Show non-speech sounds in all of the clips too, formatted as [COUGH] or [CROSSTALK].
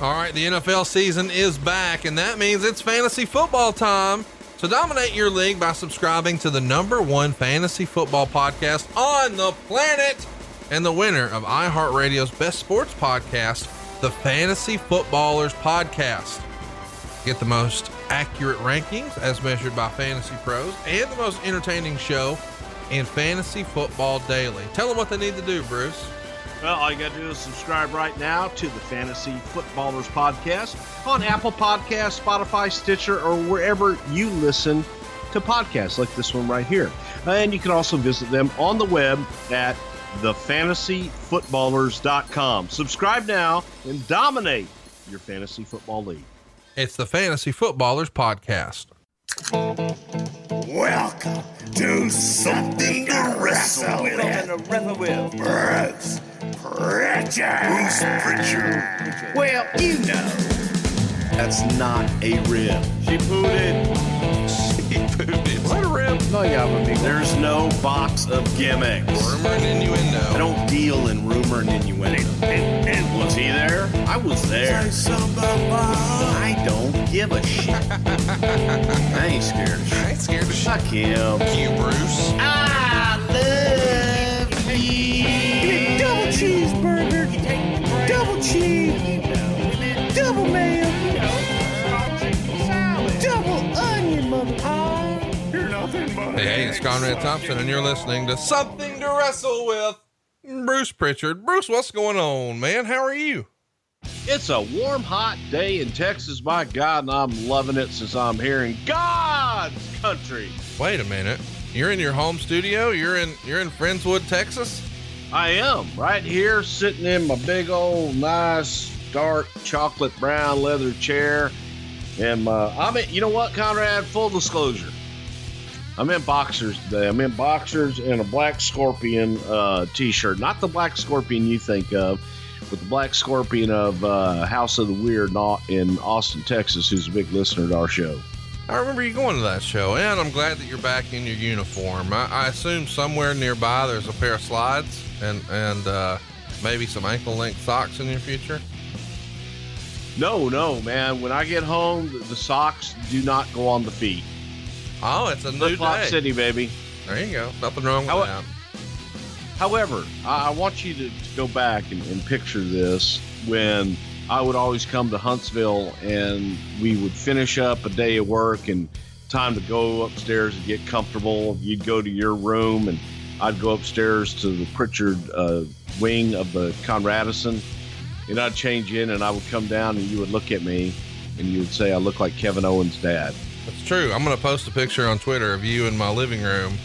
All right, the NFL season is back, and that means it's fantasy football time. So dominate your league by subscribing to the number one fantasy football podcast on the planet and the winner of iHeartRadio's best sports podcast, the Fantasy Footballers Podcast. Get the most accurate rankings as measured by Fantasy Pros and the most entertaining show in fantasy football daily. Tell them what they need to do, Bruce. Well, all you got to do is subscribe right now to the Fantasy Footballers Podcast on Apple Podcasts, Spotify, Stitcher, or wherever you listen to podcasts like this one right here. And you can also visit them on the web at thefantasyfootballers.com. Subscribe now and dominate your fantasy football league. It's the Fantasy Footballers Podcast. Welcome to something to wrestle with. Bruce Pritchard. Bruce Pritchard. Well, you know, that's not a rib. She pooted. [LAUGHS] She a rib. No, yeah, I'm a There's no box of gimmicks. Rumor and innuendo. I don't deal in rumor and innuendo. And, and was he there? I was there. I don't give a shit. I ain't scared of shit. I ain't scared of shit. Fuck him. You, Bruce. I love you. Double cheeseburger, double cheese, Hey, hey, it's Conrad Thompson, and you're listening to Something to Wrestle with Bruce Pritchard. Bruce, what's going on, man? How are you? It's a warm, hot day in Texas, my God, and I'm loving it since I'm here in God's country. Wait a minute. You're in your home studio? You're in you're in Friendswood, Texas? I am right here sitting in my big old nice dark chocolate brown leather chair. And uh, I'm in, you know what, Conrad? Full disclosure. I'm in boxers today. I'm in boxers and a black scorpion uh, t-shirt. Not the black scorpion you think of, but the black scorpion of uh, House of the Weird not in Austin, Texas, who's a big listener to our show. I remember you going to that show, and I'm glad that you're back in your uniform. I, I assume somewhere nearby there's a pair of slides and and uh, maybe some ankle length socks in your future. No, no, man. When I get home, the socks do not go on the feet. Oh, it's a new day. city, baby. There you go. Nothing wrong with How- that. However, I, I want you to, to go back and, and picture this when I would always come to Huntsville and we would finish up a day of work and time to go upstairs and get comfortable. You'd go to your room and I'd go upstairs to the Pritchard uh, wing of the Conradison and I'd change in and I would come down and you would look at me and you would say I look like Kevin Owens' dad. That's true. I'm going to post a picture on Twitter of you in my living room.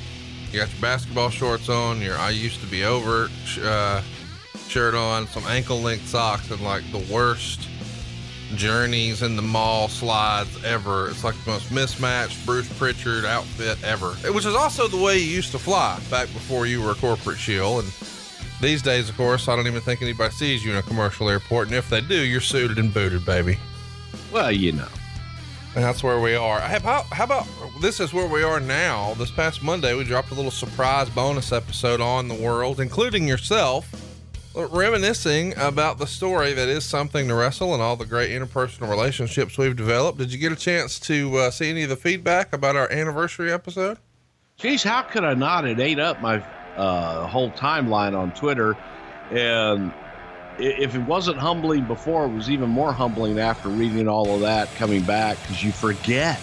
You got your basketball shorts on, your I used to be over uh, shirt on, some ankle length socks, and like the worst journeys in the mall slides ever. It's like the most mismatched Bruce Pritchard outfit ever, which is also the way you used to fly back before you were a corporate shill. And these days, of course, I don't even think anybody sees you in a commercial airport. And if they do, you're suited and booted, baby. Well, you know. And that's where we are. How about, how about this is where we are now? This past Monday, we dropped a little surprise bonus episode on the world, including yourself, reminiscing about the story that is something to wrestle and all the great interpersonal relationships we've developed. Did you get a chance to uh, see any of the feedback about our anniversary episode? Geez, how could I not? It ate up my uh, whole timeline on Twitter. And if it wasn't humbling before, it was even more humbling after reading all of that coming back because you forget.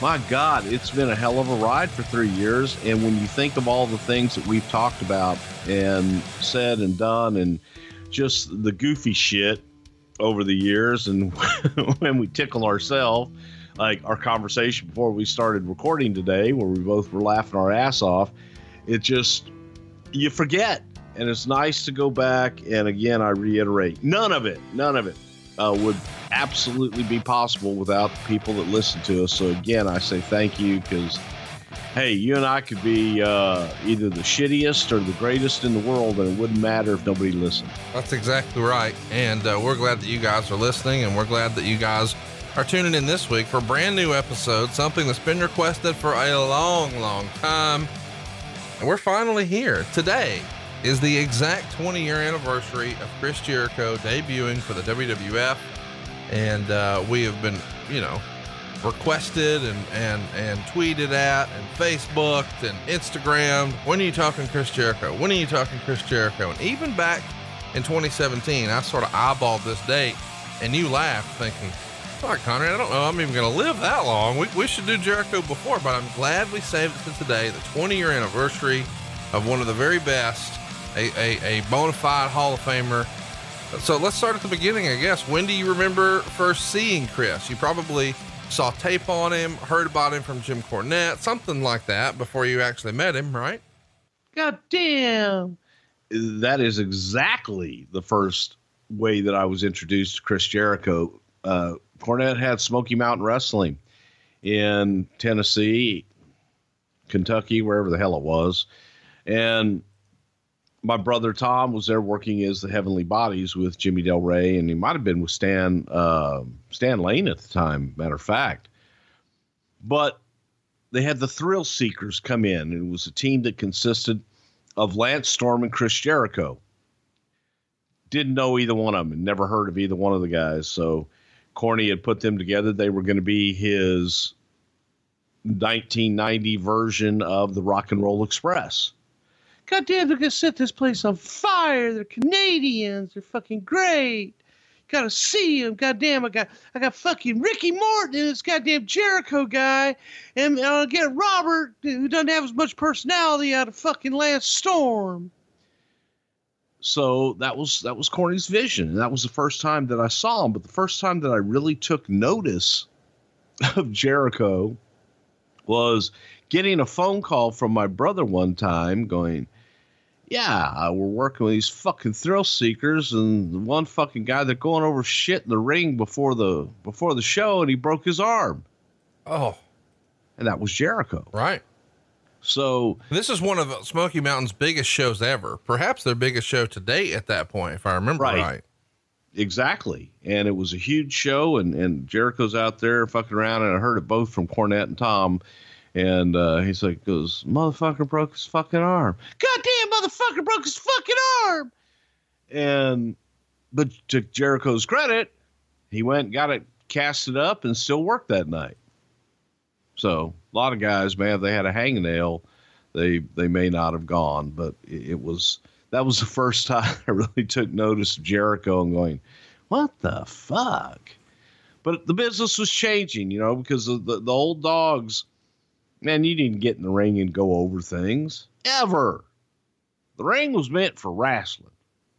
My God, it's been a hell of a ride for three years. And when you think of all the things that we've talked about and said and done, and just the goofy shit over the years, and [LAUGHS] when we tickle ourselves, like our conversation before we started recording today, where we both were laughing our ass off, it just, you forget. And it's nice to go back. And again, I reiterate none of it, none of it uh, would absolutely be possible without the people that listen to us. So again, I say thank you because, hey, you and I could be uh, either the shittiest or the greatest in the world, and it wouldn't matter if nobody listened. That's exactly right. And uh, we're glad that you guys are listening, and we're glad that you guys are tuning in this week for a brand new episode, something that's been requested for a long, long time. And we're finally here today is the exact 20 year anniversary of Chris Jericho debuting for the WWF. And uh, we have been, you know, requested and, and, and tweeted at and Facebooked and Instagrammed. When are you talking Chris Jericho? When are you talking Chris Jericho? And even back in 2017, I sort of eyeballed this date and you laughed thinking, fuck, Conrad, I don't know. I'm even going to live that long. We, we should do Jericho before, but I'm glad we saved it to today, the 20 year anniversary of one of the very best, a, a, a bona fide Hall of Famer. So let's start at the beginning, I guess. When do you remember first seeing Chris? You probably saw tape on him, heard about him from Jim Cornette, something like that before you actually met him, right? God damn. That is exactly the first way that I was introduced to Chris Jericho. Uh, Cornette had Smoky Mountain Wrestling in Tennessee, Kentucky, wherever the hell it was. And my brother Tom was there working as the Heavenly Bodies with Jimmy Del Rey, and he might have been with Stan uh, Stan Lane at the time. Matter of fact, but they had the Thrill Seekers come in, and it was a team that consisted of Lance Storm and Chris Jericho. Didn't know either one of them, and never heard of either one of the guys. So Corny had put them together. They were going to be his 1990 version of the Rock and Roll Express. God damn, they're gonna set this place on fire. They're Canadians. They're fucking great. Gotta see them. God damn, I got I got fucking Ricky Morton and this goddamn Jericho guy, and I'll get Robert who doesn't have as much personality out of fucking Lance Storm. So that was that was Corny's vision, and that was the first time that I saw him. But the first time that I really took notice [LAUGHS] of Jericho was getting a phone call from my brother one time going, Yeah, uh, we're working with these fucking thrill seekers and one fucking guy they're going over shit in the ring before the before the show and he broke his arm. Oh, And that was Jericho. right. So This is one of Smoky Mountain's biggest shows ever, perhaps their biggest show to date at that point, if I remember Right. right. exactly. And it was a huge show and, and Jericho's out there fucking around and I heard it both from Cornette and Tom. And uh, he's like, goes, motherfucker broke his fucking arm. Goddamn motherfucker broke his fucking arm. And but to Jericho's credit, he went, got it casted up, and still worked that night. So a lot of guys, man, if they had a hangnail, they they may not have gone. But it, it was that was the [LAUGHS] first time I really took notice of Jericho and going, what the fuck? But the business was changing, you know, because the, the old dogs, man, you didn't get in the ring and go over things ever. The ring was meant for wrestling.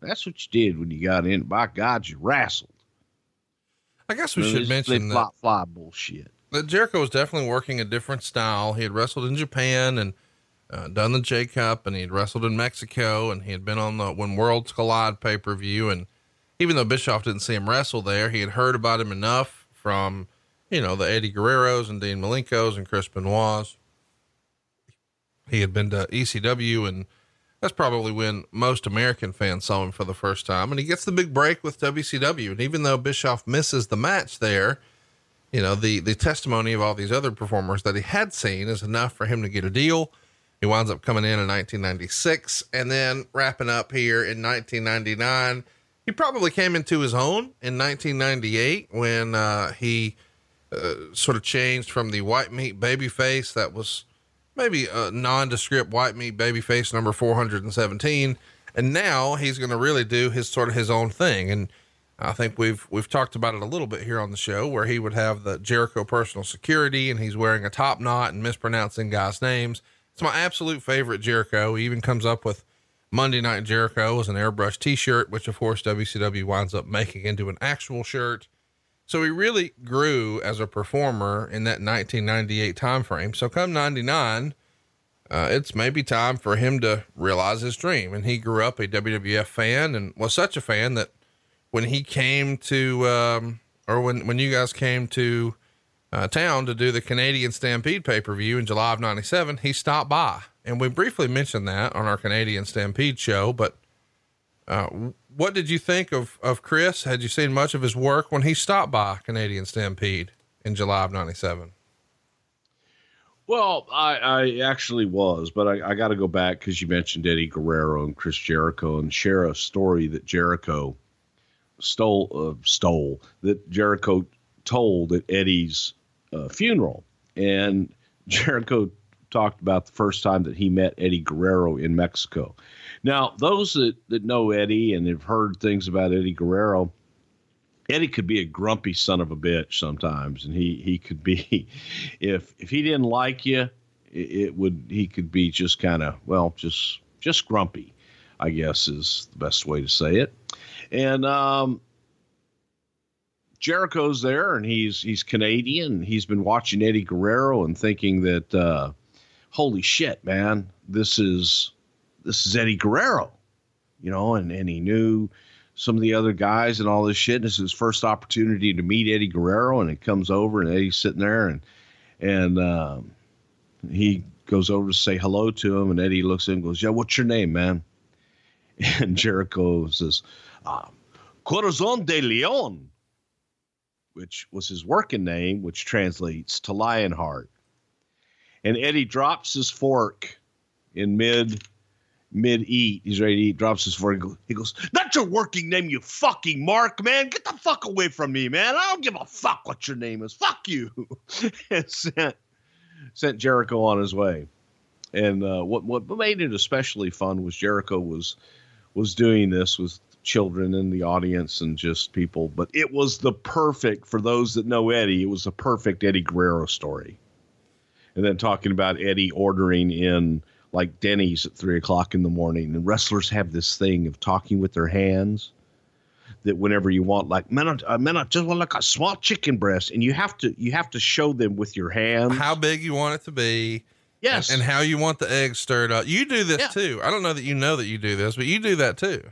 That's what you did when you got in. By God, you wrestled. I guess we should mention that, fly, fly bullshit. that Jericho was definitely working a different style. He had wrestled in Japan and uh, done the J Cup, and he had wrestled in Mexico, and he had been on the When Worlds Collide pay per view. And even though Bischoff didn't see him wrestle there, he had heard about him enough from, you know, the Eddie Guerreros and Dean Malenkos and Chris Benoit's. He had been to ECW, and that's probably when most American fans saw him for the first time. And he gets the big break with WCW. And even though Bischoff misses the match there, you know, the, the testimony of all these other performers that he had seen is enough for him to get a deal. He winds up coming in in 1996 and then wrapping up here in 1999. He probably came into his own in 1998 when uh, he uh, sort of changed from the white meat baby face that was maybe a nondescript white meat baby face number 417. And now he's going to really do his sort of his own thing. And I think we've, we've talked about it a little bit here on the show where he would have the Jericho personal security and he's wearing a top knot and mispronouncing guys' names. It's my absolute favorite Jericho. He even comes up with Monday Night Jericho as an airbrush t-shirt, which of course WCW winds up making into an actual shirt. So he really grew as a performer in that 1998 timeframe. So come 99, uh, it's maybe time for him to realize his dream. And he grew up a WWF fan and was such a fan that when he came to, um, or when, when you guys came to uh, town to do the Canadian Stampede pay per view in July of 97, he stopped by. And we briefly mentioned that on our Canadian Stampede show. But uh, what did you think of, of Chris? Had you seen much of his work when he stopped by Canadian Stampede in July of 97? Well, I, I actually was, but I, I got to go back because you mentioned Eddie Guerrero and Chris Jericho and share a story that Jericho stole, uh, stole that Jericho told at Eddie's uh, funeral. And [LAUGHS] Jericho talked about the first time that he met Eddie Guerrero in Mexico. Now, those that, that know Eddie and have heard things about Eddie Guerrero, Eddie could be a grumpy son of a bitch sometimes, and he he could be, [LAUGHS] if if he didn't like you, it, it would he could be just kind of well just just grumpy, I guess is the best way to say it, and um, Jericho's there, and he's he's Canadian. He's been watching Eddie Guerrero and thinking that, uh, holy shit, man, this is this is Eddie Guerrero, you know, and and he knew some of the other guys and all this shit. And this is his first opportunity to meet Eddie Guerrero, and it comes over, and Eddie's sitting there, and and um, he goes over to say hello to him, and Eddie looks at him and goes, "Yeah, what's your name, man?" [LAUGHS] And Jericho says, uh, "Corazon de Leon," which was his working name, which translates to Lionheart. And Eddie drops his fork in mid mid eat. He's ready to eat, drops his fork. He goes, Not your working name, you fucking Mark, man. Get the fuck away from me, man. I don't give a fuck what your name is. Fuck you. [LAUGHS] and sent, sent Jericho on his way. And uh, what, what made it especially fun was Jericho was was doing this with children in the audience and just people. But it was the perfect, for those that know Eddie, it was the perfect Eddie Guerrero story. And then talking about Eddie ordering in like Denny's at three o'clock in the morning. And wrestlers have this thing of talking with their hands that whenever you want, like, man, I, uh, man, I just want like a small chicken breast. And you have to, you have to show them with your hands how big you want it to be. Yes. And, and how you want the egg stirred up. You do this Yeah. too. I don't know that you know that you do this, but you do that too.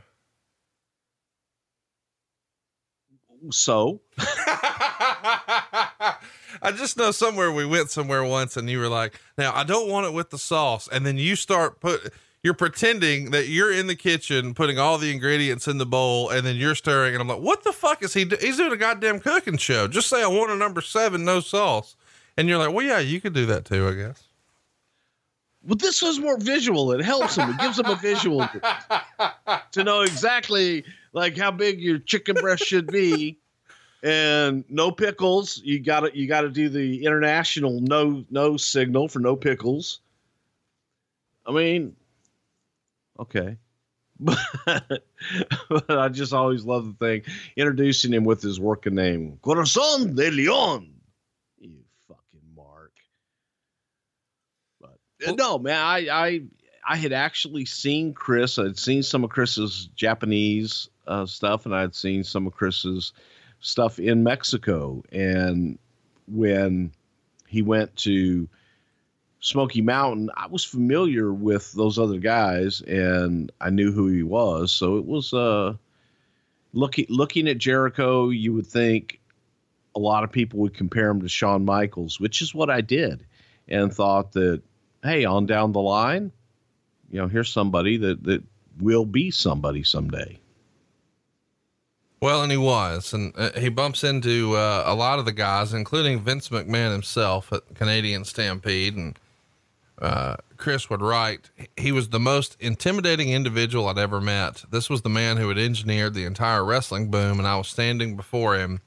so [LAUGHS] I just know somewhere we went somewhere once and you were like, now I don't want it with the sauce. And then you start put, you're pretending that you're in the kitchen putting all the ingredients in the bowl and then you're stirring. And I'm like, what the fuck is he? Do-? He's doing a goddamn cooking show. Just say I want a number seven, no sauce. And you're like, well, yeah, you could do that too, I guess. Well, this was more visual. It helps them. It gives them a visual to, to know exactly like how big your chicken breast should be, and no pickles. You got to you got to do the international no no signal for no pickles. I mean, okay, but, [LAUGHS] but I just always love the thing introducing him with his working name, Corazon de Leon. You fucking mark. But uh, no, man, I, I I had actually seen Chris. I'd seen some of Chris's Japanese uh, stuff, and I'd seen some of Chris's stuff in Mexico. And when he went to Smoky Mountain, I was familiar with those other guys, and I knew who he was. So it was uh, looking looking at Jericho. You would think a lot of people would compare him to Shawn Michaels, which is what I did, and thought that hey, on down the line, you know, here's somebody that that will be somebody someday. Well, and he was, and uh, he bumps into uh, a lot of the guys, including Vince McMahon himself at Canadian Stampede. And uh, Chris would write, he was the most intimidating individual I'd ever met. This was the man who had engineered the entire wrestling boom, and I was standing before him.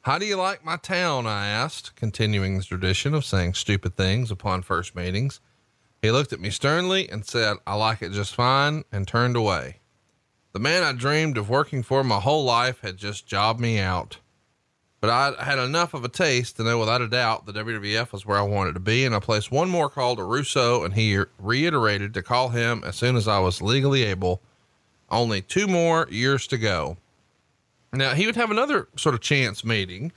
How do you like my town? I asked, continuing the tradition of saying stupid things upon first meetings. He looked at me sternly and said, I like it just fine, and turned away. The man I dreamed of working for my whole life had just jobbed me out. But I had enough of a taste to know without a doubt the WWF was where I wanted to be, and I placed one more call to Russo, and he reiterated to call him as soon as I was legally able. Only two more years to go. Now, he would have another sort of chance meeting.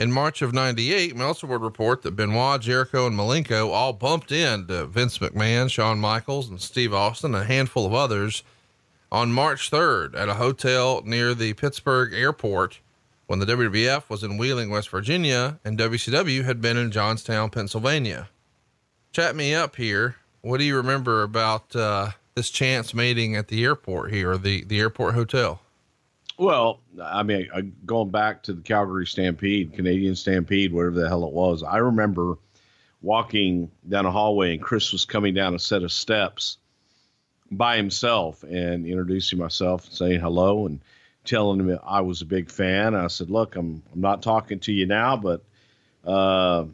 In March of 98, Meltzer would report that Benoit, Jericho, and Malenko all bumped into Vince McMahon, Shawn Michaels, and Steve Austin, a handful of others on March 3rd at a hotel near the Pittsburgh airport when the WWF was in Wheeling, West Virginia, and WCW had been in Johnstown, Pennsylvania. Chat me up here. What do you remember about uh, this chance meeting at the airport here, the, the airport hotel? Well, I mean, uh, going back to the Calgary Stampede, Canadian Stampede, whatever the hell it was, I remember walking down a hallway, and Chris was coming down a set of steps by himself and introducing myself and saying hello and telling him I was a big fan. I said, "Look, I'm I'm not talking to you now, but uh,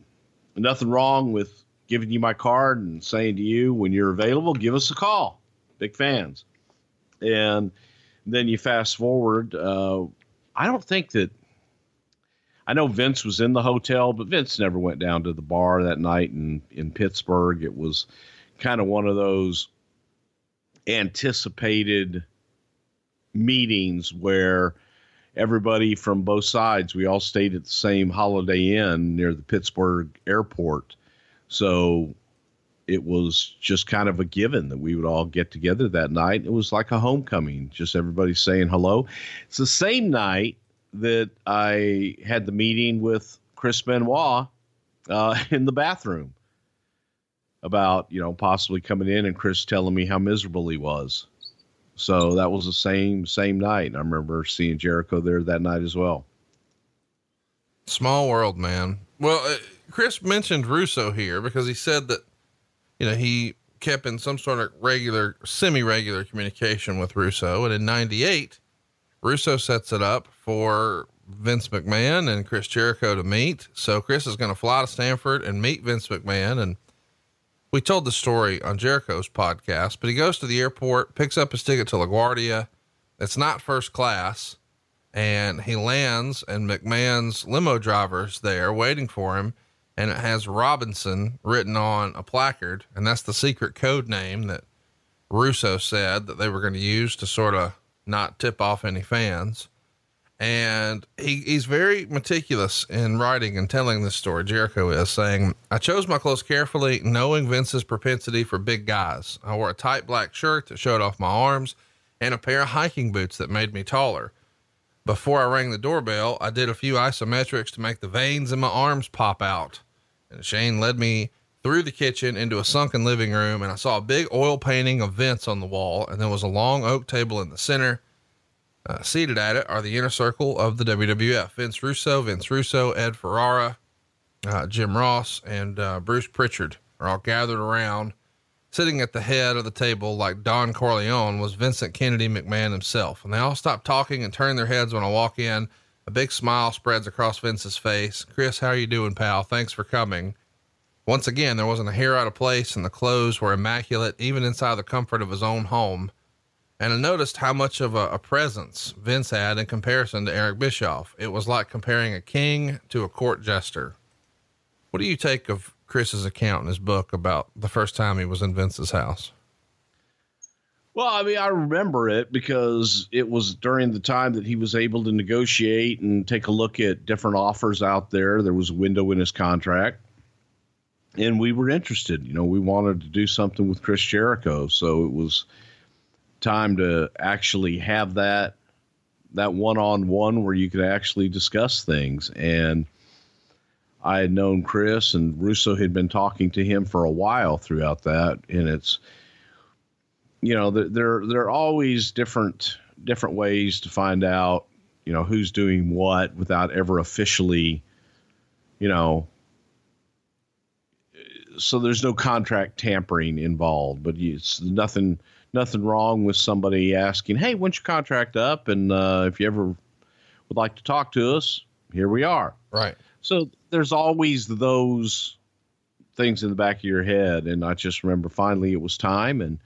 nothing wrong with giving you my card and saying to you when you're available, give us a call. Big fans." And then you fast forward. Uh, I don't think that. I know Vince was in the hotel, but Vince never went down to the bar that night in in Pittsburgh. It was kind of one of those anticipated meetings where everybody from both sides we all stayed at the same holiday inn near the pittsburgh airport. So it was just kind of a given that we would all get together that night. It was like a homecoming just everybody saying hello. It's the same night that i had the meeting with chris benoit uh, [LAUGHS] in the bathroom about you know possibly coming in and chris telling me how miserable he was so that was the same same night. I remember seeing Jericho there that night as well. Small world, man. Well, uh, Chris mentioned Russo here because he said that, you know, he kept in some sort of regular, semi regular communication with Russo. And in 98, Russo sets it up for Vince McMahon and Chris Jericho to meet. So Chris is going to fly to Stamford and meet Vince McMahon. And we told the story on Jericho's podcast, but he goes to the airport, picks up his ticket to LaGuardia. It's not first class. And he lands, and McMahon's limo driver's there waiting for him. And it has Robinson written on a placard. And that's the secret code name that Russo said that they were going to use to sort of not tip off any fans and he, he's very meticulous in writing and telling this story. Jericho is saying, I chose my clothes carefully, knowing Vince's propensity for big guys. I wore a tight black shirt that showed off my arms and a pair of hiking boots that made me taller. Before I rang the doorbell, I did a few isometrics to make the veins in my arms pop out. And Shane led me through the kitchen into a sunken living room, and I saw a big oil painting of Vince on the wall, and there was a long oak table in the center uh, seated at it are the inner circle of the WWF Vince Russo, Vince Russo, Ed Ferrara, uh, Jim Ross, and uh, Bruce Pritchard are all gathered around. Sitting at the head of the table, like Don Corleone, was Vincent Kennedy McMahon himself. And they all stop talking and turn their heads when I walk in. A big smile spreads across Vince's face. Chris, how are you doing, pal? Thanks for coming. Once again, there wasn't a hair out of place, and the clothes were immaculate, even inside the comfort of his own home and I noticed how much of a, a, presence Vince had in comparison to Eric Bischoff. It was like comparing a king to a court jester. What do you take of Chris's account in his book about the first time he was in Vince's house? Well, I mean, I remember it because it was during the time that he was able to negotiate and take a look at different offers out there. There was a window in his contract, and we were interested. You know, we wanted to do something with Chris Jericho, so it was time to actually have that that one-on-one where you could actually discuss things. And I had known Chris and Russo had been talking to him for a while throughout that. And it's you know there there are always different different ways to find out you know who's doing what without ever officially you know so there's no contract tampering involved but it's nothing nothing wrong with somebody asking, "Hey, when's your contract up?" And uh, if you ever would like to talk to us, here we are. Right. So there's always those things in the back of your head, and I just remember finally it was time, and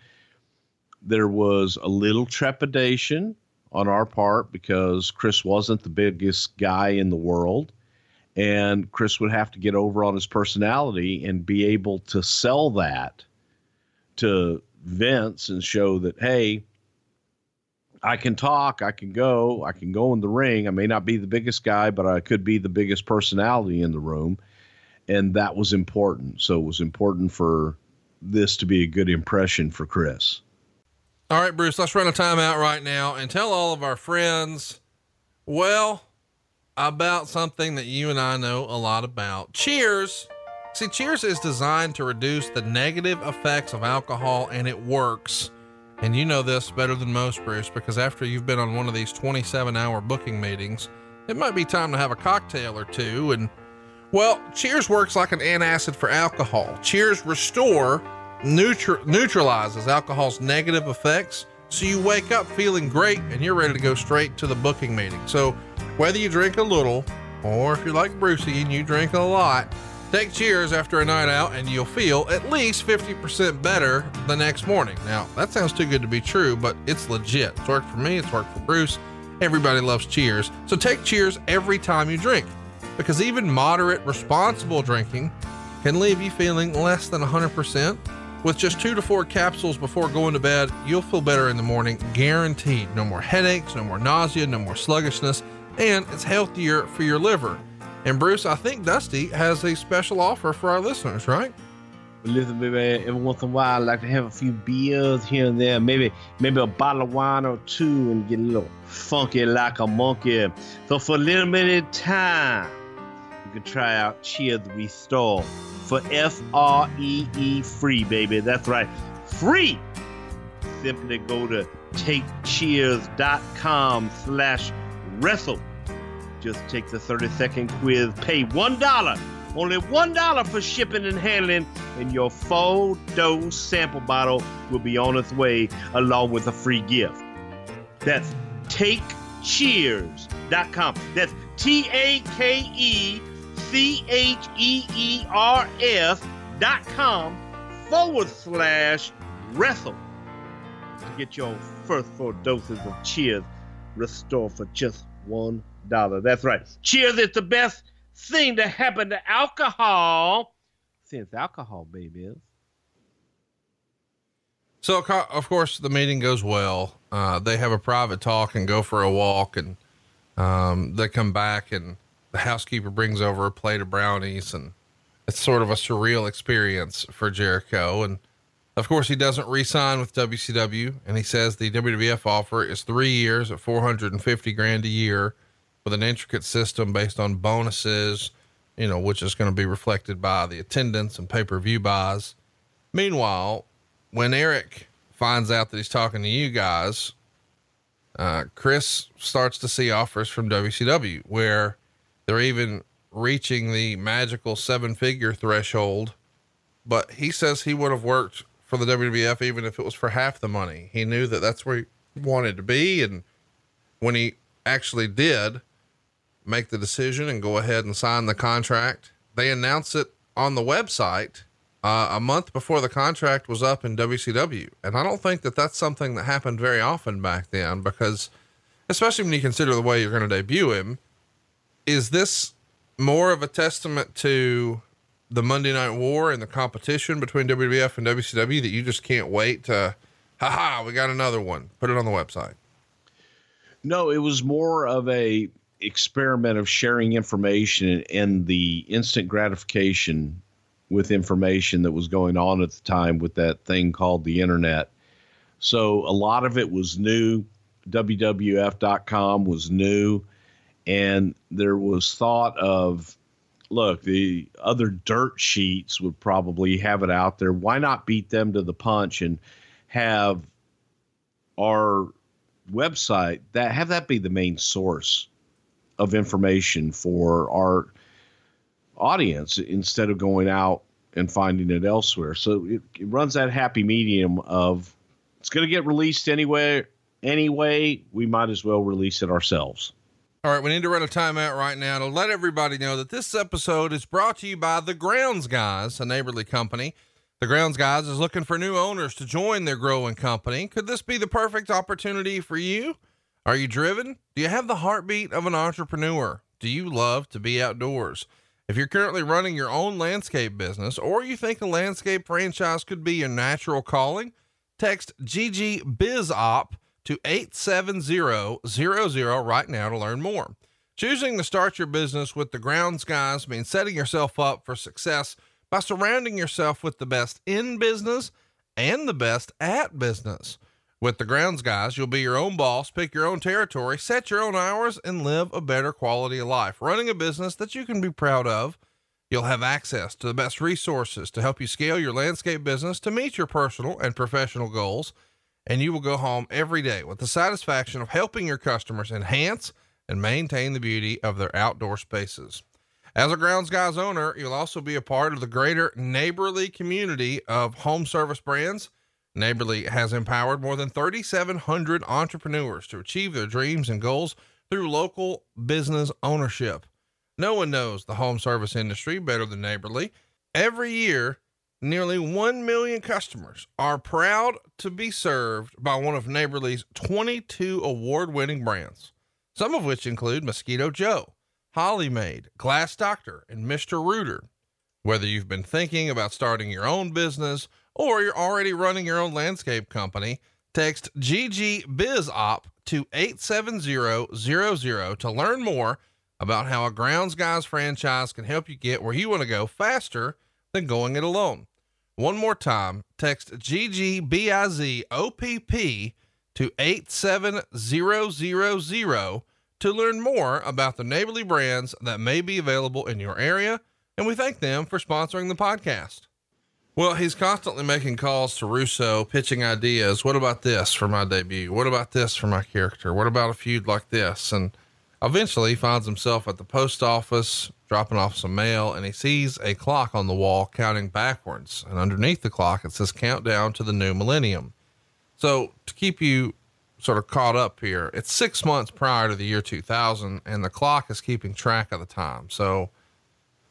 there was a little trepidation on our part because Chris wasn't the biggest guy in the world. And Chris would have to get over on his personality and be able to sell that to Vince and show that, hey, I can talk, I can go, I can go in the ring. I may not be the biggest guy, but I could be the biggest personality in the room. And that was important. So it was important for this to be a good impression for Chris. All right, Bruce, let's run a timeout right now and tell all of our friends, well, about something that you and I know a lot about. Cheers. See, Cheers is designed to reduce the negative effects of alcohol and it works. And you know this better than most, Bruce, because after you've been on one of these 27 hour booking meetings, it might be time to have a cocktail or two. And Well, Cheers works like an antacid for alcohol. Cheers restore neutral, neutralizes alcohol's negative effects, so you wake up feeling great and you're ready to go straight to the booking meeting. So, whether you drink a little or if you're like Brucey and you drink a lot, take Cheers after a night out and you'll feel at least 50% better the next morning. Now, that sounds too good to be true, but it's legit. It's worked for me, it's worked for Bruce. Everybody loves Cheers. So take Cheers every time you drink because even moderate, responsible drinking can leave you feeling less than 100%. With just two to four capsules before going to bed, you'll feel better in the morning, guaranteed. No more headaches, no more nausea, no more sluggishness, and it's healthier for your liver. And Bruce, I think Dusty has a special offer for our listeners, right? Listen, baby, every once in a while, I like to have a few beers here and there, maybe maybe a bottle of wine or two, and get a little funky like a monkey. So for a little limited time, you can try out Cheers Restore for F R E E free, baby. That's right, free. Simply go to takecheers.com slash wrestle. Just take the 30 second quiz, pay $1, only $1 for shipping and handling, and your full dose sample bottle will be on its way along with a free gift. That's takecheers.com. That's T A K E C H E E R S dot com forward slash wrestle to get your first four doses of Cheers restored for just one dollar. That's right. Cheers is the best thing to happen to alcohol since alcohol, baby. So, of course, the meeting goes well. Uh, they have a private talk and go for a walk, and um, they come back, and the housekeeper brings over a plate of brownies, and it's sort of a surreal experience for Jericho. And of course, he doesn't re-sign with WCW, and he says the WWF offer is three years at 450 grand a year with an intricate system based on bonuses, you know, which is going to be reflected by the attendance and pay-per-view buys. Meanwhile, when Eric finds out that he's talking to you guys, uh, Chris starts to see offers from WCW where they're even reaching the magical seven figure threshold. But he says he would have worked for the WWF even if it was for half the money. He knew that that's where he wanted to be. And when he actually did make the decision and go ahead and sign the contract, they announce it on the website uh, a month before the contract was up in WCW. And I don't think that that's something that happened very often back then because, especially when you consider the way you're going to debut him, is this more of a testament to the Monday Night War and the competition between WWF and WCW that you just can't wait to, haha, we got another one, put it on the website? No, it was more of a experiment of sharing information and the instant gratification with information that was going on at the time with that thing called the internet. So a lot of it was new. WWF.com was new. And there was thought of, look, the other dirt sheets would probably have it out there. Why not beat them to the punch and have our website that have that be the main source of information for our audience instead of going out and finding it elsewhere. So it, it runs that happy medium of it's going to get released anyway. Anyway, we might as well release it ourselves. All right, we need to run a timeout right now to let everybody know that this episode is brought to you by The Grounds Guys, a neighborly company. The Grounds Guys is looking for new owners to join their growing company. Could this be the perfect opportunity for you? Are you driven? Do you have the heartbeat of an entrepreneur? Do you love to be outdoors? If you're currently running your own landscape business or you think a landscape franchise could be your natural calling, text GG BizOp to 87000 right now to learn more. Choosing to start your business with the grounds guys means setting yourself up for success by surrounding yourself with the best in business and the best at business. With the grounds guys, you'll be your own boss, pick your own territory, set your own hours, and live a better quality of life. Running a business that you can be proud of. You'll have access to the best resources to help you scale your landscape business to meet your personal and professional goals. And you will go home every day with the satisfaction of helping your customers enhance and maintain the beauty of their outdoor spaces. As a Grounds Guys owner, you'll also be a part of the greater Neighborly community of home service brands. Neighborly has empowered more than 3,700 entrepreneurs to achieve their dreams and goals through local business ownership. No one knows the home service industry better than Neighborly. Every year, nearly 1 million customers are proud to be served by one of Neighborly's 22 award winning brands, some of which include Mosquito Joe. Molly Maid, Glass Doctor, and Mr. Rooter. Whether you've been thinking about starting your own business or you're already running your own landscape company, text GG BizOp to 87000 to learn more about how a Grounds Guys franchise can help you get where you want to go faster than going it alone. One more time, text GG BizOp to 87000 to learn more about the neighborly brands that may be available in your area, and we thank them for sponsoring the podcast. Well, he's constantly making calls to Russo, pitching ideas. What about this for my debut? What about this for my character? What about a feud like this? And eventually he finds himself at the post office, dropping off some mail, and he sees a clock on the wall counting backwards. And underneath the clock, it says countdown to the new millennium. So to keep you sort of caught up here. It's six months prior to the year 2000, and the clock is keeping track of the time. So,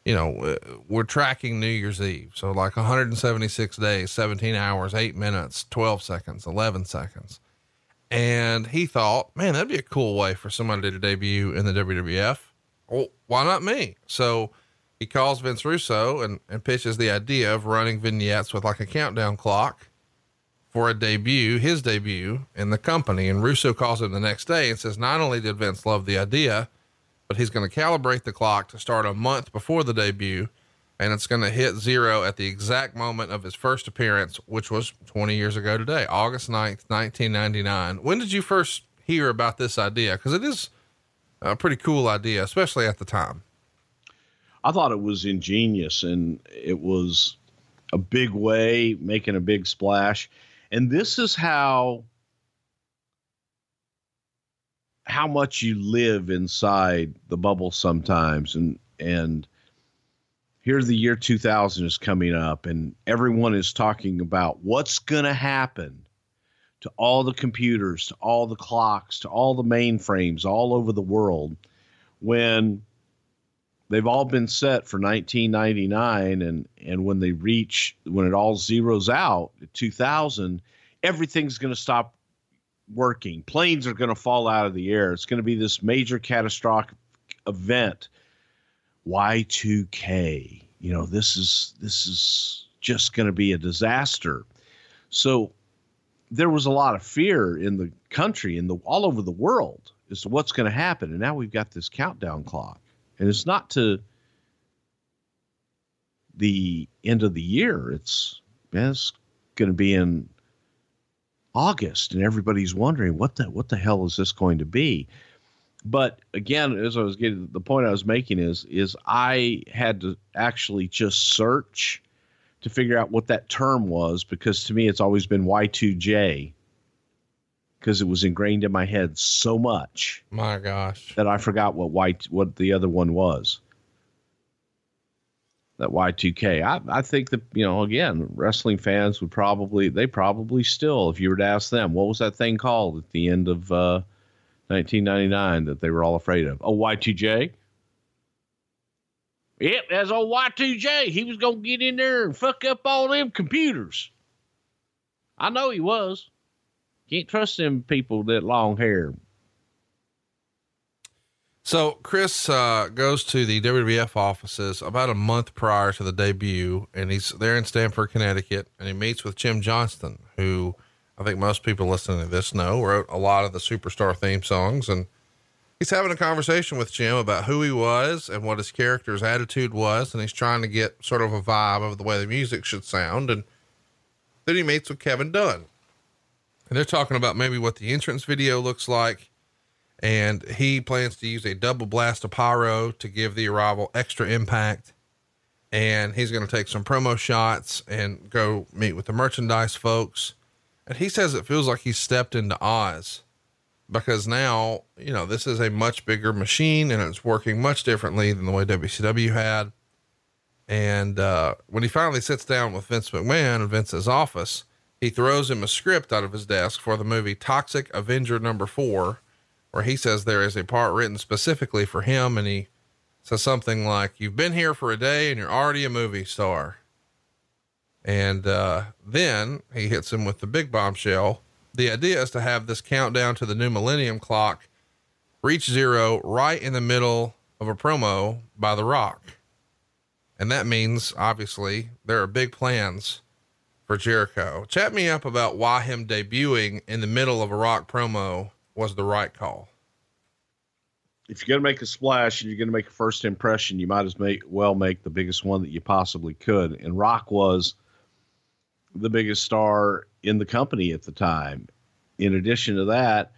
you know, uh, we're tracking New Year's Eve. So, like 176 days, 17 hours, eight minutes, 12 seconds, 11 seconds. And he thought, man, that'd be a cool way for somebody to debut in the WWF. Well, why not me? So he calls Vince Russo and, and pitches the idea of running vignettes with like a countdown clock for a debut, his debut in the company. And Russo calls him the next day and says, not only did Vince love the idea, but he's going to calibrate the clock to start a month before the debut. And it's going to hit zero at the exact moment of his first appearance, which was 20 years ago today, August 9th, 1999. When did you first hear about this idea? Because it is a pretty cool idea, especially at the time. I thought it was ingenious and it was a big way, making a big splash. And this is how how much you live inside the bubble sometimes. And and here the year 2000 is coming up and everyone is talking about what's going to happen to all the computers to all the clocks to all the mainframes all over the world when they've all been set for 1999 and and when they reach when it all zeroes out at 2000 everything's going to stop working. Planes are going to fall out of the air. It's going to be this major catastrophic event. Y2k you know this is this is just going to be a disaster. So there was a lot of fear in the country in the all over the world as to what's going to happen. And now we've got this countdown clock. And it's not to the end of the year. It's it's going to be in August, and everybody's wondering what the what the hell is this going to be. But again, as I was getting the point I was making is is I had to actually just search to figure out what that term was because to me it's always been Y2J because it was ingrained in my head so much. My gosh. That I forgot what white what the other one was. That Y2K. I, I think that, you know, again, wrestling fans would probably they probably still, if you were to ask them, what was that thing called at the end of uh, 1999 that they were all afraid of? Oh, Y2J. Yep, that's old Y2J. He was gonna get in there and fuck up all them computers. I know he was. Can't trust them people that long hair. So Chris uh, goes to the WWF offices about a month prior to the debut, and he's there in Stamford, Connecticut, and he meets with Jim Johnston, who I think most people listening to this know wrote a lot of the Superstar theme songs, and he's having a conversation with Jim about who he was and what his character's attitude was, and he's trying to get sort of a vibe of the way the music should sound, and then he meets with Kevin Dunn, and they're talking about maybe what the entrance video looks like. And he plans to use a double blast of pyro to give the arrival extra impact. And he's going to take some promo shots and go meet with the merchandise folks. And he says it feels like he's stepped into Oz. because now, you know, this is a much bigger machine and it's working much differently than the way WCW had. And uh, when he finally sits down with Vince McMahon in Vince's office, he throws him a script out of his desk for the movie Toxic Avenger number four, where he says there is a part written specifically for him. And he says something like, You've been here for a day and you're already a movie star. And uh, then he hits him with the big bombshell. The idea is to have this countdown to the new millennium clock reach zero right in the middle of a promo by The Rock. And that means, obviously, there are big plans for Jericho. Chat me up about why him debuting in the middle of a Rock promo was the right call. If you're going to make a splash and you're going to make a first impression, you might as well make the biggest one that you possibly could. And Rock was the biggest star in the company at the time. In addition to that,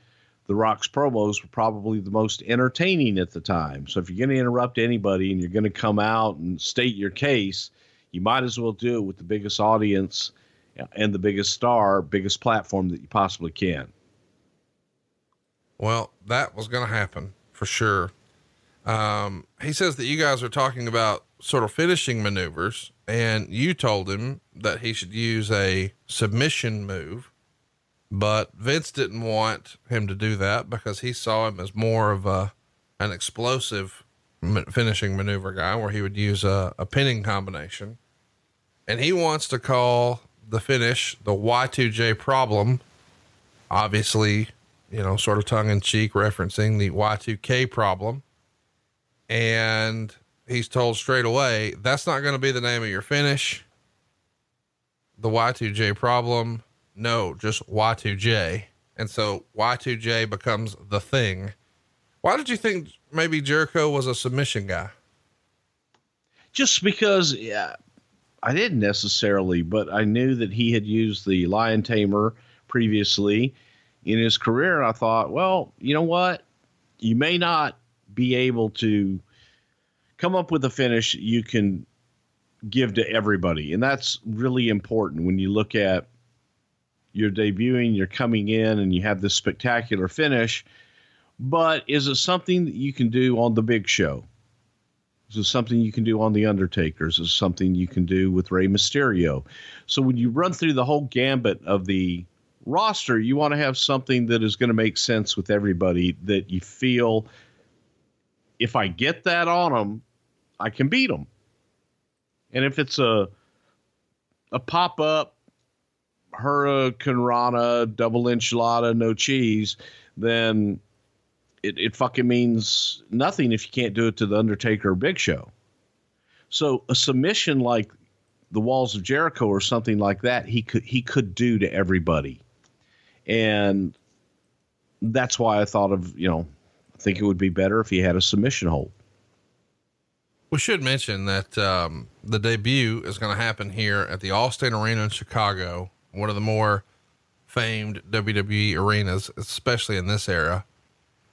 the Rock's promos were probably the most entertaining at the time. So if you're going to interrupt anybody and you're going to come out and state your case, you might as well do it with the biggest audience and the biggest star, biggest platform that you possibly can. Well, that was going to happen for sure. Um, he says that you guys are talking about sort of finishing maneuvers, and you told him that he should use a submission move, but Vince didn't want him to do that because he saw him as more of a an explosive finishing maneuver guy, where he would use a, a pinning combination, and he wants to call the finish the Y2J problem. Obviously, you know, sort of tongue in cheek, referencing the Y2K problem. And he's told straight away that's not going to be the name of your finish. The Y2J problem. No, just Y2J. And so Y2J becomes the thing. Why did you think maybe Jericho was a submission guy? Just because yeah, I didn't necessarily, but I knew that he had used the Lion Tamer previously in his career. And I thought, well, you know what? You may not be able to come up with a finish you can give to everybody. And that's really important when you look at you're debuting, you're coming in, and you have this spectacular finish. But is it something that you can do on the big show? Is it something you can do on The Undertaker? Is it something you can do with Rey Mysterio? So when you run through the whole gambit of the roster, you want to have something that is going to make sense with everybody that you feel if I get that on them, I can beat them. And if it's a a pop up hurricane rana double enchilada no cheese, then it, it fucking means nothing if you can't do it to the Undertaker or Big Show. So a submission like the Walls of Jericho or something like that, he could he could do to everybody, and that's why I thought of you know I think it would be better if he had a submission hold. We should mention that um, the debut is going to happen here at the Allstate Arena in Chicago, one of the more famed WWE arenas, especially in this era.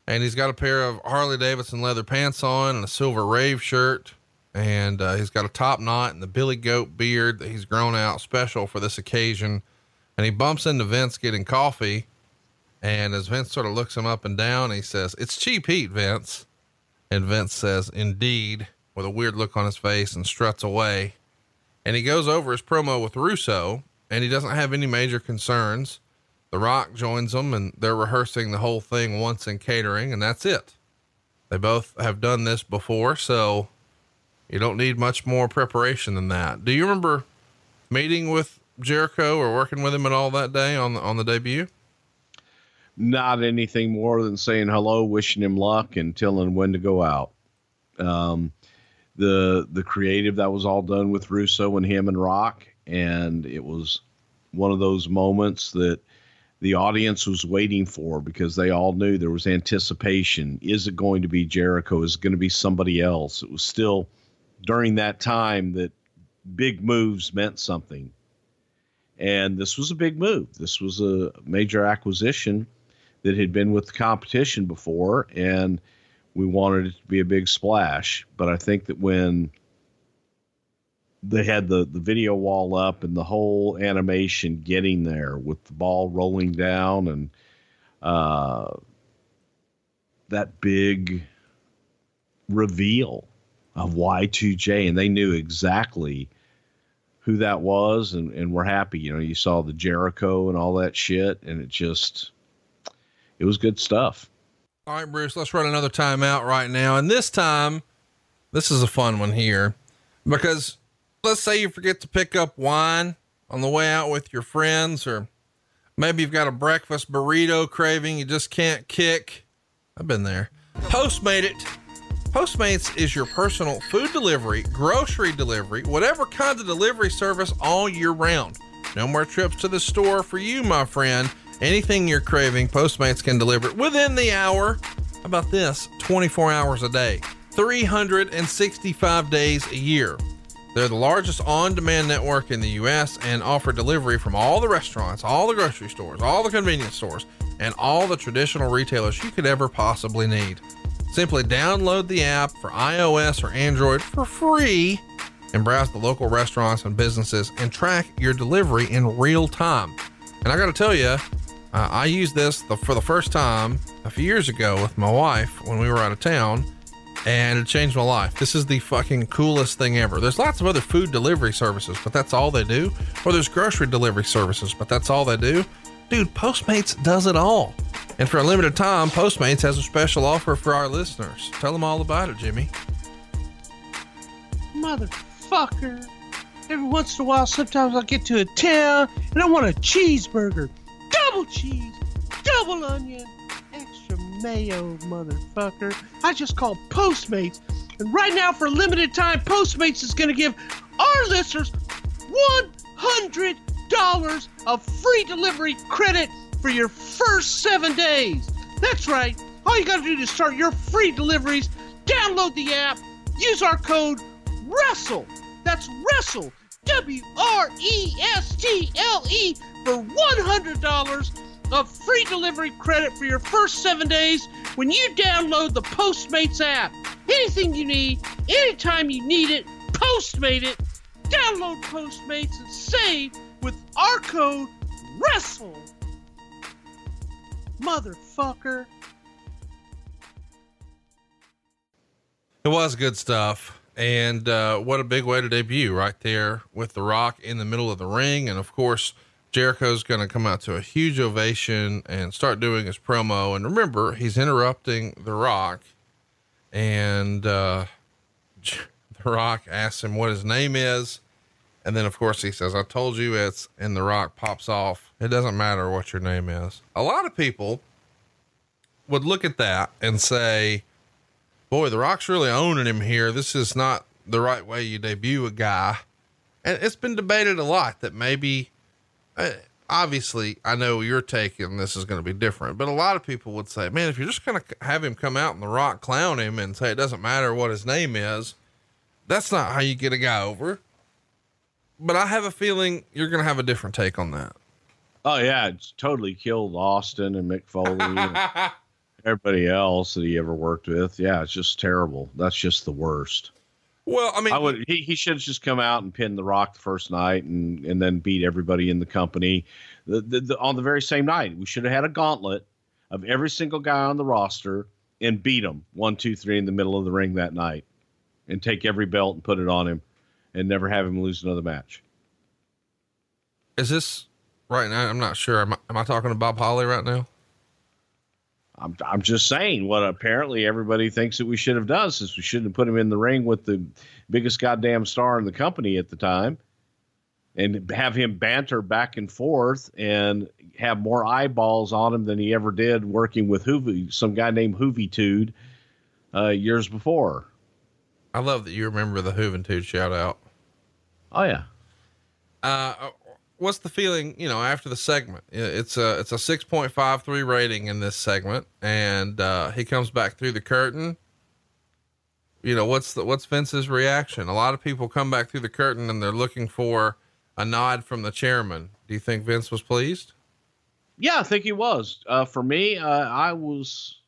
And he's got a pair of Harley Davidson leather pants on and a silver rave shirt. And uh, he's got a top knot and the Billy Goat beard that he's grown out special for this occasion. And he bumps into Vince getting coffee. And as Vince sort of looks him up and down, he says, It's cheap heat, Vince. And Vince says, Indeed with a weird look on his face and struts away. And he goes over his promo with Russo and he doesn't have any major concerns. The Rock joins them and they're rehearsing the whole thing once in catering and that's it. They both have done this before, so you don't need much more preparation than that. Do you remember meeting with Jericho or working with him at all that day on the, on the debut? Not anything more than saying hello, wishing him luck, and telling when to go out. Um, the the creative that was all done with Russo and him and Rock, and it was one of those moments that the audience was waiting for because they all knew there was anticipation. Is it going to be Jericho? Is it going to be somebody else? It was still during that time that big moves meant something. And this was a big move. This was a major acquisition that had been with the competition before. And we wanted it to be a big splash. But I think that when they had the, the video wall up and the whole animation getting there with the ball rolling down and uh, that big reveal of Y2J, and they knew exactly who that was, and, and we're happy. You know, you saw the Jericho and all that shit, and it just, it was good stuff. All right, Bruce, let's run another timeout right now. And this time, this is a fun one here because let's say you forget to pick up wine on the way out with your friends, or maybe you've got a breakfast burrito craving you just can't kick. I've been there. Postmate it. Postmates is your personal food delivery, grocery delivery, whatever kind of delivery service all year round. No more trips to the store for you, my friend. Anything you're craving, Postmates can deliver it within the hour. How about this? 24 hours a day, 365 days a year. They're the largest on demand network in the US and offer delivery from all the restaurants, all the grocery stores, all the convenience stores, and all the traditional retailers you could ever possibly need. Simply download the app for iOS or Android for free and browse the local restaurants and businesses and track your delivery in real time. And I got to tell you, uh, I used this the, for the first time a few years ago with my wife when we were out of town, and it changed my life. This is the fucking coolest thing ever. There's lots of other food delivery services, but that's all they do. Or there's grocery delivery services, but that's all they do. Dude, Postmates does it all. And for a limited time, Postmates has a special offer for our listeners. Tell them all about it, Jimmy. Motherfucker. Every once in a while, sometimes I get to a town and I want a cheeseburger. Double cheese, double onion, extra mayo, motherfucker. I just called Postmates. And right now, for a limited time, Postmates is going to give our listeners $100 of free delivery credit for your first seven days. That's right. All you got to do to start your free deliveries, download the app, use our code WRESTLE. That's WRESTLE. W R E S T L E for $100 of free delivery credit for your first seven days when you download the Postmates app. Anything you need, anytime you need it, Postmate it. Download Postmates and save with our code WRESTLE. Motherfucker. It was good stuff. And uh, what a big way to debut right there with The Rock in the middle of the ring. And of course, Jericho's going to come out to a huge ovation and start doing his promo. And remember, he's interrupting The Rock. And uh, [LAUGHS] The Rock asks him what his name is. And then, of course, he says, I told you it's, and The Rock pops off. It doesn't matter what your name is. A lot of people would look at that and say, boy, The Rock's really owning him here. This is not the right way you debut a guy. And it's been debated a lot that maybe, uh, obviously, I know your take and this is going to be different, but a lot of people would say, man, if you're just going to have him come out and The Rock clown him and say it doesn't matter what his name is, that's not how you get a guy over. But I have a feeling you're going to have a different take on that. Oh yeah, it's totally killed Austin and Mick Foley and [LAUGHS] everybody else that he ever worked with. Yeah, it's just terrible. That's just the worst. Well, I mean, I would he, he should have just come out and pinned the Rock the first night and and then beat everybody in the company. The, the, the, on the very same night, we should have had a gauntlet of every single guy on the roster and beat them one, two, three in the middle of the ring that night, and take every belt and put it on him, and never have him lose another match. is this right now? I'm not sure. Am I, am I talking to Bob Holly right now? I'm I'm just saying what apparently everybody thinks that we should have done since we shouldn't have put him in the ring with the biggest goddamn star in the company at the time and have him banter back and forth and have more eyeballs on him than he ever did working with Hoovy, some guy named Hoovitude uh, years before. I love that you remember the Juventud shout out. Oh yeah. Uh, what's the feeling, you know, after the segment? It's a, it's a 6.53 rating in this segment and, uh, he comes back through the curtain. You know, what's the, what's Vince's reaction? A lot of people come back through the curtain and they're looking for a nod from the chairman. Do you think Vince was pleased? Yeah, I think he was. Uh, for me, uh, I was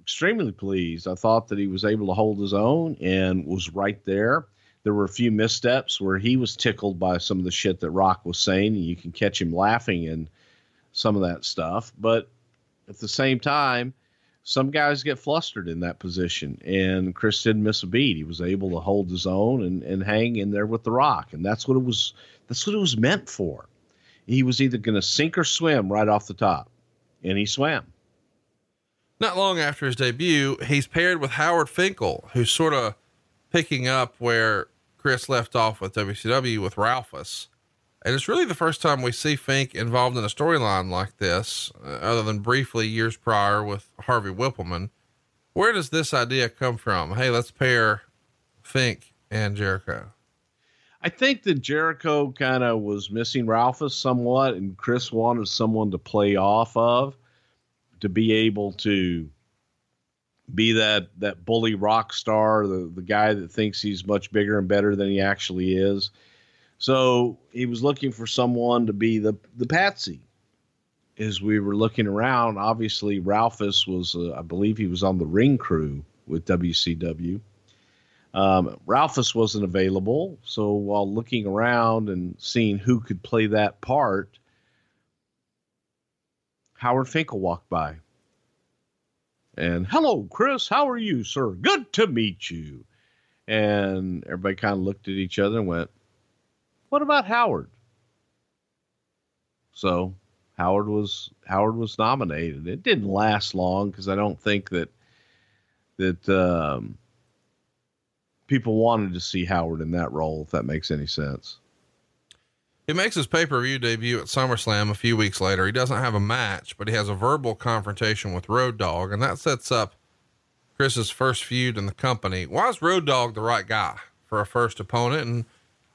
extremely pleased. I thought that he was able to hold his own and was right there. There were a few missteps where he was tickled by some of the shit that Rock was saying, and you can catch him laughing and some of that stuff. But at the same time, some guys get flustered in that position, and Chris didn't miss a beat. He was able to hold his own and, and hang in there with the rock, and that's what it was. That's what it was meant for. He was either going to sink or swim right off the top, and he swam. Not long after his debut, he's paired with Howard Finkel, who's sort of picking up where Chris left off with WCW with Ralphus. And it's really the first time we see Fink involved in a storyline like this, uh, other than briefly years prior with Harvey Wippleman. Where does this idea come from? Hey, let's pair Fink and Jericho. I think that Jericho kind of was missing Ralphus somewhat, and Chris wanted someone to play off of to be able to be that that bully rock star, the the guy that thinks he's much bigger and better than he actually is. So he was looking for someone to be the the patsy. As we were looking around, obviously Ralphus was, uh, I believe, he was on the ring crew with WCW. Um, Ralphus wasn't available, so while looking around and seeing who could play that part, Howard Finkel walked by. And hello, Chris. How are you, sir? Good to meet you. And everybody kind of looked at each other and went, What about Howard? So Howard was Howard was nominated. It didn't last long because I don't think that that um, people wanted to see Howard in that role, if that makes any sense. He makes his pay per view debut at SummerSlam a few weeks later. He doesn't have a match, but he has a verbal confrontation with Road Dog, and that sets up Chris's first feud in the company. Why is Road Dog the right guy for a first opponent? And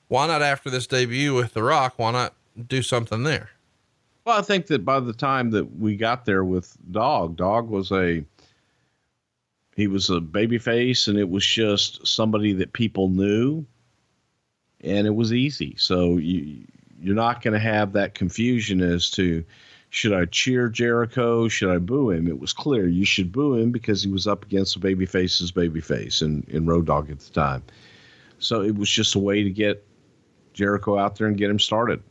why not after this debut with The Rock? Why not do something there? Well, I think that by the time that we got there with Dog, Dog was a he was a baby face and it was just somebody that people knew and it was easy. So you you're not going to have that confusion as to should I cheer Jericho? Should I boo him? It was clear you should boo him because he was up against a babyface's babyface in, in Road Dog at the time. So it was just a way to get Jericho out there and get him started.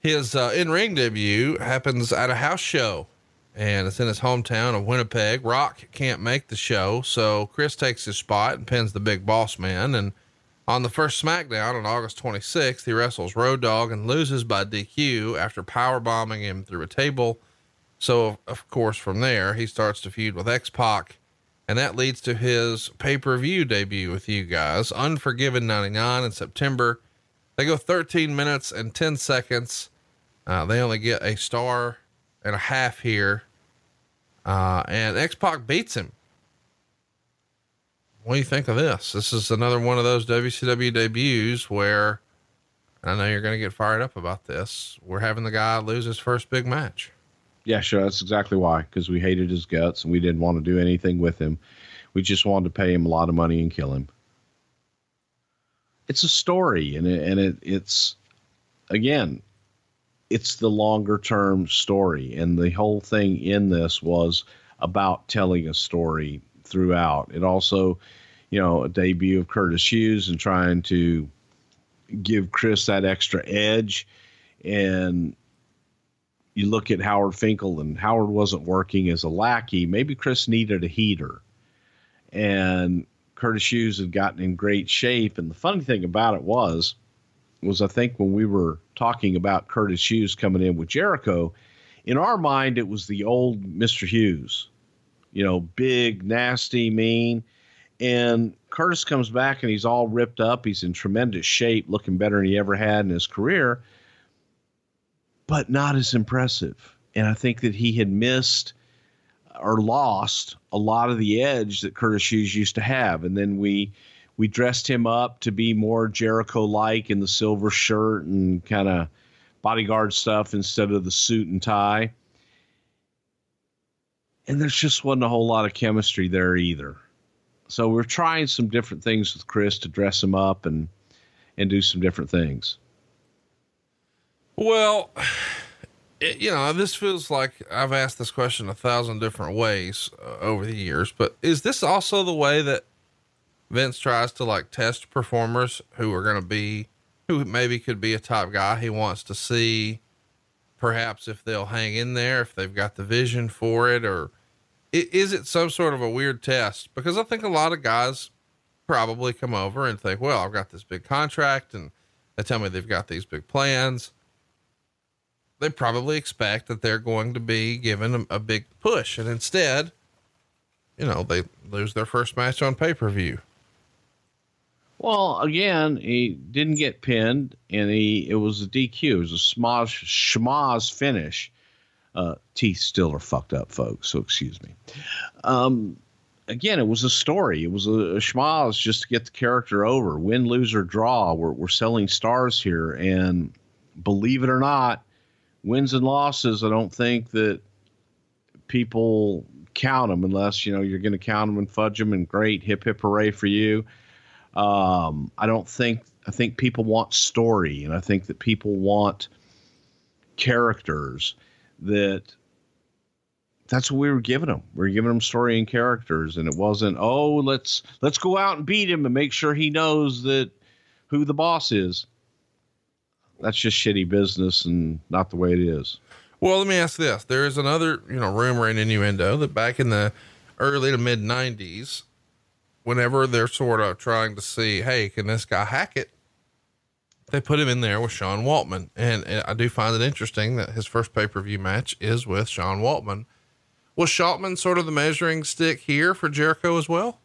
His uh, in ring debut happens at a house show and it's in his hometown of Winnipeg. Rock can't make the show, so Chris takes his spot and pins the big boss man. And on the first SmackDown on August 26th, he wrestles Road Dog and loses by DQ after power bombing him through a table. So, of course, from there, he starts to feud with X Pac, and that leads to his pay per view debut with you guys, Unforgiven 99 in September. They go 13 minutes and 10 seconds. Uh, they only get a star and a half here. Uh, and X Pac beats him what do you think of this? This is another one of those WCW debuts where I know you're going to get fired up about this. We're having the guy lose his first big match. Yeah, sure. That's exactly why. Because we hated his guts and we didn't want to do anything with him. We just wanted to pay him a lot of money and kill him. It's a story, and it, and it, it's again, it's the longer term story, and the whole thing in this was about telling a story throughout. It also, you know, a debut of Curtis Hughes and trying to give Chris that extra edge. And you look at Howard Finkel, and Howard wasn't working as a lackey. Maybe Chris needed a heater. And Curtis Hughes had gotten in great shape. And the funny thing about it was, was I think when we were talking about Curtis Hughes coming in with Jericho, in our mind, it was the old Mr. Hughes you know, big, nasty, mean. And Curtis comes back and he's all ripped up. He's in tremendous shape, looking better than he ever had in his career, but not as impressive. And I think that he had missed or lost a lot of the edge that Curtis Hughes used to have. And then we we dressed him up to be more Jericho like in the silver shirt and kind of bodyguard stuff instead of the suit and tie and there's just wasn't a whole lot of chemistry there either. So we're trying some different things with Chris to dress him up and and do some different things. Well, it, you know, this feels like I've asked this question a thousand different ways uh, over the years, but is this also the way that Vince tries to like test performers who are going to be, who maybe could be a top guy he wants to see perhaps if they'll hang in there, if they've got the vision for it, or is it some sort of a weird test? Because I think a lot of guys probably come over and think, well, I've got this big contract and they tell me they've got these big plans. They probably expect that they're going to be given a, a big push. And instead, you know, they lose their first match on pay per view. Well, again, he didn't get pinned, and he it was a DQ. It was a schmoz, schmoz finish. Uh, teeth still are fucked up, folks. So excuse me. Um, again, it was a story. It was a, a schmoz just to get the character over. Win, lose, or draw. We're we're selling stars here, and believe it or not, wins and losses. I don't think that people count them unless you know you're going to count them and fudge them. And great, hip hip hooray for you um, I don't think I think people want story, and I think that people want characters that that's what we were giving them. We were giving them story and characters, and it wasn't oh let's let's go out and beat him and make sure he knows that who the boss is. That's just shitty business and not the way it is. Well, let me ask this: There is another, you know, rumor and innuendo that back in the early to mid '90s, whenever they're sort of trying to see, hey, can this guy hack it? They put him in there with Sean Waltman. And, and I do find it interesting that his first pay per view match is with Sean Waltman. Was Waltman sort of the measuring stick here for Jericho as well?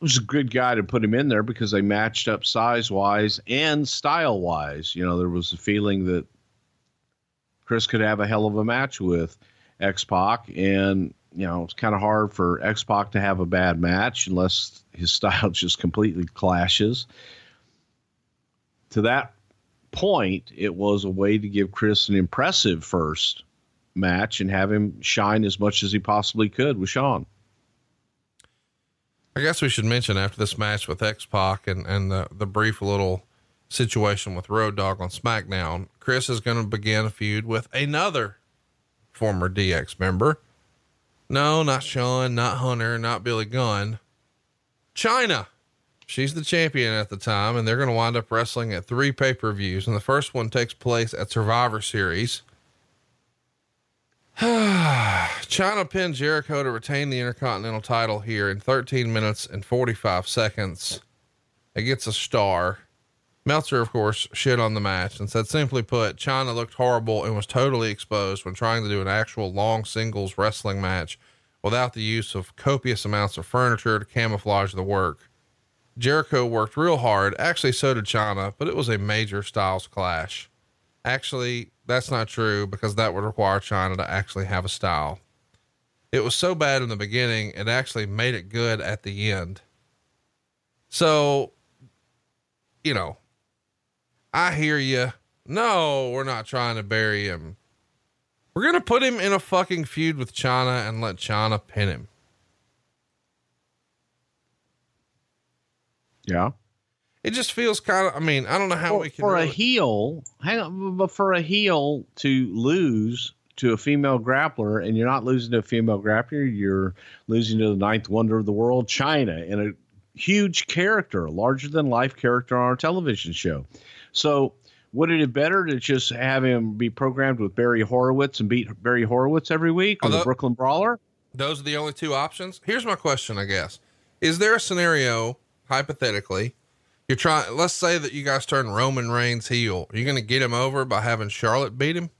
It was a good guy to put him in there because they matched up size wise and style wise. You know, there was a feeling that Chris could have a hell of a match with X Pac, and you know, it's kind of hard for X Pac to have a bad match unless his [LAUGHS] style just completely clashes. To that point, it was a way to give Chris an impressive first match and have him shine as much as he possibly could with Sean. I guess we should mention after this match with X Pac and, and the, the brief little situation with Road Dog on SmackDown, Chris is going to begin a feud with another former DX member no, not Sean, not Hunter, not Billy Gunn. Chyna. She's the champion at the time, and they're going to wind up wrestling at three pay per views. And the first one takes place at Survivor Series. [SIGHS] Chyna pinned Jericho to retain the Intercontinental title here in 13 minutes and 45 seconds. It gets a star. Meltzer, of course, shit on the match and said, simply put, Chyna looked horrible and was totally exposed when trying to do an actual long singles wrestling match without the use of copious amounts of furniture to camouflage the work. Jericho worked real hard. Actually, so did Chyna, but it was a major styles clash. Actually, that's not true because that would require Chyna to actually have a style. It was so bad in the beginning, it actually made it good at the end. So, you know, I hear you. No, we're not trying to bury him. We're going to put him in a fucking feud with Chyna and let Chyna pin him. Yeah. It just feels kind of, I mean, I don't know how for, we can. For really, a heel, hang on, but for a heel to lose to a female grappler and you're not losing to a female grappler, you're losing to the ninth wonder of the world, Chyna, and a huge character, a larger than life character on our television show. So would it have better to just have him be programmed with Barry Horowitz and beat Barry Horowitz every week or the Brooklyn Brawler? Those are the only two options. Here's my question, I guess. Is there a scenario, hypothetically, you're trying, let's say that you guys turn Roman Reigns heel. Are you going to get him over by having Charlotte beat him?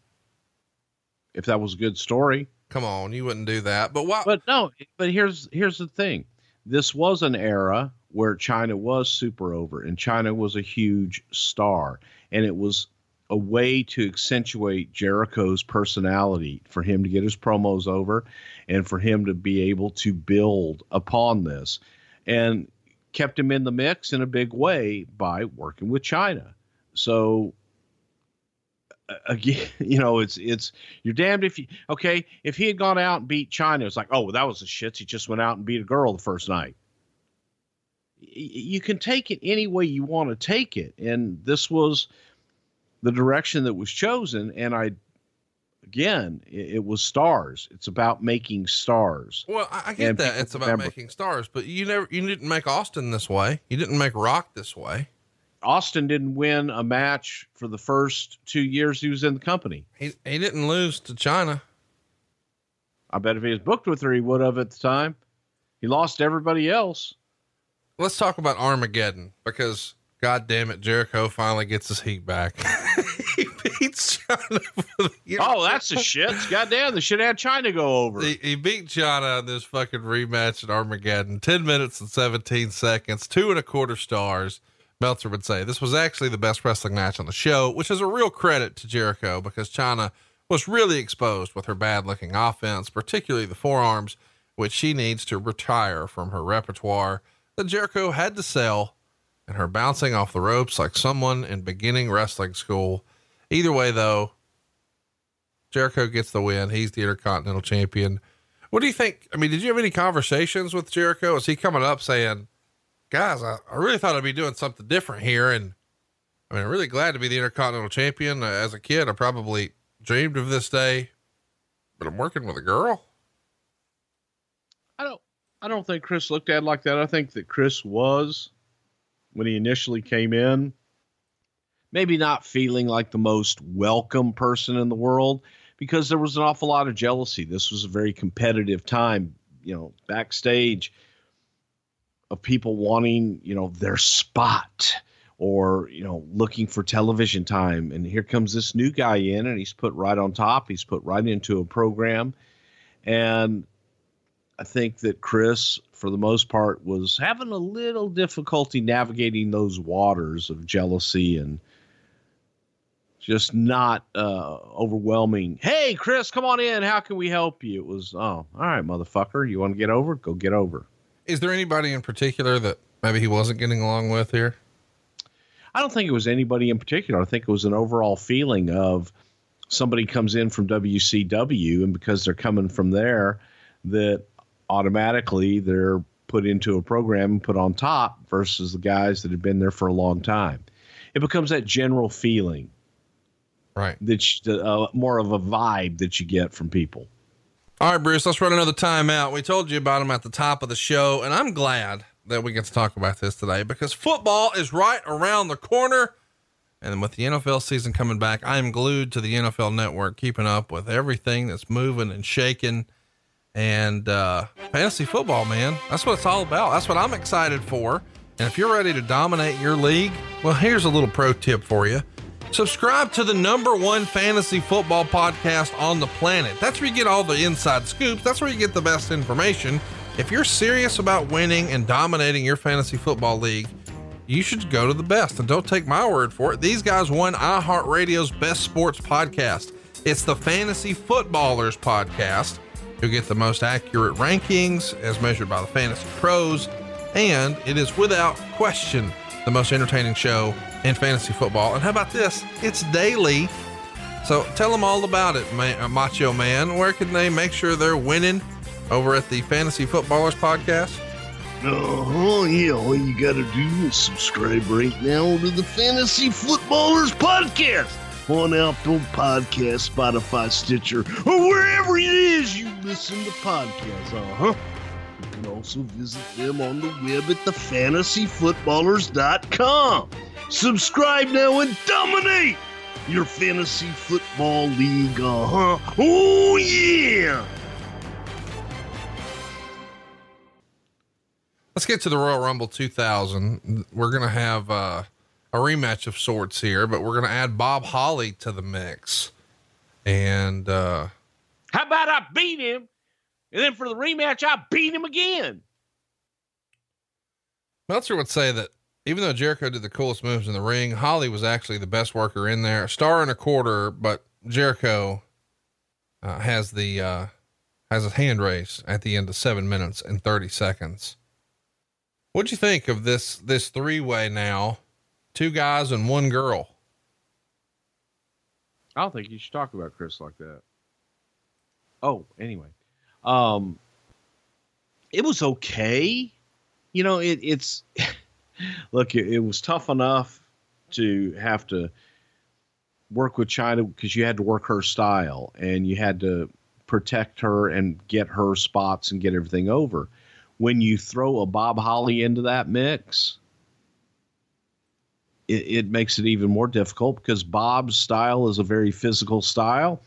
If that was a good story. Come on, you wouldn't do that. But why? But no, but here's, here's the thing. This was an era where Chyna was super over and Chyna was a huge star. And it was a way to accentuate Jericho's personality for him to get his promos over and for him to be able to build upon this. And kept him in the mix in a big way by working with Chyna. So again, [LAUGHS] you know, it's it's you're damned if you okay. If he had gone out and beat Chyna, it's like, oh, well, that was the shits. He just went out and beat a girl the first night you can take it any way you want to take it. And this was the direction that was chosen. And I, again, it, it was stars. It's about making stars. Well, I, I get and that it's about remember. making stars, but you never, you didn't make Austin this way. You didn't make Rock this way. Austin didn't win a match for the first two years he was in the company. He he didn't lose to Chyna. I bet if he was booked with her, he would have at the time. He lost everybody else. Let's talk about Armageddon because God damn it, Jericho finally gets his heat back. [LAUGHS] he beats Chyna. For the oh, that's the shit. Goddamn, the shit had Chyna go over. He, he beat Chyna in this fucking rematch at Armageddon. 10 minutes and 17 seconds, two and a quarter stars. Meltzer would say this was actually the best wrestling match on the show, which is a real credit to Jericho because Chyna was really exposed with her bad looking offense, particularly the forearms, which she needs to retire from her repertoire that Jericho had to sell and her bouncing off the ropes like someone in beginning wrestling school. Either way, though, Jericho gets the win. He's the Intercontinental Champion. What do you think? I mean, did you have any conversations with Jericho? Is he coming up saying, guys, I, I really thought I'd be doing something different here. And I mean, I'm really glad to be the Intercontinental Champion. As a kid, I probably dreamed of this day, but I'm working with a girl. I don't, think Chris looked at it like that. I think that Chris was when he initially came in, maybe not feeling like the most welcome person in the world because there was an awful lot of jealousy. This was a very competitive time, you know, backstage of people wanting, you know, their spot or, you know, looking for television time. And here comes this new guy in and he's put right on top. He's put right into a program. And I think that Chris, for the most part, was having a little difficulty navigating those waters of jealousy and just not uh, overwhelming. Hey, Chris, come on in. How can we help you? It was, oh, all right, motherfucker. You want to get over? Go get over. Is there anybody in particular that maybe he wasn't getting along with here? I don't think it was anybody in particular. I think it was an overall feeling of somebody comes in from WCW, and because they're coming from there, that automatically they're put into a program and put on top versus the guys that have been there for a long time. It becomes that general feeling, right? That you, uh, more of a vibe that you get from people. All right, Bruce, let's run another timeout. We told you about them at the top of the show, and I'm glad that we get to talk about this today because football is right around the corner. And with the NFL season coming back, I am glued to the NFL network, keeping up with everything that's moving and shaking. And uh, fantasy football, man, that's what it's all about. That's what I'm excited for. And if you're ready to dominate your league, well, here's a little pro tip for you. Subscribe to the number one fantasy football podcast on the planet. That's where you get all the inside scoops. That's where you get the best information. If you're serious about winning and dominating your fantasy football league, you should go to the best. And don't take my word for it. These guys won iHeartRadio's best sports podcast. It's the Fantasy Footballers podcast, who get the most accurate rankings as measured by the fantasy pros. And it is without question the most entertaining show in fantasy football. And how about this? It's daily. So tell them all about it, uh, Macho Man. Where can they make sure they're winning over at the Fantasy Footballers podcast? Oh, yeah. All you got to do is subscribe right now to the Fantasy Footballers podcast on Apple Podcast, Spotify, Stitcher, or wherever it is you listen to podcasts. Uh huh. You can also visit them on the web at thefantasyfootballers.com. Subscribe now and dominate your fantasy football league. Uh huh. Oh, yeah. Let's get to the Royal Rumble 2000. We're going to have uh, a rematch of sorts here, but we're going to add Bob Holly to the mix. And uh, how about I beat him? And then for the rematch, I beat him again. Meltzer would say that even though Jericho did the coolest moves in the ring, Holly was actually the best worker in there. Star and a quarter, but Jericho uh, has the uh, has a hand raise at the end of seven minutes and thirty seconds. What'd you think of this this three way now? Two guys and one girl. I don't think you should talk about Chris like that. Oh, anyway. Um it was okay. You know, it, it's [LAUGHS] look, it, it was tough enough to have to work with Chyna because you had to work her style and you had to protect her and get her spots and get everything over. When you throw a Bob Holly into that mix, it, it makes it even more difficult because Bob's style is a very physical style,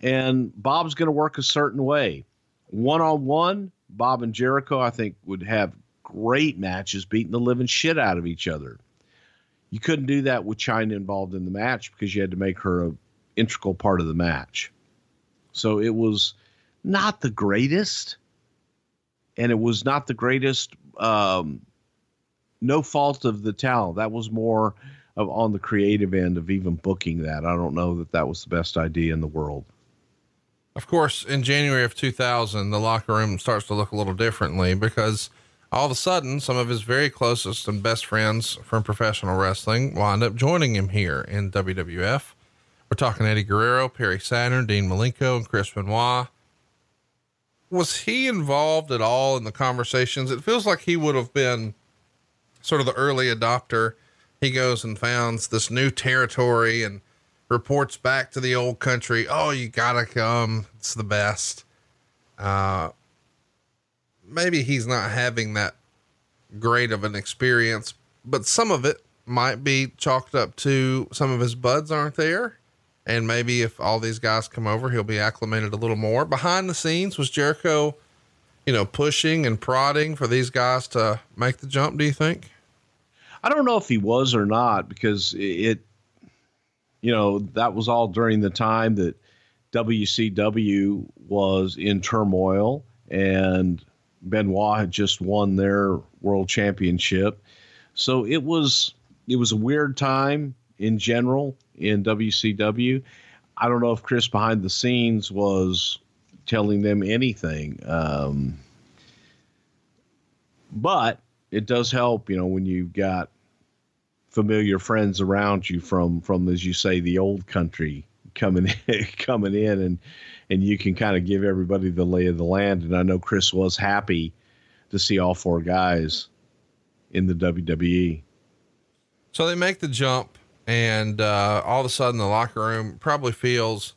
and Bob's going to work a certain way. One on one, Bob and Jericho, I think, would have great matches beating the living shit out of each other. You couldn't do that with Chyna involved in the match because you had to make her an integral part of the match. So it was not the greatest, and it was not the greatest. Um, no fault of the talent. That was more of on the creative end of even booking that. I don't know that that was the best idea in the world. Of course, in January of 2000, the locker room starts to look a little differently because all of a sudden, some of his very closest and best friends from professional wrestling wind up joining him here in WWF. We're talking Eddie Guerrero, Perry Saturn, Dean Malenko, and Chris Benoit. Was he involved at all in the conversations? It feels like he would have been sort of the early adopter. He goes and founds this new territory and reports back to the old country. Oh, you gotta come. It's the best. Uh, maybe he's not having that great of an experience, but some of it might be chalked up to some of his buds aren't there. And maybe if all these guys come over, he'll be acclimated a little more. Behind the scenes, was Jericho, you know, pushing and prodding for these guys to make the jump, do you think? I don't know if he was or not because it, you know, that was all during the time that WCW was in turmoil and Benoit had just won their world championship. So it was it was a weird time in general in WCW. I don't know if Chris behind the scenes was telling them anything. Um, but it does help, you know, when you've got familiar friends around you from from as you say the old country coming [LAUGHS] in, coming in and and you can kind of give everybody the lay of the land and I know Chris was happy to see all four guys in the WWE. So they make the jump and uh, all of a sudden the locker room probably feels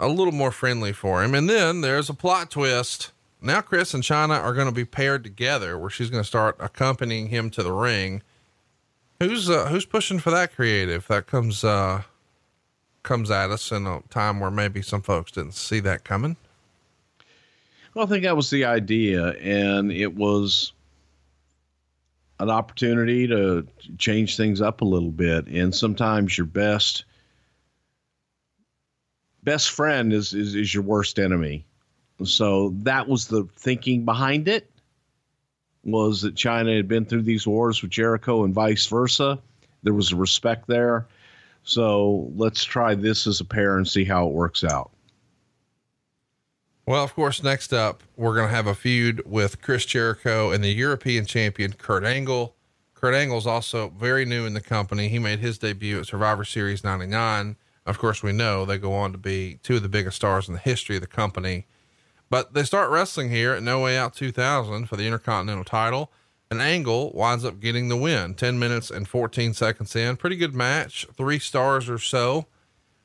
a little more friendly for him. And then there's a plot twist. Now Chris and Chyna are going to be paired together where she's going to start accompanying him to the ring. Who's, uh, who's pushing for that creative that comes, uh, comes at us in a time where maybe some folks didn't see that coming? Well, I think that was the idea. And it was an opportunity to change things up a little bit. And sometimes your best, best friend is, is, is your worst enemy. So that was the thinking behind it was that Chyna had been through these wars with Jericho and vice versa. There was a respect there. So let's try this as a pair and see how it works out. Well, of course, next up, we're going to have a feud with Chris Jericho and the European champion, Kurt Angle. Kurt Angle is also very new in the company. He made his debut at Survivor Series 99. Of course, we know they go on to be two of the biggest stars in the history of the company. But they start wrestling here at No Way Out 2000 for the Intercontinental title. And Angle winds up getting the win 10 minutes and 14 seconds in. Pretty good match, three stars or so.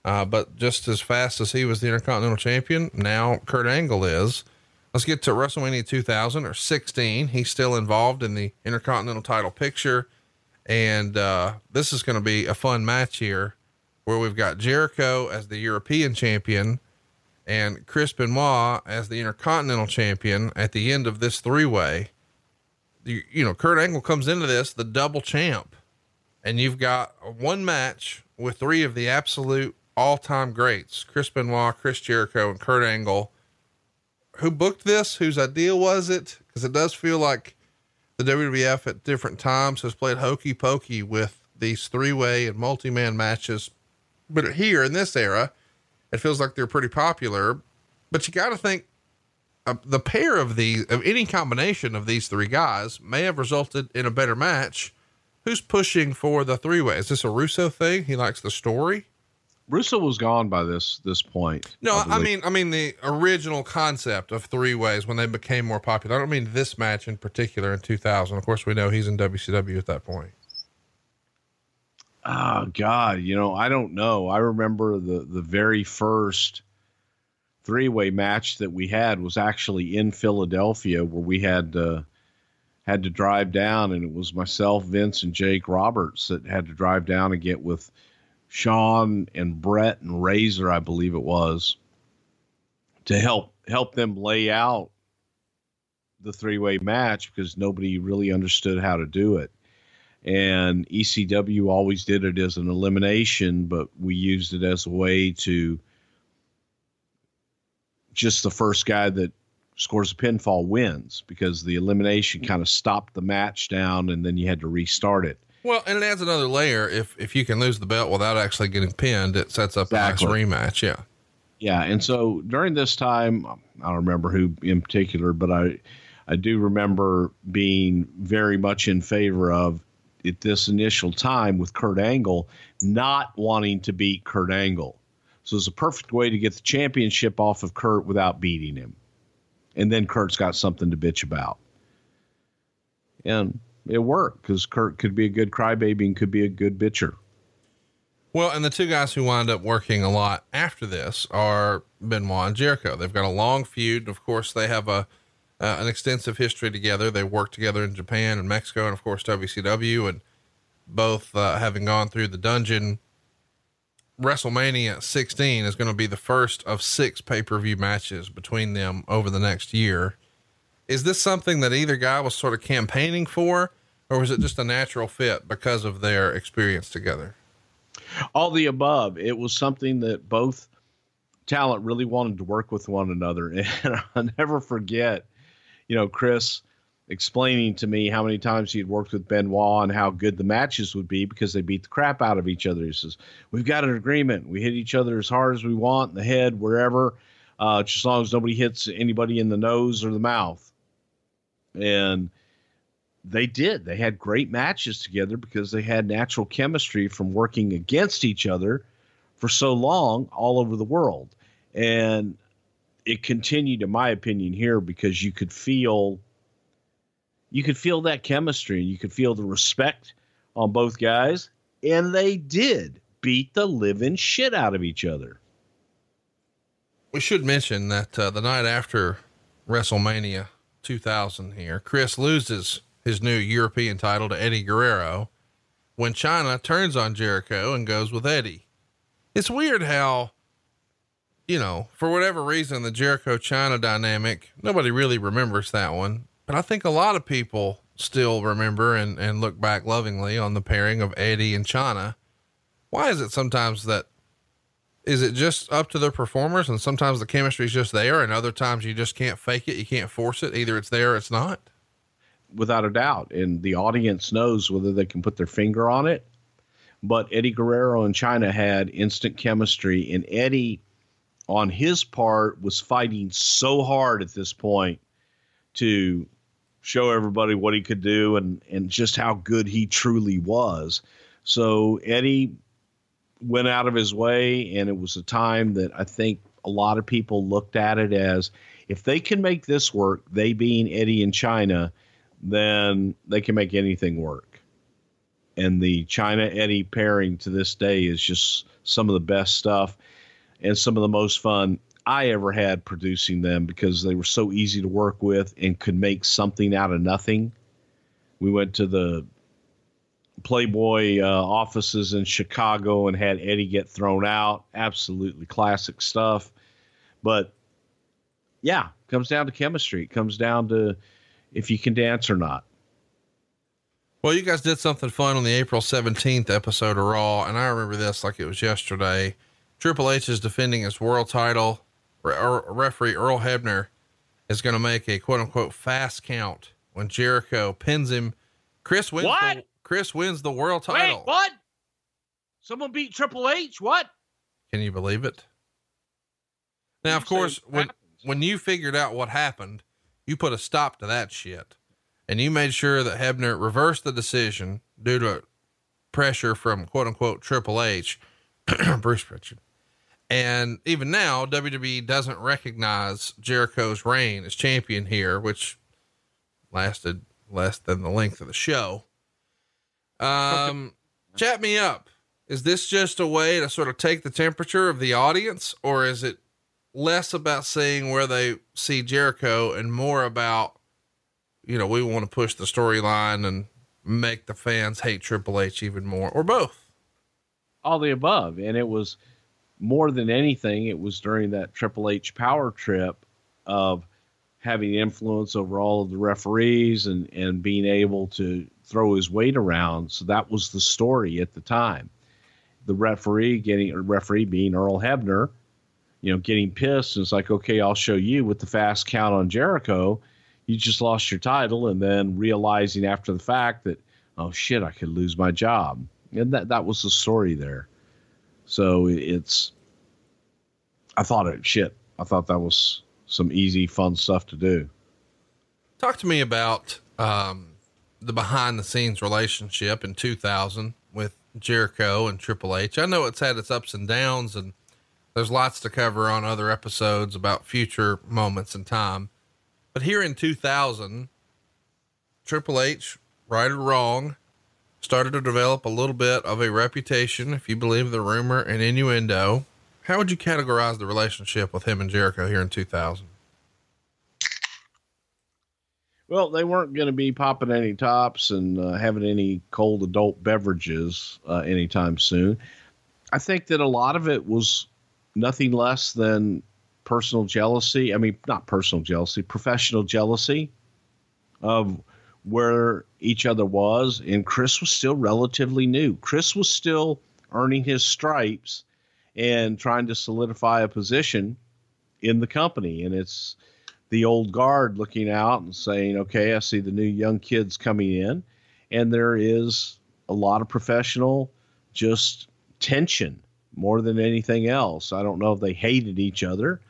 Uh, but just as fast as he was the Intercontinental Champion, now Kurt Angle is. Let's get to WrestleMania 2000 or 16. He's still involved in the Intercontinental title picture. And uh, this is going to be a fun match here where we've got Jericho as the European champion and Chris Benoit as the Intercontinental champion at the end of this three way. You, you know, Kurt Angle comes into this, the double champ, and you've got one match with three of the absolute all time greats Chris Benoit, Chris Jericho, and Kurt Angle. Who booked this? Whose idea was it? Because it does feel like the WWF at different times has played hokey pokey with these three way and multi man matches. But here in this era, it feels like they're pretty popular. But you got to think uh, the pair of these, of any combination of these three guys, may have resulted in a better match. Who's pushing for the three way? Is this a Russo thing? He likes the story. Russo was gone by this this point. No, I, I, mean I mean the original concept of three ways when they became more popular. I don't mean this match in particular in 2000. Of course, we know he's in WCW at that point. Oh God, you know I don't know. I remember the the very first three way match that we had was actually in Philadelphia, where we had uh, had to drive down, and it was myself, Vince, and Jake Roberts that had to drive down and get with sean and bret and Razor, I believe it was, to help help them lay out the three way match because nobody really understood how to do it. And ECW always did it as an elimination, but we used it as a way to just the first guy that scores a pinfall wins because the elimination kind of stopped the match down and then you had to restart it. Well, and it adds another layer. If if you can lose the belt without actually getting pinned, it sets up exactly. a nice rematch. Yeah. Yeah, and so during this time, I don't remember who in particular, but I I do remember being very much in favor of at this initial time with Kurt Angle not wanting to beat Kurt Angle. So it's a perfect way to get the championship off of Kurt without beating him. And then Kurt's got something to bitch about. And it worked because Kurt could be a good crybaby and could be a good bitcher. Well, and the two guys who wind up working a lot after this are Benoit and Jericho. They've got a long feud. And of course, they have a uh, an extensive history together. They worked together in Japan and Mexico, and of course WCW, and both uh, having gone through the dungeon. WrestleMania 16 is going to be the first of six pay per view matches between them over the next year. Is this something that either guy was sort of campaigning for, or was it just a natural fit because of their experience together? All the above. It was something that both talent really wanted to work with one another. [LAUGHS] And I'll never forget you know, Chris explaining to me how many times he had worked with Benoit and how good the matches would be because they beat the crap out of each other. He says, We've got an agreement. We hit each other as hard as we want in the head, wherever, uh, just as long as nobody hits anybody in the nose or the mouth. And they did. They had great matches together because they had natural chemistry from working against each other for so long all over the world. And it continued, in my opinion, here because you could feel you could feel that chemistry. And you could feel the respect on both guys, and they did beat the living shit out of each other. We should mention that uh, the night after WrestleMania 2000 here, Chris loses his new European title to Eddie Guerrero when Chyna turns on Jericho and goes with Eddie. It's weird how you know, for whatever reason, the Jericho Chyna dynamic, nobody really remembers that one. But I think a lot of people still remember and, and look back lovingly on the pairing of Eddie and Chyna. Why is it sometimes that is it just up to the performers and sometimes the chemistry is just there and other times you just can't fake it, you can't force it. Either it's there or it's not. Without a doubt. And the audience knows whether they can put their finger on it. But Eddie Guerrero and Chyna had instant chemistry and Eddie on his part was fighting so hard at this point to show everybody what he could do and and just how good he truly was. So Eddie went out of his way and it was a time that I think a lot of people looked at it as if they can make this work, they being Eddie and Chyna, then they can make anything work. And the Chyna Eddie pairing to this day is just some of the best stuff and some of the most fun I ever had producing them because they were so easy to work with and could make something out of nothing. We went to the Playboy uh, offices in Chicago and had Eddie get thrown out. Absolutely classic stuff. But yeah, comes down to chemistry. It comes down to if you can dance or not. Well, you guys did something fun on the April 17th episode of Raw, and I remember this like it was yesterday. Triple H is defending his world title. Re- referee Earl Hebner is going to make a quote unquote fast count when Jericho pins him. Chris wins. What? The, Chris wins the world title. Wait, what? Someone beat Triple H? What? Can you believe it? Now, of course, when happens. when you figured out what happened, you put a stop to that shit, and you made sure that Hebner reversed the decision due to pressure from quote unquote Triple H, [CLEARS THROAT] Bruce Prichard. And even now, WWE doesn't recognize Jericho's reign as champion here, which lasted less than the length of the show. Um, chat me up. Is this just a way to sort of take the temperature of the audience, or is it less about seeing where they see Jericho and more about you know, we want to push the storyline and make the fans hate Triple H even more, or both? All the above. And it was more than anything, it was during that Triple H power trip of having influence over all of the referees and, and being able to throw his weight around. So that was the story at the time. The referee getting a referee being Earl Hebner, you know, getting pissed. And it's like, okay, I'll show you with the fast count on Jericho. You just lost your title, and then realizing after the fact that, oh shit, I could lose my job. And that that was the story there. So it's I thought it shit. I thought that was some easy, fun stuff to do. Talk to me about um, the behind the scenes relationship in 2000 with Jericho and Triple H. I know it's had its ups and downs, and there's lots to cover on other episodes about future moments in time. But here in 2000, Triple H, right or wrong, started to develop a little bit of a reputation, if you believe the rumor and innuendo. How would you categorize the relationship with him and Jericho here in 2000? Well, they weren't going to be popping any tops and uh, having any cold adult beverages uh, anytime soon. I think that a lot of it was nothing less than personal jealousy. I mean, not personal jealousy, professional jealousy of where each other was. And Chris was still relatively new. Chris was still earning his stripes and trying to solidify a position in the company. And it's, the old guard looking out and saying, okay, I see the new young kids coming in. And there is a lot of professional just tension more than anything else. I don't know if they hated each other.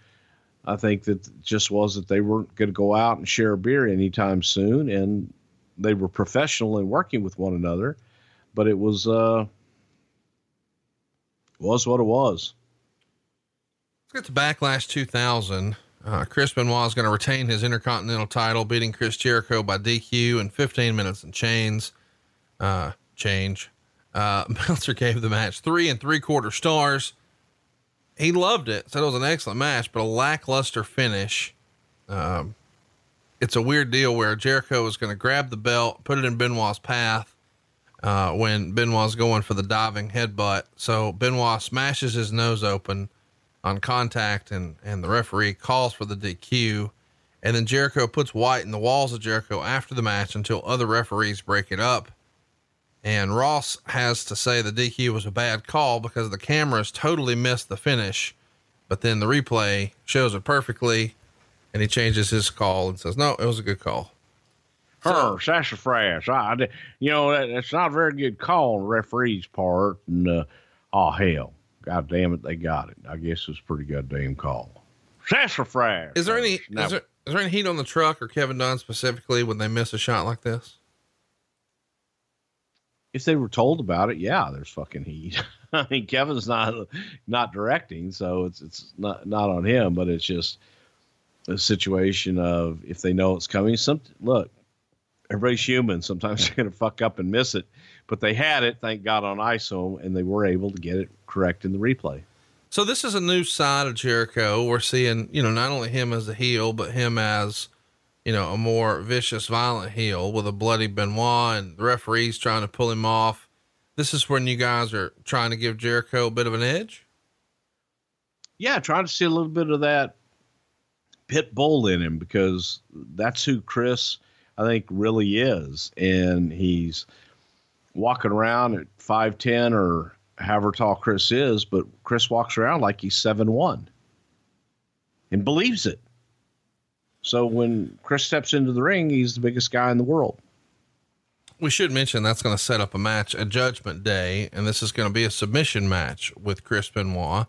I think that just was that they weren't going to go out and share a beer anytime soon. And they were professional in working with one another. But it was, uh, was what it was. Let's get to Backlash 2000. Uh, Chris Benoit is going to retain his Intercontinental title, beating Chris Jericho by DQ in 15 minutes and chains. Uh, change. Uh, [LAUGHS] Meltzer gave the match three and three quarter stars. He loved it. Said it was an excellent match, but a lackluster finish. Um, it's a weird deal where Jericho is going to grab the belt, put it in Benoit's path, uh, when Benoit's going for the diving headbutt. So Benoit smashes his nose open on contact and, and the referee calls for the DQ. And then Jericho puts White in the walls of Jericho after the match until other referees break it up. And Ross has to say the DQ was a bad call because the cameras totally missed the finish. But then the replay shows it perfectly. And he changes his call and says, no, it was a good call. Her, so, sassafras. I, you know, that, that's not a very good call on the referee's part. And, uh, oh, hell. God damn it, they got it. I guess it's pretty goddamn call. Sassafras. Is there any is there, is there any heat on the truck or Kevin Dunn specifically when they miss a shot like this? If they were told about it, yeah, there's fucking heat. [LAUGHS] I mean, Kevin's not not directing, so it's it's not not on him, but it's just a situation of if they know it's coming. Some look, everybody's human. Sometimes [LAUGHS] they're gonna fuck up and miss it but they had it, thank God, on ISO, and they were able to get it correct in the replay. So this is a new side of Jericho. We're seeing, you know, not only him as a heel, but him as, you know, a more vicious, violent heel with a bloody Benoit and the referees trying to pull him off. This is when you guys are trying to give Jericho a bit of an edge. Yeah, trying to see a little bit of that pit bull in him because that's who Chris, I think, really is, and he's walking around at 5'10 or however tall Chris is, but Chris walks around like he's seven one and believes it. So when Chris steps into the ring, he's the biggest guy in the world. We should mention that's going to set up a match at Judgment Day, and this is going to be a submission match with Chris Benoit.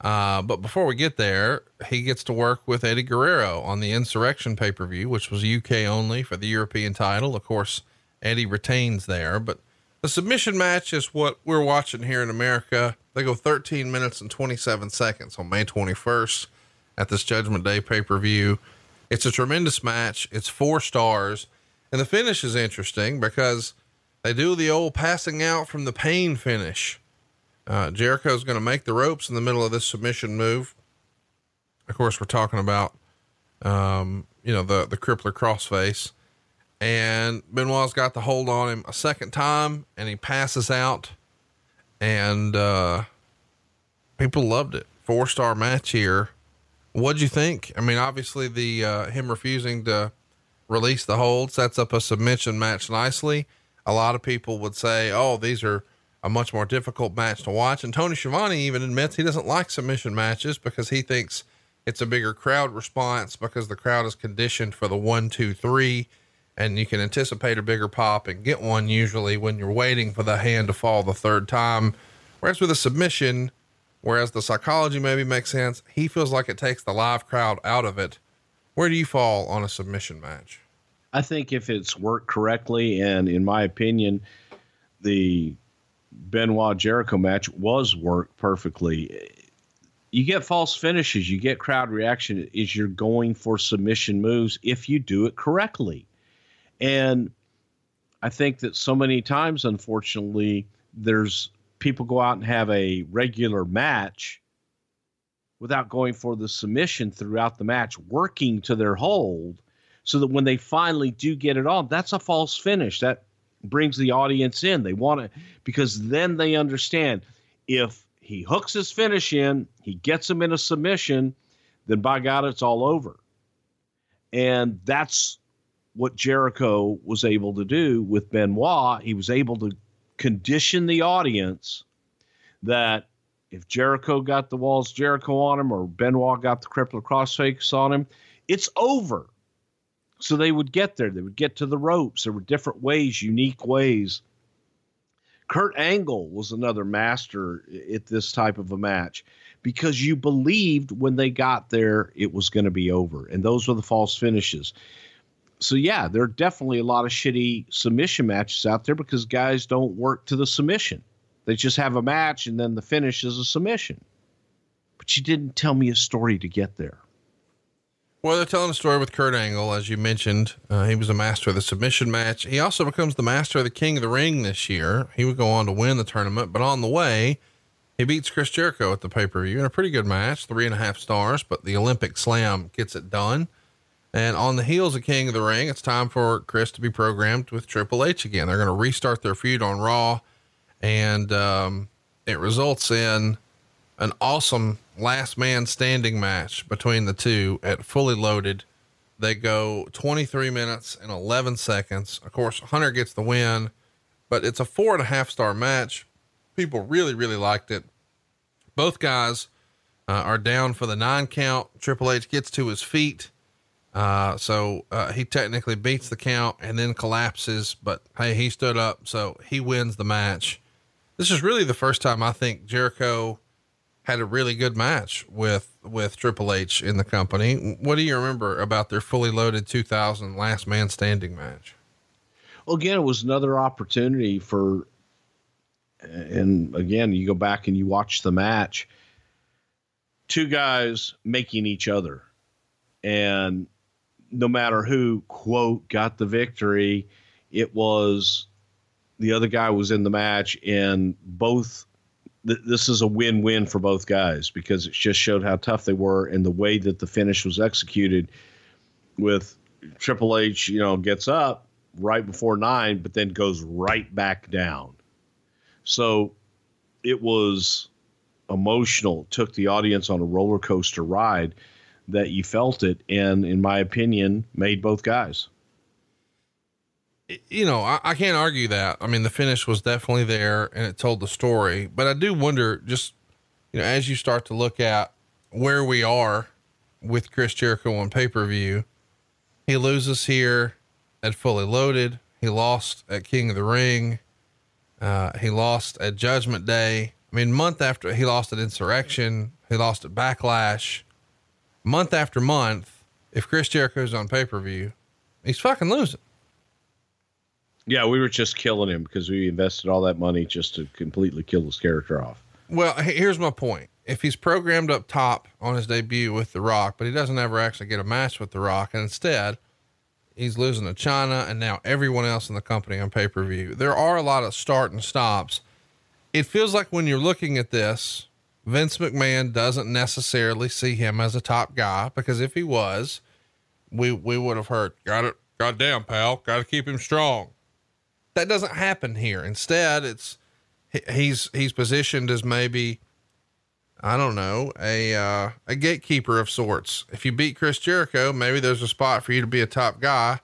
Uh, but before we get there, he gets to work with Eddie Guerrero on the Insurrextion pay per view, which was UK only for the European title. Of course, Eddie retains there. But the submission match is what we're watching here in America. They go 13 minutes and 27 seconds on May 21st at this Judgment Day pay per view. It's a tremendous match. It's four stars. And the finish is interesting because they do the old passing out from the pain finish. Uh, Jericho's going to make the ropes in the middle of this submission move. Of course, we're talking about, um, you know, the, the crippler crossface and Benoit's got the hold on him a second time and he passes out and, uh, people loved it. Four star match here. What'd you think? I mean, obviously the, uh, him refusing to release the hold sets up a submission match nicely. A lot of people would say, Oh, these are a much more difficult match to watch. And Tony Schiavone even admits he doesn't like submission matches because he thinks it's a bigger crowd response because the crowd is conditioned for the one, two, three, and you can anticipate a bigger pop and get one usually when you're waiting for the hand to fall the third time. Whereas with a submission, whereas the psychology maybe makes sense, he feels like it takes the live crowd out of it. Where do you fall on a submission match? I think if it's worked correctly, and in my opinion, the Benoit Jericho match was worked perfectly. You get false finishes, you get crowd reaction, is you're going for submission moves if you do it correctly. And I think that so many times, unfortunately, there's people go out and have a regular match without going for the submission throughout the match, working to their hold, so that when they finally do get it on, that's a false finish. That brings the audience in. They want to because then they understand if he hooks his finish in, he gets him in a submission, then by God, it's all over. And that's what Jericho was able to do with Benoit. He was able to condition the audience that if Jericho got the walls Jericho on him or Benoit got the crippler crossface on him, it's over. So they would get there. They would get to the ropes. There were different ways, unique ways. Kurt Angle was another master at this type of a match because you believed when they got there it was going to be over. And those were the false finishes. So, yeah, there are definitely a lot of shitty submission matches out there because guys don't work to the submission. They just have a match and then the finish is a submission. But you didn't tell me a story to get there. Well, they're telling a story with Kurt Angle, as you mentioned. Uh, he was a master of the submission match. He also becomes the master of the King of the Ring this year. He would go on to win the tournament, but on the way, he beats Chris Jericho at the pay per view in a pretty good match, three and a half stars, but the Olympic Slam gets it done. And on the heels of King of the Ring, it's time for Chris to be programmed with Triple H again. They're going to restart their feud on Raw, and um, it results in an awesome last man standing match between the two at fully loaded. They go 23 minutes and 11 seconds. Of course, Hunter gets the win, but it's a four and a half star match. People really, really liked it. Both guys uh, are down for the nine count. Triple H gets to his feet. Uh, so uh, he technically beats the count and then collapses, but hey, he stood up, so he wins the match. This is really the first time I think Jericho had a really good match with with Triple H in the company. What do you remember about their fully loaded 2000 last man standing match? Well, again, it was another opportunity for, and again, you go back and you watch the match. Two guys making each other, and no matter who quote got the victory, it was the other guy was in the match, and both th- this is a win-win for both guys because it just showed how tough they were and the way that the finish was executed with Triple H, you know, gets up right before nine, but then goes right back down. So it was emotional, took the audience on a roller coaster ride that you felt it, and in my opinion, made both guys you know, I, I, can't argue that. I mean, the finish was definitely there and it told the story, but I do wonder just, you know, as you start to look at where we are with Chris Jericho on pay per view, he loses here at Fully Loaded. He lost at King of the Ring. Uh, he lost at Judgment Day. I mean, month after he lost at Insurrextion, he lost at Backlash. Month after month, if Chris Jericho's on pay per view, he's fucking losing. Yeah, we were just killing him because we invested all that money just to completely kill his character off. Well, here's my point. If he's programmed up top on his debut with The Rock, but he doesn't ever actually get a match with The Rock, and instead he's losing to Chyna and now everyone else in the company on pay per view, there are a lot of start and stops. It feels like when you're looking at this, Vince McMahon doesn't necessarily see him as a top guy because if he was, we we would have heard got it goddamn pal, got to keep him strong. That doesn't happen here. Instead, it's he's he's positioned as maybe I don't know a uh, a gatekeeper of sorts. If you beat Chris Jericho, maybe there's a spot for you to be a top guy.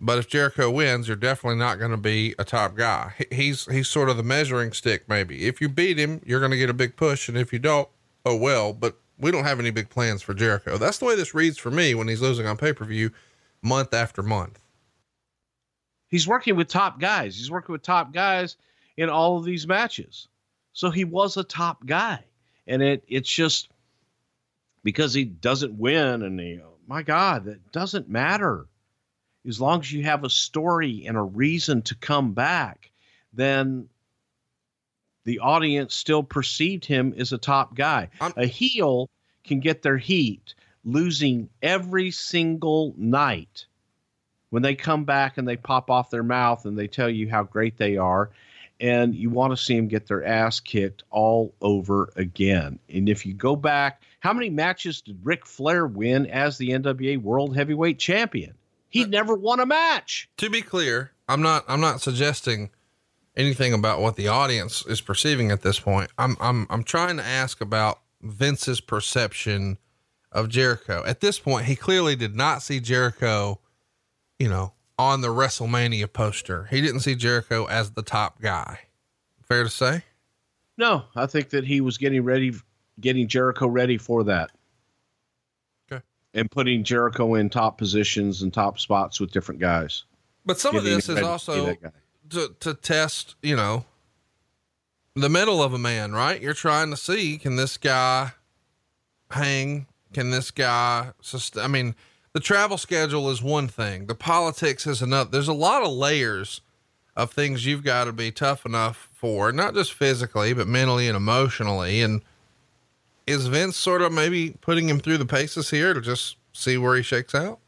But if Jericho wins, you're definitely not going to be a top guy. He's he's sort of the measuring stick. Maybe if you beat him, you're going to get a big push, and if you don't, oh well. But we don't have any big plans for Jericho. That's the way this reads for me when he's losing on pay per view, month after month. He's working with top guys. He's working with top guys in all of these matches, so he was a top guy, and it it's just because he doesn't win, and he, oh my God, that doesn't matter as long as you have a story and a reason to come back, then the audience still perceived him as a top guy. I'm- a heel can get their heat losing every single night when they come back and they pop off their mouth and they tell you how great they are and you want to see them get their ass kicked all over again. And if you go back, how many matches did Ric Flair win as the NWA World Heavyweight Champion? He uh, never won a match. To be clear, I'm not I'm not suggesting anything about what the audience is perceiving at this point. I'm I'm I'm trying to ask about Vince's perception of Jericho. At this point, he clearly did not see Jericho, you know, on the WrestleMania poster. He didn't see Jericho as the top guy. Fair to say? No, I think that he was getting ready getting Jericho ready for that Okay. and putting Jericho in top positions and top spots with different guys. But some of this is also to, to test, you know, the middle of a man, right? You're trying to see can this guy hang? Can this guy sustain? I mean, the travel schedule is one thing, the politics is another. There's a lot of layers of things you've got to be tough enough for, not just physically, but mentally and emotionally. And is Vince sort of maybe putting him through the paces here to just see where he shakes out?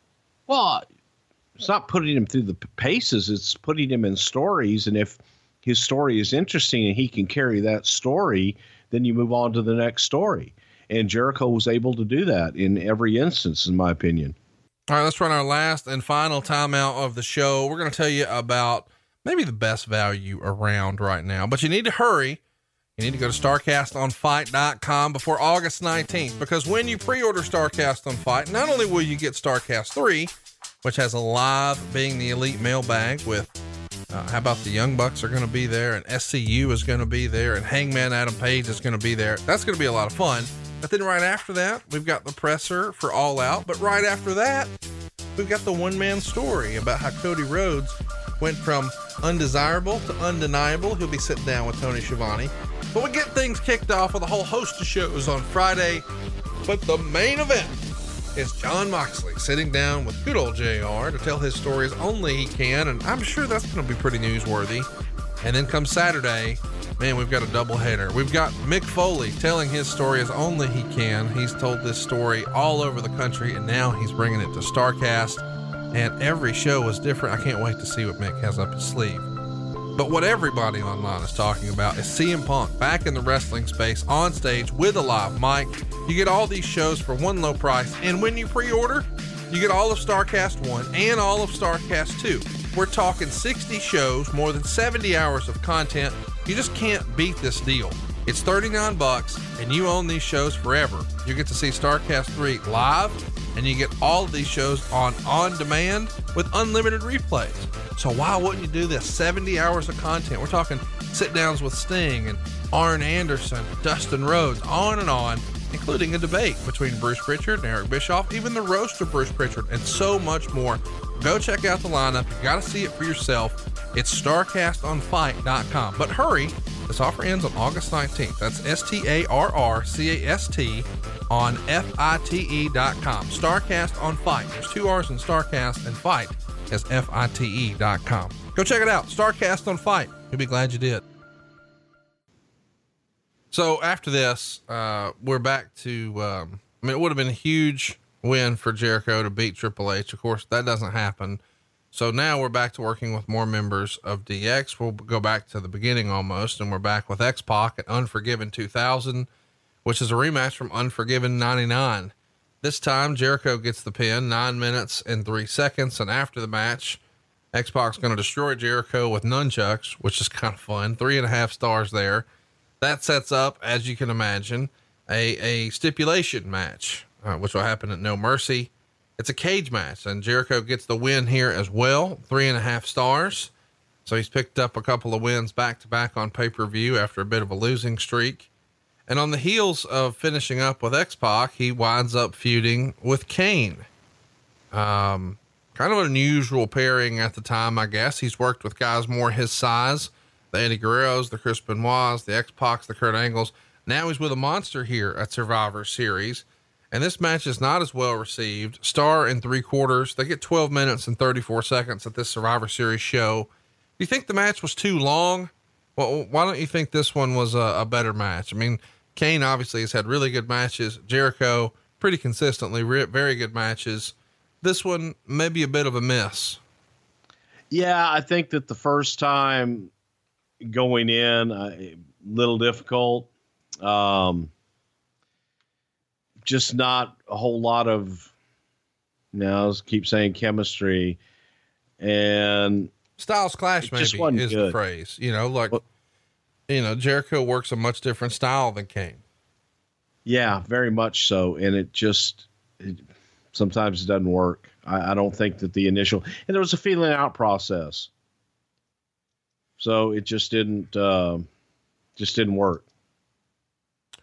Well, it's not putting him through the paces, it's putting him in stories. And if his story is interesting and he can carry that story, then you move on to the next story. And Jericho was able to do that in every instance, in my opinion. All right, let's run our last and final timeout of the show. We're going to tell you about maybe the best value around right now, but you need to hurry you need to go to StarrcastOnFite.com before August 19th because when you pre order Starrcast on FITE, not only will you get Starrcast 3, which has a live being the elite mailbag with uh, how about the Young Bucks are going to be there and SCU is going to be there and Hangman Adam Page is going to be there. That's going to be a lot of fun. But then right after that, we've got the presser for All Out. But right after that, we've got the one man story about how Cody Rhodes went from undesirable to undeniable. He'll be sitting down with Tony Schiavone. But we get things kicked off with a whole host of shows on Friday. But the main event is Jon Moxley sitting down with good old JR to tell his story as only he can. And I'm sure that's going to be pretty newsworthy. And then come Saturday, man, we've got a double header. We've got Mick Foley telling his story as only he can. He's told this story all over the country, and now he's bringing it to Starrcast and every show was different. I can't wait to see what Mick has up his sleeve. But what everybody online is talking about is CM Punk back in the wrestling space on stage with a live mic. You get all these shows for one low price, and when you pre order, you get all of Starrcast 1 and all of Starrcast 2. We're talking 60 shows, more than 70 hours of content. You just can't beat this deal. It's 39 bucks and you own these shows forever. You get to see Starrcast 3 live and you get all of these shows on on demand with unlimited replays. So why wouldn't you do this? 70 hours of content. We're talking sit downs with Sting and Arn Anderson, Dustin Rhodes, on and on, including a debate between Bruce Prichard and Eric Bischoff, even the roast of Bruce Prichard, and so much more. Go check out the lineup. You got to see it for yourself. It's starrcastonfite.com. But hurry, this offer ends on August 19th. That's S T A R R C A S T on FITE.com. Starrcast on FITE. There's two R's in Starrcast and Fight is FITE.com. Go check it out. Starrcast on FITE. You'll be glad you did. So after this, uh, we're back to, um, I mean, it would have been a huge win for Jericho to beat Triple H. Of course, that doesn't happen. So now we're back to working with more members of DX. We'll go back to the beginning almost, and we're back with X Pac at Unforgiven 2000, which is a rematch from Unforgiven 99. This time Jericho gets the pin nine minutes and three seconds. And after the match, X Pac's going to destroy Jericho with nunchucks, which is kind of fun. Three and a half stars there. That sets up, as you can imagine, a, a stipulation match, uh, which will happen at No Mercy. It's a cage match, and Jericho gets the win here as well. Three and a half stars. So he's picked up a couple of wins back to back on pay per view after a bit of a losing streak. And on the heels of finishing up with X Pac, he winds up feuding with Kane. Um, kind of an unusual pairing at the time, I guess. He's worked with guys more his size the Eddie Guerreros, the Chris Benoits, the X Pacs, the Kurt Angles. Now he's with a monster here at Survivor Series. And this match is not as well received. Star and three quarters. They get 12 minutes and 34 seconds at this Survivor Series show. Do you think the match was too long? Well, why don't you think this one was a, a better match? I mean, Kane obviously has had really good matches. Jericho pretty consistently, re- very good matches. This one maybe a bit of a miss. Yeah, I think that the first time going in, a uh, little difficult. Um, just not a whole lot of, you know, keep saying chemistry and styles clash. Maybe is good. the phrase. You know, like well, you know, Jericho works a much different style than Kane. Yeah, very much so, and it just it, sometimes it doesn't work. I, I don't think that the initial and there was a feeling out process, so it just didn't uh, just didn't work.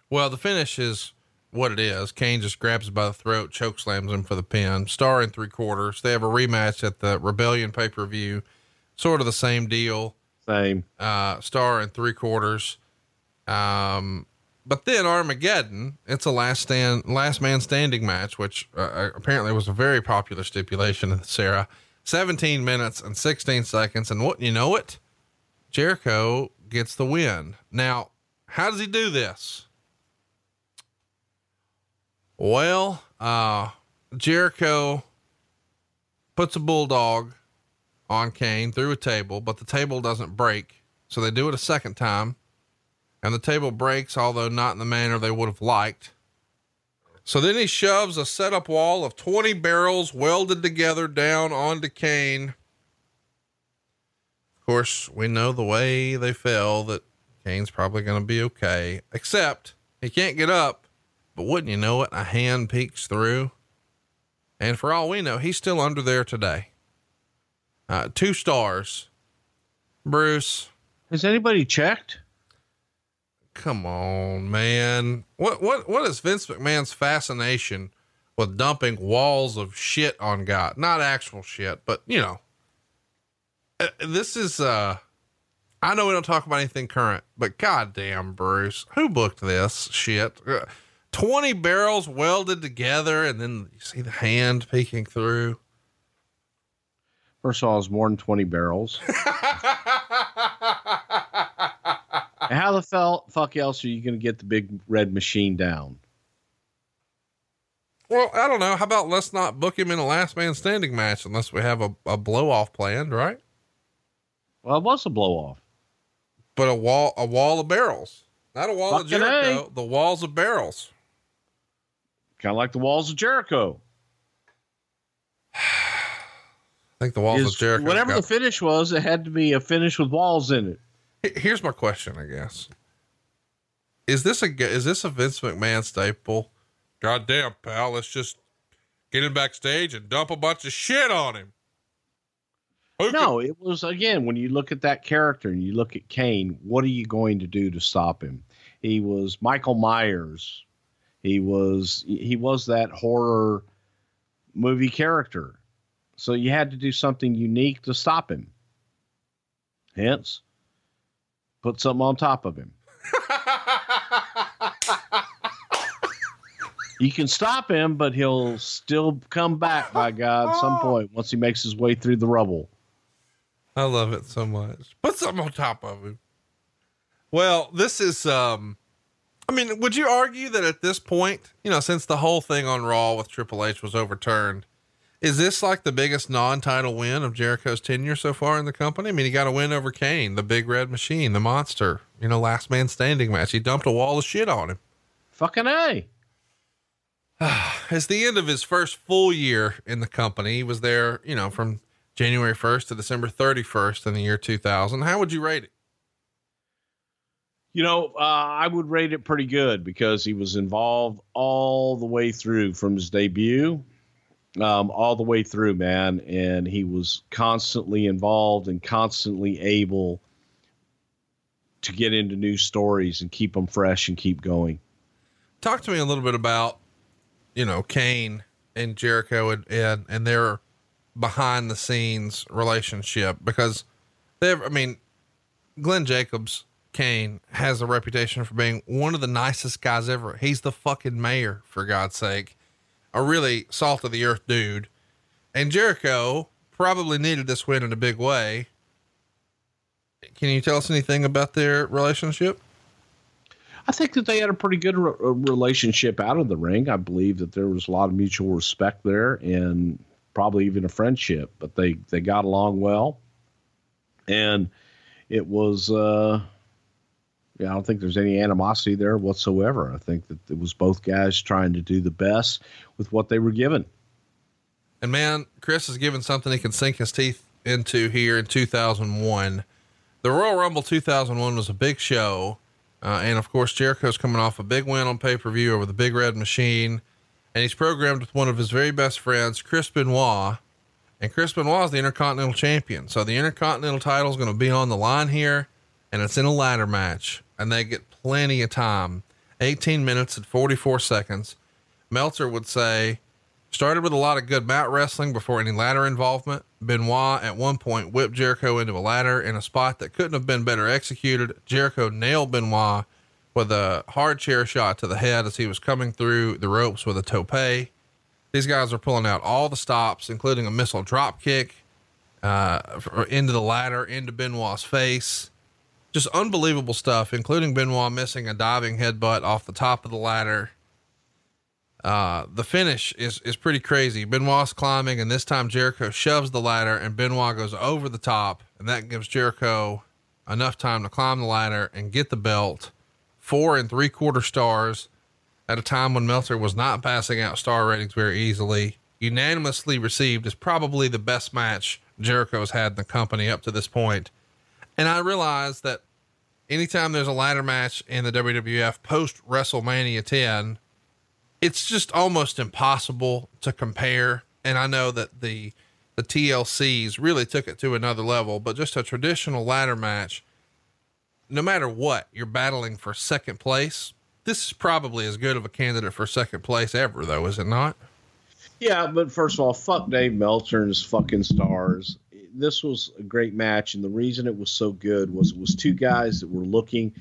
Well, the finish is what it is. Kane just grabs by the throat, choke slams him for the pin. Star in three quarters. They have a rematch at the Rebellion pay per view. Sort of the same deal. Same. Uh, star in three quarters. Um, but then Armageddon, it's a last stand, last man standing match, which uh, uh apparently was a very popular stipulation in Sarah. 17 minutes and 16 seconds. And what you know it, Jericho gets the win. Now, how does he do this? Well, uh, Jericho puts a bulldog on Kane through a table, but the table doesn't break. So they do it a second time, and the table breaks, although not in the manner they would have liked. So then he shoves a setup wall of 20 barrels welded together down onto Kane. Of course, we know the way they fell that Kane's probably going to be okay, except he can't get up. But wouldn't you know it, a hand peeks through. And for all we know, he's still under there today. Uh, two stars. Bruce. Has anybody checked? Come on, man. What what what is Vince McMahon's fascination with dumping walls of shit on God? Not actual shit, but you know. Uh, this is uh I know we don't talk about anything current, but goddamn, Bruce, who booked this shit? Uh, 20 barrels welded together and then you see the hand peeking through. First of all, it's more than 20 barrels. [LAUGHS] how the fell, fuck else are you going to get the big red machine down? Well, I don't know. How about let's not book him in a last man standing match unless we have a, a blow off planned, right? Well, it was a blow off. But a wall, a wall of barrels, not a wall Fucking of Jericho, a. the walls of barrels. Kind of like the walls of Jericho. [SIGHS] I think the walls is, of Jericho. Whatever the finish was, it had to be a finish with walls in it. Here's my question, I guess. Is this a is this a Vince McMahon staple? Goddamn, pal, let's just get him backstage and dump a bunch of shit on him. Who no, it was again when you look at that character and you look at Kane. What are you going to do to stop him? He was Michael Myers. He was he was that horror movie character so you had to do something unique to stop him. Hence, put something on top of him. you can stop him, but he'll still come back by God some [LAUGHS] point once he makes his way through the rubble. I love it so much. Put something on top of him. Well, this is um I mean, would you argue that at this point, you know, since the whole thing on Raw with Triple H was overturned, is this like the biggest non-title win of Jericho's tenure so far in the company? I mean, he got a win over Kane, the Big Red Machine, the Monster. You know, last man standing match. He dumped a wall of shit on him. Fucking a. [SIGHS] It's the end of his first full year in the company. He was there, you know, from January 1st to December 31st in the year 2000. How would you rate it? You know, uh, I would rate it pretty good because he was involved all the way through from his debut, um, all the way through, man. And he was constantly involved and constantly able to get into new stories and keep them fresh and keep going. Talk to me a little bit about, you know, Kane and Jericho and, and, and their behind the scenes relationship because they've, I mean, Glenn Jacobs Kane has a reputation for being one of the nicest guys ever. He's the fucking mayor, for God's sake. A really salt of the earth dude. And Jericho probably needed this win in a big way. Can you tell us anything about their relationship? I think that they had a pretty good re- uh, relationship out of the ring. I believe that there was a lot of mutual respect there and probably even a friendship, but they, they got along well. And it was, uh, yeah, I don't think there's any animosity there whatsoever. I think that it was both guys trying to do the best with what they were given. And man, Chris is given something he can sink his teeth into here in 2001. The Royal Rumble 2001 was a big show. Uh, and of course, Jericho's coming off a big win on pay per view over the Big Red Machine. And he's programmed with one of his very best friends, Chris Benoit. And Chris Benoit is the Intercontinental Champion. So the Intercontinental title is going to be on the line here. And it's in a ladder match and they get plenty of time 18 minutes and 44 seconds. Meltzer would say, started with a lot of good mat wrestling before any ladder involvement. Benoit at one point whipped Jericho into a ladder in a spot that couldn't have been better executed. Jericho nailed Benoit with a hard chair shot to the head as he was coming through the ropes with a tope. These guys are pulling out all the stops, including a missile drop kick uh, into the ladder, into Benoit's face just unbelievable stuff, including Benoit missing a diving headbutt off the top of the ladder. Uh, the finish is, is pretty crazy. Benoit's climbing, and this time Jericho shoves the ladder, and Benoit goes over the top, and that gives Jericho enough time to climb the ladder and get the belt. Four and three quarter stars at a time when Meltzer was not passing out star ratings very easily. Unanimously received as probably the best match Jericho's had in the company up to this point. And I realized that anytime there's a ladder match in the WWF post WrestleMania 10, it's just almost impossible to compare. And I know that the, the TLCs really took it to another level, but just a traditional ladder match, no matter what, you're battling for second place. This is probably as good of a candidate for second place ever, though, is it not? Yeah, but first of all, fuck Dave Meltzer and his fucking stars this was a great match, and the reason it was so good was it was two guys that were looking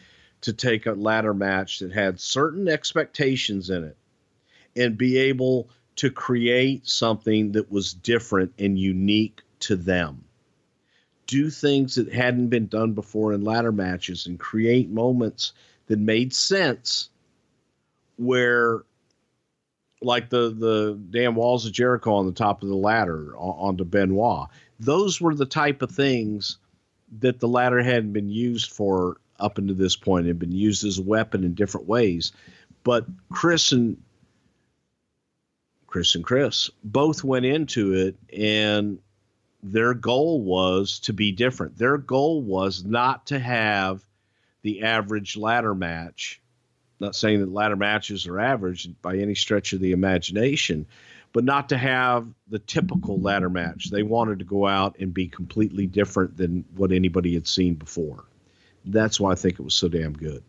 to take a ladder match that had certain expectations in it and be able to create something that was different and unique to them. Do things that hadn't been done before in ladder matches and create moments that made sense where like the the damn walls of Jericho on the top of the ladder onto Benoit those were the type of things that the ladder hadn't been used for up until this point. Had been used as a weapon in different ways. But Chris and Chris and Chris both went into it and their goal was to be different. Their goal was not to have the average ladder match. Not saying that ladder matches are average by any stretch of the imagination, but not to have the typical ladder match. They wanted to go out and be completely different than what anybody had seen before. That's why I think it was so damn good.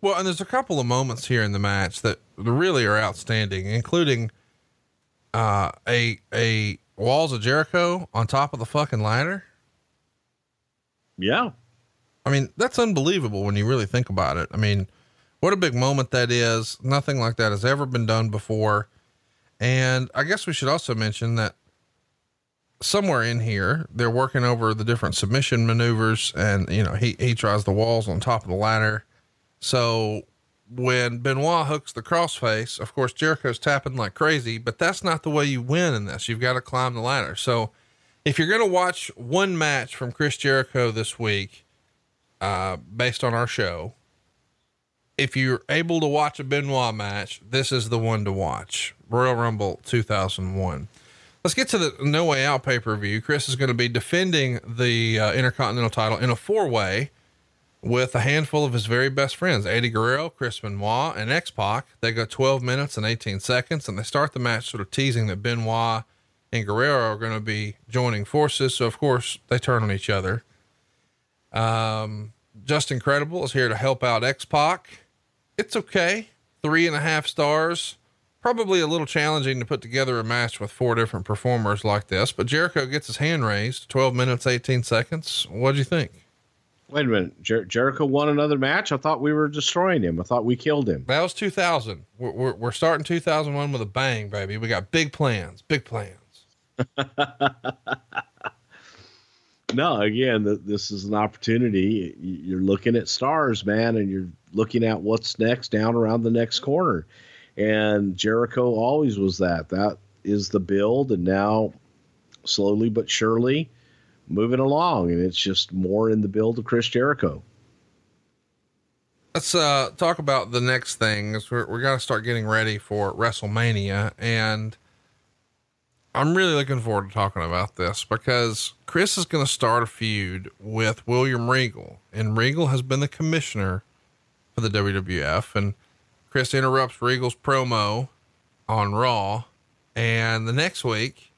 Well, and there's a couple of moments here in the match that really are outstanding, including uh, a a walls of Jericho on top of the fucking ladder. Yeah. I mean, that's unbelievable when you really think about it. I mean, what a big moment that is. Nothing like that has ever been done before. And I guess we should also mention that somewhere in here, they're working over the different submission maneuvers and, you know, he, he tries the walls on top of the ladder. So when Benoit hooks the crossface, of course, Jericho's tapping like crazy, but that's not the way you win in this. You've got to climb the ladder. So if you're going to watch one match from Chris Jericho this week, uh, based on our show, if you're able to watch a Benoit match, this is the one to watch. Royal Rumble 2001. Let's get to the No Way Out pay per view. Chris is going to be defending the uh, Intercontinental title in a four way with a handful of his very best friends, Eddie Guerrero, Chris Benoit, and X Pac. They go 12 minutes and 18 seconds, and they start the match sort of teasing that Benoit and Guerrero are going to be joining forces. So, of course, they turn on each other. Um, Justin Credible is here to help out X Pac. It's okay. Three and a half stars. Probably a little challenging to put together a match with four different performers like this, but Jericho gets his hand raised 12 minutes, 18 seconds. What'd you think? Wait a minute. Jer- Jericho won another match. I thought we were destroying him. I thought we killed him. That was 2000. We're, we're, we're starting 2001 with a bang, baby. We got big plans, big plans. [LAUGHS] No, again, th- this is an opportunity. You're looking at stars, man, and you're looking at what's next down around the next corner. And Jericho always was that. That is the build, and now slowly but surely moving along, and it's just more in the build of Chris Jericho. Let's uh, talk about the next things. We're, we got to start getting ready for WrestleMania. And I'm really looking forward to talking about this because Chris is going to start a feud with William Regal. And Regal has been the commissioner for the WWF. And Chris interrupts Regal's promo on Raw. And the next week,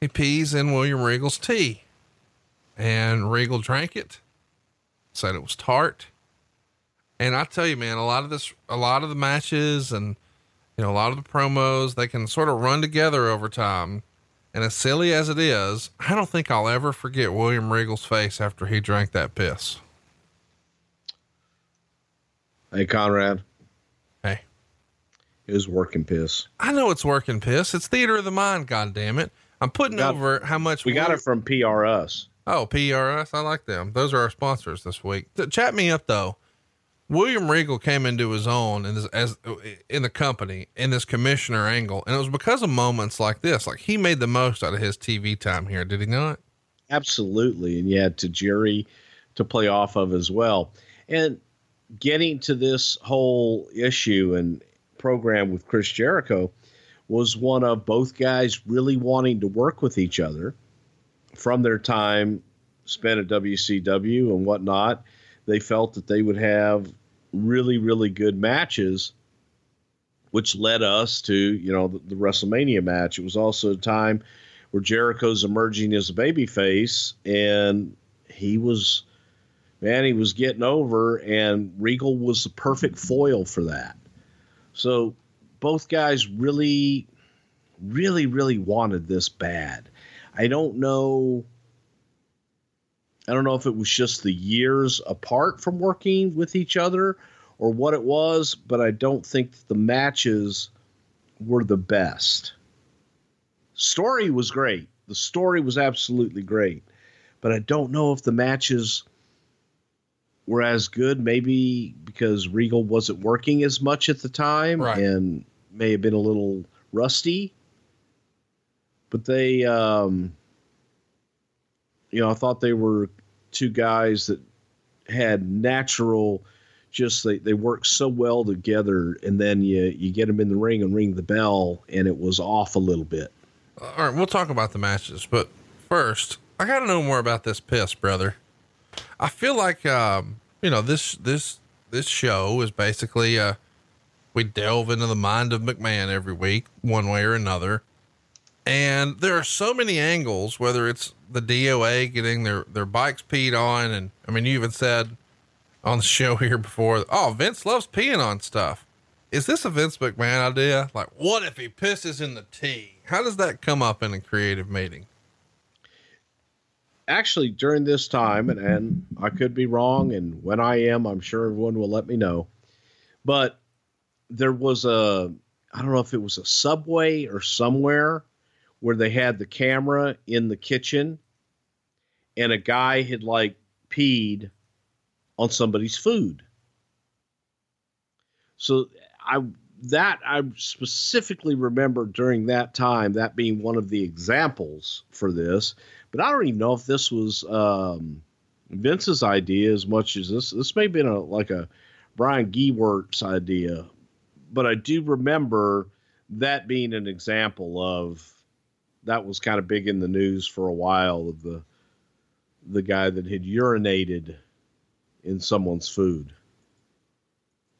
he pees in William Regal's tea. And Regal drank it said it was tart. And I tell you, man, a lot of this, a lot of the matches and, you know, a lot of the promos, they can sort of run together over time. And as silly as it is, I don't think I'll ever forget William Regal's face after he drank that piss. Hey, Conrad, Hey, it was working piss. I know it's working piss. It's theater of the mind. God damn it. I'm putting Got- over how much We got it from PRS. Oh, PRS. I like them. Those are our sponsors this week. Chat me up though. William Regal came into his own in this, as in the company in this commissioner angle, and it was because of moments like this. Like he made the most out of his TV time here, did he not? Absolutely. And you had Tajiri to play off of as well. And getting to this whole issue and program with Chris Jericho was one of both guys really wanting to work with each other from their time spent at WCW and whatnot. They felt that they would have really, really good matches, which led us to, you know, the, the WrestleMania match. It was also a time where Jericho's emerging as a babyface, and he was, man, he was getting over, and Regal was the perfect foil for that. So both guys really, really, really wanted this bad. I don't know. I don't know if it was just the years apart from working with each other or what it was, but I don't think the matches were the best. Story was great. The story was absolutely great, but I don't know if the matches were as good. Maybe because Regal wasn't working as much at the time Right. and may have been a little rusty. But they, um, you know, I thought they were two guys that had natural just they, they work so well together and then you you get them in the ring and ring the bell and it was off a little bit All right, we'll talk about the matches, but first, I got to know more about this piss, brother. I feel like, um, you know, this this this show is basically uh, we delve into the mind of McMahon every week, one way or another, and there are so many angles. Whether it's the DOA getting their their bikes peed on, and I mean, you even said on the [LAUGHS] show here before, oh, Vince loves peeing on stuff. Is this a Vince McMahon idea? Like, what if he pisses in the tea? How does that come up in a creative meeting? Actually during this time and, and i could be wrong and when i am i'm sure everyone will let me know but there was a i don't know if it was a subway or somewhere where they had the camera in the kitchen and a guy had like peed on somebody's food. So i that i specifically remember during that time that being one of the examples for this but I don't even know if this was um, Vince's idea as much as this. This may have been a like a Brian Gewirtz idea, but I do remember that being an example of that was kind of big in the news for a while of the the guy that had urinated in someone's food.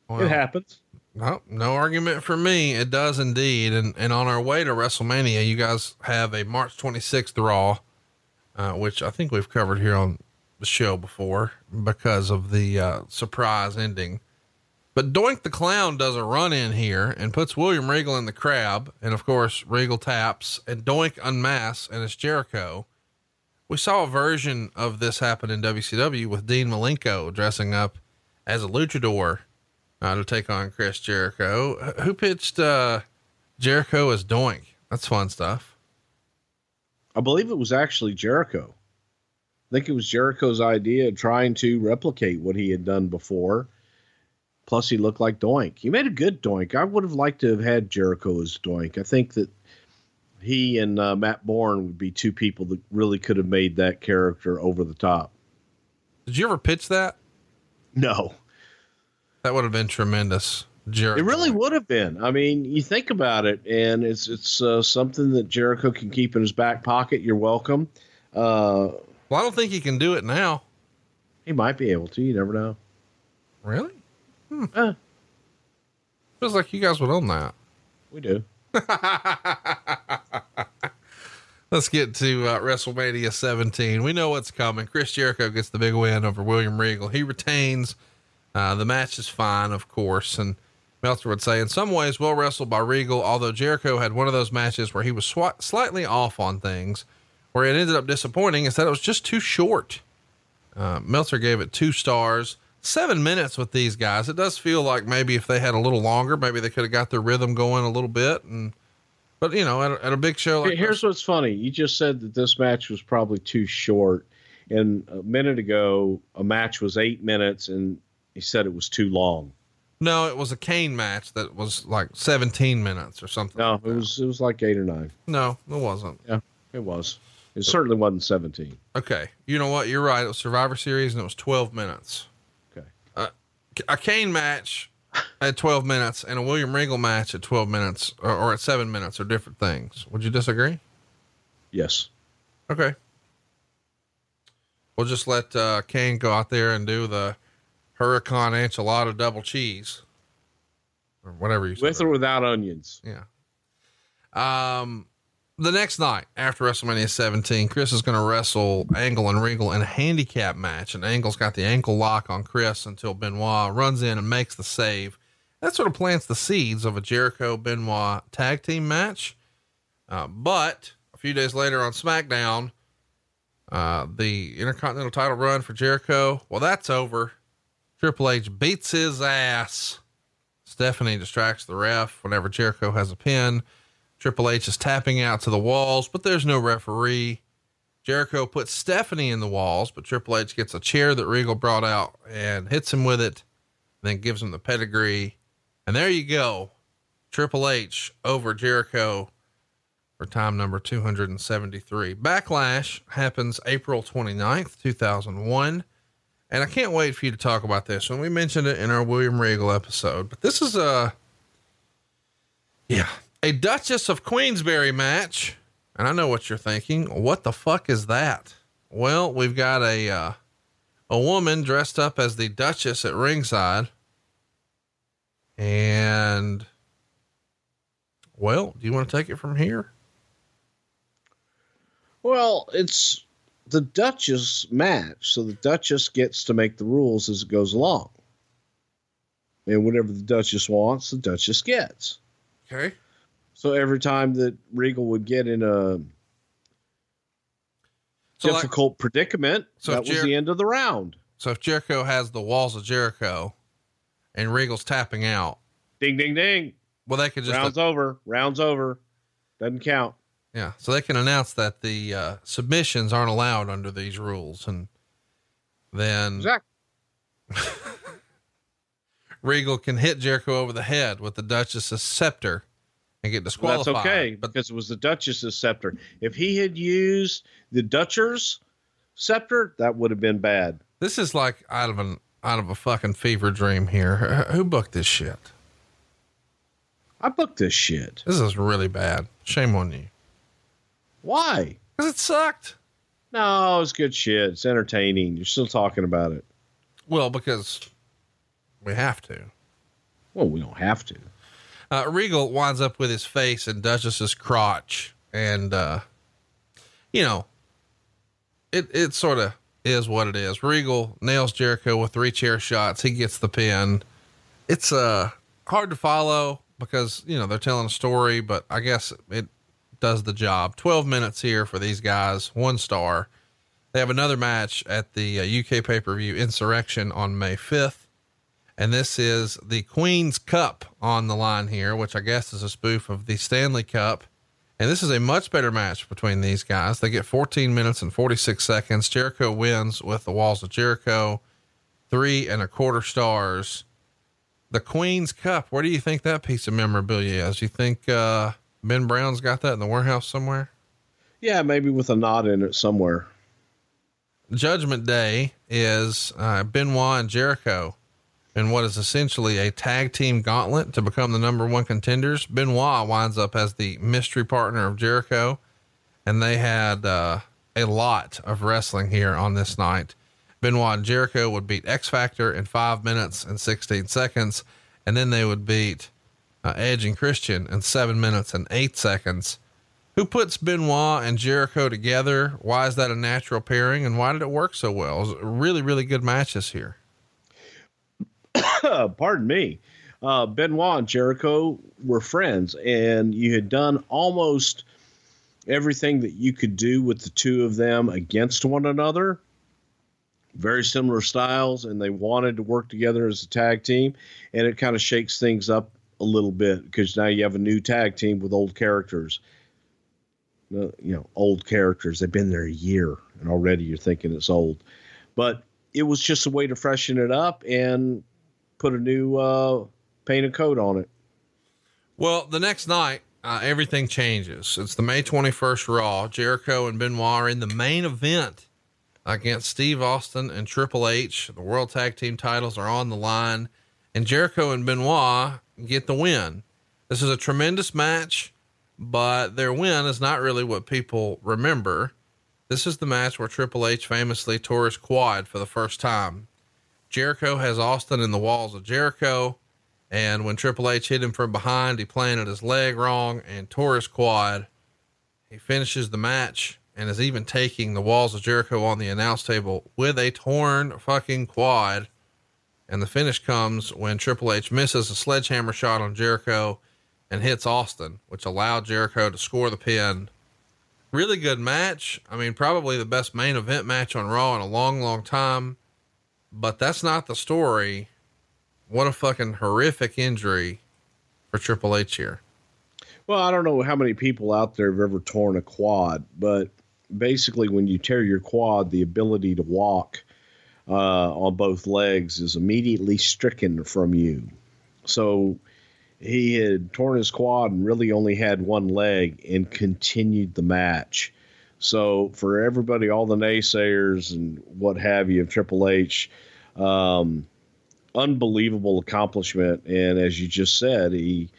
Well, it happens. No, no argument for me. It does indeed. And and on our way to WrestleMania, you guys have a March 26th Raw, uh, which I think we've covered here on the show before because of the uh, surprise ending. But Doink the Clown does a run in here and puts William Regal in the crab. And of course, Regal taps and Doink unmasks and it's Jericho. We saw a version of this happen in WCW with Dean Malenko dressing up as a luchador uh, to take on Chris Jericho. Who pitched uh, Jericho as Doink? That's fun stuff. I believe it was actually Jericho. I think it was Jericho's idea trying to replicate what he had done before. Plus, he looked like Doink. He made a good Doink. I would have liked to have had Jericho as Doink. I think that he and uh, Matt Borne would be two people that really could have made that character over the top. Did you ever pitch that? No, that would have been tremendous. Jericho. It really would have been. I mean, you think about it, and it's it's uh, something that Jericho can keep in his back pocket. You're welcome. Uh, well, I don't think he can do it now. He might be able to. You never know. Really? Hmm. Uh, Feels like you guys would own that. We do. [LAUGHS] Let's get to uh, WrestleMania 17. We know what's coming. Chris Jericho gets the big win over William Regal. He retains. Uh, the match is fine, of course. And Meltzer would say, in some ways, well wrestled by Regal, although Jericho had one of those matches where he was slightly off on things. Where it ended up disappointing is that it was just too short. Uh, Meltzer gave it two stars. Seven minutes with these guys. It does feel like maybe if they had a little longer, maybe they could have got their rhythm going a little bit. And, but you know, at a, at a big show like here's what's funny. You just said that this match was probably too short. And a minute ago, a match was eight minutes and he said it was too long. No, it was a Kane match that was like 17 minutes or something. No, like it was, it was like eight or nine. No, it wasn't. Yeah, it was. It certainly wasn't 17. Okay. You know what? You're right. It was Survivor Series and it was 12 minutes. Okay. Uh, a Kane match at 12 minutes and a William Regal match at 12 minutes or, or, at seven minutes are different things. Would you disagree? Yes. Okay. We'll just let uh, Kane go out there and do the Hurricane enchilada double cheese or whatever you With or without onions. Yeah. Um, the next night after WrestleMania 17, Chris is going to wrestle Angle and Regal in a handicap match. And Angle's got the ankle lock on Chris until Benoit runs in and makes the save. That sort of plants the seeds of a Jericho Benoit tag team match. Uh, but a few days later on SmackDown, uh, the Intercontinental title run for Jericho, well, that's over. Triple H beats his ass. Stephanie distracts the ref whenever Jericho has a pin. Triple H is tapping out to the walls, but there's no referee. Jericho puts Stephanie in the walls, but Triple H gets a chair that Regal brought out and hits him with it, then gives him the pedigree. And there you go. Triple H over Jericho for time number 273. Backlash happens April 29th, 2001. And I can't wait for you to talk about this. When we mentioned it in our William Regal episode, but this is a, yeah, a Duchess of Queensberry match. And I know what you're thinking. What the fuck is that? Well, we've got a, uh, a woman dressed up as the Duchess at ringside. And, well, do you want to take it from here? Well, it's the Duchess match. So the Duchess gets to make the rules as it goes along. And whatever the Duchess wants, the Duchess gets. Okay. So every time that Regal would get in a so difficult like, predicament, so that was Jer- the end of the round. So if Jericho has the walls of Jericho and Regal's tapping out, ding, ding, ding. Well, they could just rounds over, rounds over, doesn't count. Yeah, so they can announce that the uh, submissions aren't allowed under these rules, and then exactly. [LAUGHS] Regal can hit Jericho over the head with the Duchess's scepter and get disqualified. Well, that's okay but, because it was the Duchess's scepter. If he had used the Dutchers, scepter, that would have been bad. This is like out of an out of a fucking fever dream here. Who booked this shit? I booked this shit. This is really bad. Shame on you. Why? Because it sucked. No, it's good shit. It's entertaining. You're still talking about it. Well, because we have to. Well, we don't have to. Uh, Regal winds up with his face in Duchess's crotch, and uh, you know, it it sort of is what it is. Regal nails Jericho with three chair shots. He gets the pin. It's uh hard to follow because you know they're telling a story, but I guess it does the job. Twelve minutes here for these guys, one star. They have another match at the uh, UK pay per view Insurrextion on May fifth. And this is the Queen's Cup on the line here, which I guess is a spoof of the Stanley Cup. And this is a much better match between these guys. They get 14 minutes and 46 seconds. Jericho wins with the walls of Jericho, three and a quarter stars. The Queen's Cup. Where do you think that piece of memorabilia is? You think uh, Ben Brown's got that in the warehouse somewhere? Yeah, maybe with a knot in it somewhere. Judgment Day is uh, Benoit and Jericho in what is essentially a tag team gauntlet to become the number one contenders. Benoit winds up as the mystery partner of Jericho, and they had uh, a lot of wrestling here on this night. Benoit and Jericho would beat X Factor in five minutes and 16 seconds, and then they would beat uh, Edge and Christian in seven minutes and eight seconds. Who puts Benoit and Jericho together? Why is that a natural pairing, and why did it work so well? Really, really good matches here. [COUGHS] pardon me, uh, Benoit and Jericho were friends, and you had done almost everything that you could do with the two of them against one another. Very similar styles, and they wanted to work together as a tag team, and it kind of shakes things up a little bit because now you have a new tag team with old characters. Uh, you know, old characters. They've been there a year, and already you're thinking it's old. But it was just a way to freshen it up and put a new uh, painted coat on it. Well, the next night, uh, everything changes. It's the May 21st Raw. Jericho and Benoit are in the main event against Steve Austin and Triple H. The World Tag Team titles are on the line, and Jericho and Benoit get the win. This is a tremendous match, but their win is not really what people remember. This is the match where Triple H famously tore his quad for the first time. Jericho has Austin in the walls of Jericho. And when Triple H hit him from behind, he planted his leg wrong and tore his quad. He finishes the match and is even taking the walls of Jericho on the announce table with a torn fucking quad. And the finish comes when Triple H misses a sledgehammer shot on Jericho and hits Austin, which allowed Jericho to score the pin. Really good match. I mean, probably the best main event match on Raw in a long, long time. But that's not the story. What a fucking horrific injury for Triple H here. Well, I don't know how many people out there have ever torn a quad, but basically, when you tear your quad, the ability to walk uh, on both legs is immediately stricken from you. So he had torn his quad and really only had one leg and continued the match. So for everybody, all the naysayers and what have you of Triple H, um, unbelievable accomplishment. And as you just said, he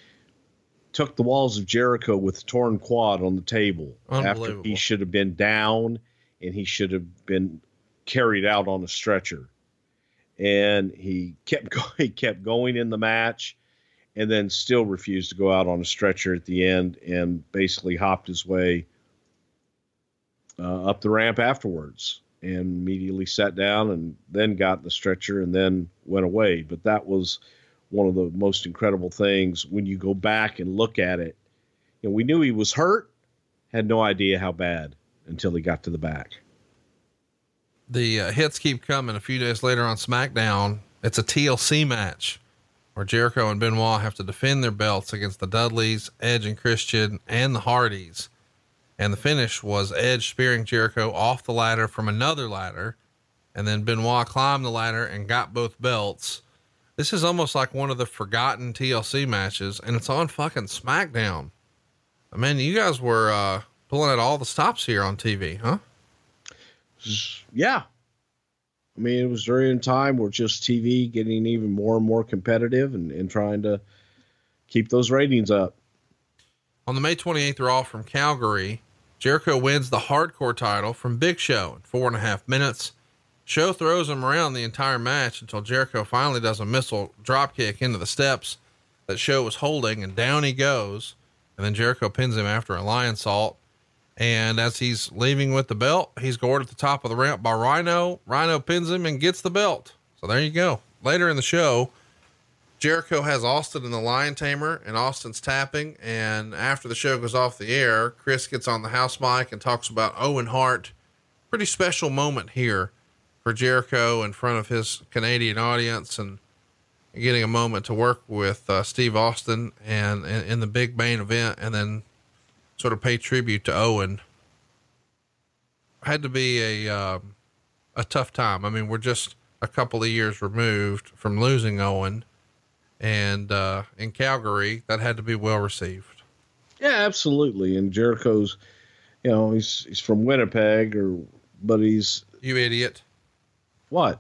took the walls of Jericho with torn quad on the table after he should have been down and he should have been carried out on a stretcher. And he kept [LAUGHS] going, he kept going in the match and then still refused to go out on a stretcher at the end and basically hopped his way uh, up the ramp afterwards and immediately sat down and then got the stretcher and then went away. But that was one of the most incredible things when you go back and look at it. You know, we knew he was hurt, had no idea how bad until he got to the back. The uh, hits keep coming. A few days later on SmackDown, it's a TLC match where Jericho and Benoit have to defend their belts against the Dudleys, Edge and Christian, and the Hardys. And the finish was Edge spearing Jericho off the ladder from another ladder. And then Benoit climbed the ladder and got both belts. This is almost like one of the forgotten TLC matches, and it's on fucking SmackDown. I mean, you guys were uh, pulling out all the stops here on TV, huh? Yeah. I mean, it was during a time where just TV getting even more and more competitive and, and trying to keep those ratings up. On the May 28th Raw from Calgary, Jericho wins the hardcore title from Big Show in four and a half minutes. Show throws him around the entire match until Jericho finally does a missile dropkick into the steps that Show was holding, and down he goes. And then Jericho pins him after a Lionsault. And as he's leaving with the belt, he's gored at the top of the ramp by Rhino. Rhino pins him and gets the belt. So there you go. Later in the show, Jericho has Austin in the Lion Tamer, and Austin's tapping. And after the show goes off the air, Chris gets on the house mic and talks about Owen Hart. Pretty special moment here for Jericho in front of his Canadian audience and getting a moment to work with uh, Steve Austin and in the big main event, and then sort of pay tribute to Owen. Had to be a um, a tough time. I mean, we're just a couple of years removed from losing Owen, and uh, in Calgary, that had to be well received. Yeah, absolutely. And Jericho's, you know, he's he's from Winnipeg, or but he's you idiot. What?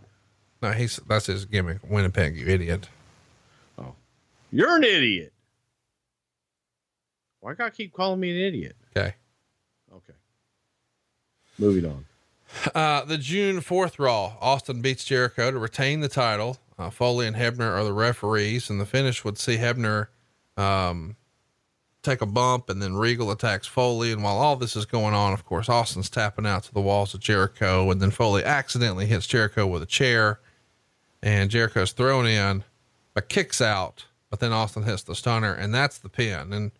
No, he's that's his gimmick. Winnipeg, you idiot. Oh, you're an idiot. Why gotta keep calling me an idiot? Okay. Okay. Moving on. Uh, the June 4th Raw, Austin beats Jericho to retain the title. Uh, Foley and Hebner are the referees, and the finish would see Hebner um, take a bump, and then Regal attacks Foley. And while all this is going on, of course, Austin's tapping out to the walls of Jericho, and then Foley accidentally hits Jericho with a chair, and Jericho's thrown in, but kicks out, but then Austin hits the stunner, and that's the pin. And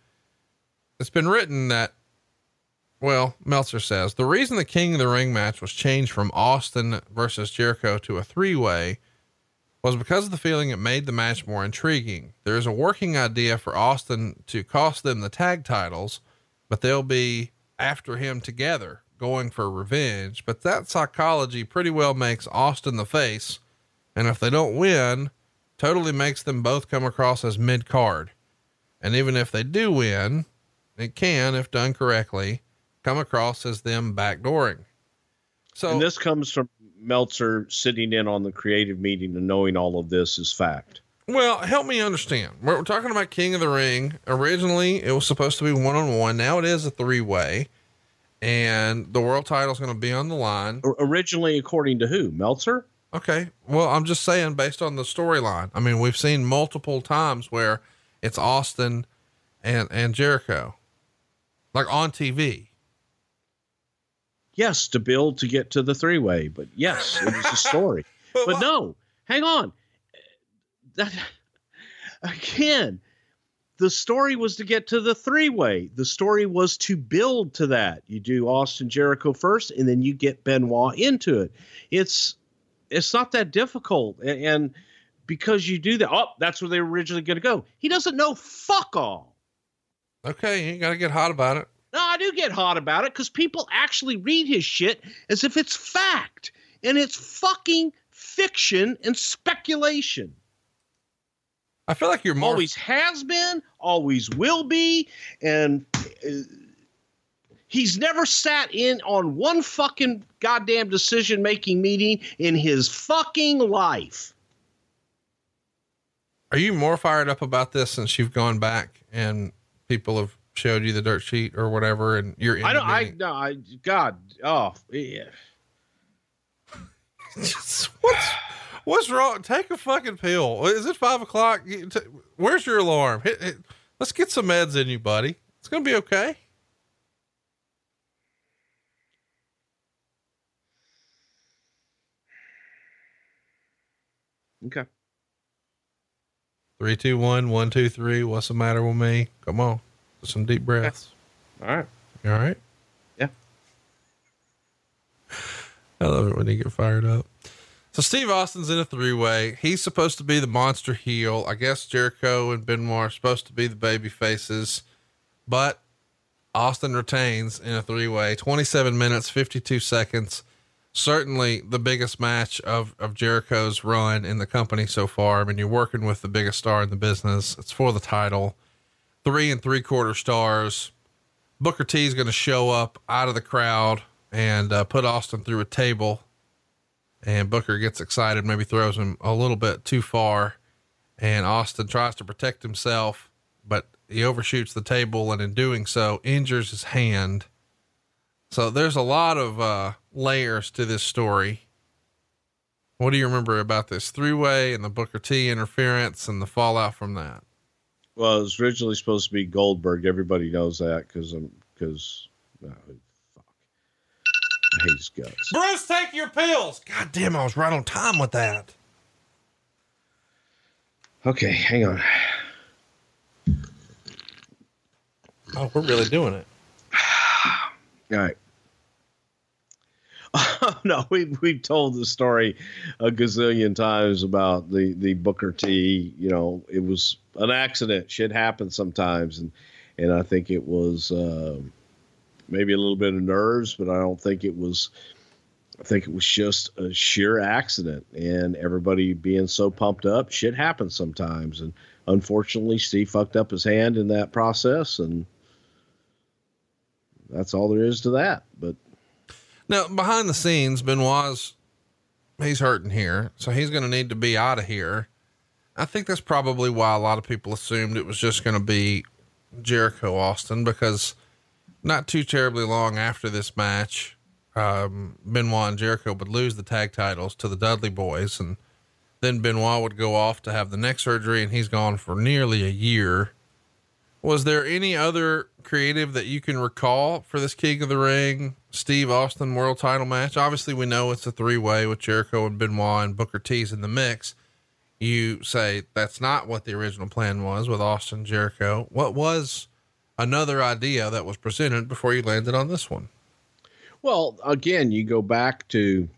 it's been written that, well, Meltzer says the reason the King of the Ring match was changed from Austin versus Jericho to a three way was because of the feeling it made the match more intriguing. There is a working idea for Austin to cost them the tag titles, but they'll be after him together, going for revenge. But that psychology pretty well makes Austin the face. And if they don't win, totally makes them both come across as mid card. And even if they do win, it can, if done correctly, come across as them backdooring. So and this comes from Meltzer sitting in on the creative meeting and knowing all of this is fact. Well, help me understand. We're, talking about King of the Ring. Originally, it was supposed to be one on one. Now it is a three way, and the world title is going to be on the line. Originally, according to who? Meltzer? Okay. Well, I'm just saying, based on the storyline. I mean, we've seen multiple times where it's Austin and and Jericho, like on TV yes, to build to get to the three way, but yes, it was a story. [LAUGHS] but, but no, hang on. That again, the story was to get to the three way. The story was to build to that. You do Austin Jericho first, and then you get Benoit into it. It's it's not that difficult, and, and because you do that, oh, that's where they were originally going to go. He doesn't know fuck all. Okay, you ain't got to get hot about it. No, I do get hot about it because people actually read his shit as if it's fact, and it's fucking fiction and speculation. I feel like you're more always has been, always will be, and uh, he's never sat in on one fucking goddamn decision making meeting in his fucking life. Are you more fired up about this since you've gone back and people have showed you the dirt sheet or whatever, and you're. I don't. I no. I God. Oh yeah. [LAUGHS] what's what's wrong? Take a fucking pill. Is it five o'clock? Where's your alarm? Hit, hit, let's get some meds in you, buddy. It's gonna be okay. Okay. Three, two, one, one, two, three. What's the matter with me? Come on some deep breaths. All right. All right? Yeah. I love it when you get fired up. So Steve Austin's in a three way. He's supposed to be the monster heel. I guess Jericho and Benoit are supposed to be the baby faces, but Austin retains in a three way. 27 minutes, 52 seconds. Certainly the biggest match of, of Jericho's run in the company so far. I mean, you're working with the biggest star in the business. It's for the title three and three quarter stars. Booker T is going to show up out of the crowd and uh, put Austin through a table. And Booker gets excited, maybe throws him a little bit too far. And Austin tries to protect himself, but he overshoots the table and in doing so injures his hand. So there's a lot of uh, layers to this story. What do you remember about this three way and the Booker T interference and the fallout from that? Well, it was originally supposed to be Goldberg. Everybody knows that because I'm because oh, fuck, I hate his guts. Bruce, take your pills. God damn, I was right on time with that. Okay, hang on. Oh, we're really doing it. [SIGHS] All right. [LAUGHS] no, we we've told the story a gazillion times about the the Booker T. You know, it was an accident. Shit happens sometimes, and and I think it was uh, maybe a little bit of nerves, but I don't think it was. I think it was just a sheer accident, and everybody being so pumped up. Shit happens sometimes, and unfortunately, Steve fucked up his hand in that process, and that's all there is to that. But now behind the scenes, Benoit's he's hurting here, so he's going to need to be out of here. I think that's probably why a lot of people assumed it was just going to be Jericho Austin because not too terribly long after this match, um, Benoit and Jericho would lose the tag titles to the Dudley Boys, and then Benoit would go off to have the neck surgery, and he's gone for nearly a year. Was there any other creative that you can recall for this King of the Ring Steve Austin world title match? Obviously, we know it's a three way with Jericho and Benoit and Booker T's in the mix. You say that's not what the original plan was with Austin Jericho. What was another idea that was presented before you landed on this one? Well, again, you go back to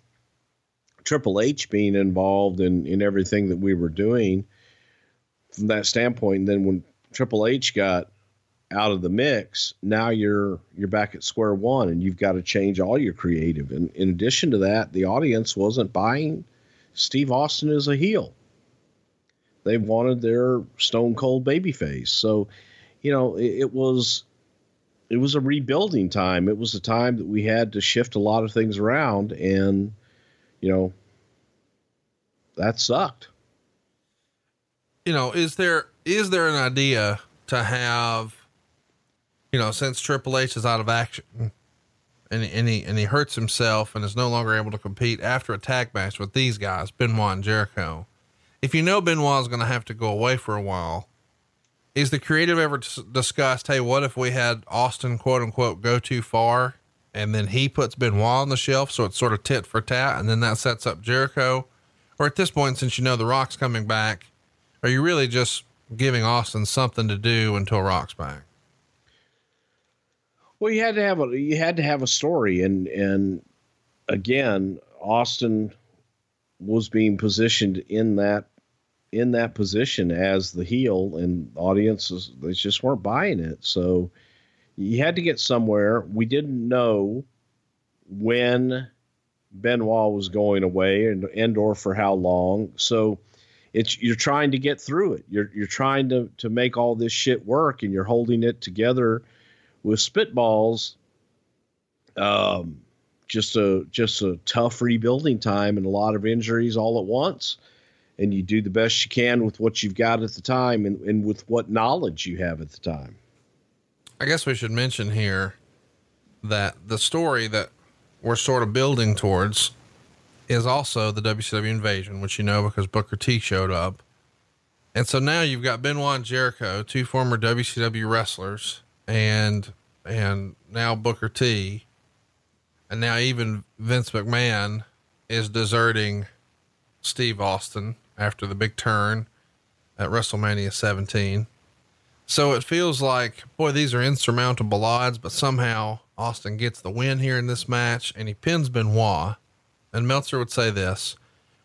Triple H being involved in, in everything that we were doing from that standpoint. And then when Triple H got out of the mix, now you're you're back at square one and you've got to change all your creative. And in addition to that, the audience wasn't buying Steve Austin as a heel. They wanted their stone cold baby face. So, you know, it, it was it was a rebuilding time. It was a time that we had to shift a lot of things around and you know that sucked. You know, is there is there an idea to have you know, since Triple H is out of action and, and he, and he hurts himself and is no longer able to compete after a tag match with these guys, Benoit and Jericho. If you know Benoit is going to have to go away for a while, is the creative ever discussed, Hey, what if we had Austin quote unquote go too far and then he puts Benoit on the shelf. So it's sort of tit for tat. And then that sets up Jericho. Or at this point, since you know the Rock's coming back, are you really just giving Austin something to do until Rock's back? Well, you had to have a you had to have a story, and and again, Austin was being positioned in that in that position as the heel, and audiences they just weren't buying it. So you had to get somewhere. We didn't know when Benoit was going away and and or for how long. So it's you're trying to get through it. You're you're trying to to make all this shit work, and you're holding it together with spitballs, um, just a just a tough rebuilding time and a lot of injuries all at once. And you do the best you can with what you've got at the time and, and with what knowledge you have at the time. I guess we should mention here that the story that we're sort of building towards is also the WCW invasion, which you know because Booker T showed up. And so now you've got Benoit and Jericho, two former WCW wrestlers, and and now Booker T, and now even Vince McMahon is deserting Steve Austin after the big turn at WrestleMania 17. So it feels like, boy, these are insurmountable odds, but somehow Austin gets the win here in this match and he pins Benoit. And Meltzer would say this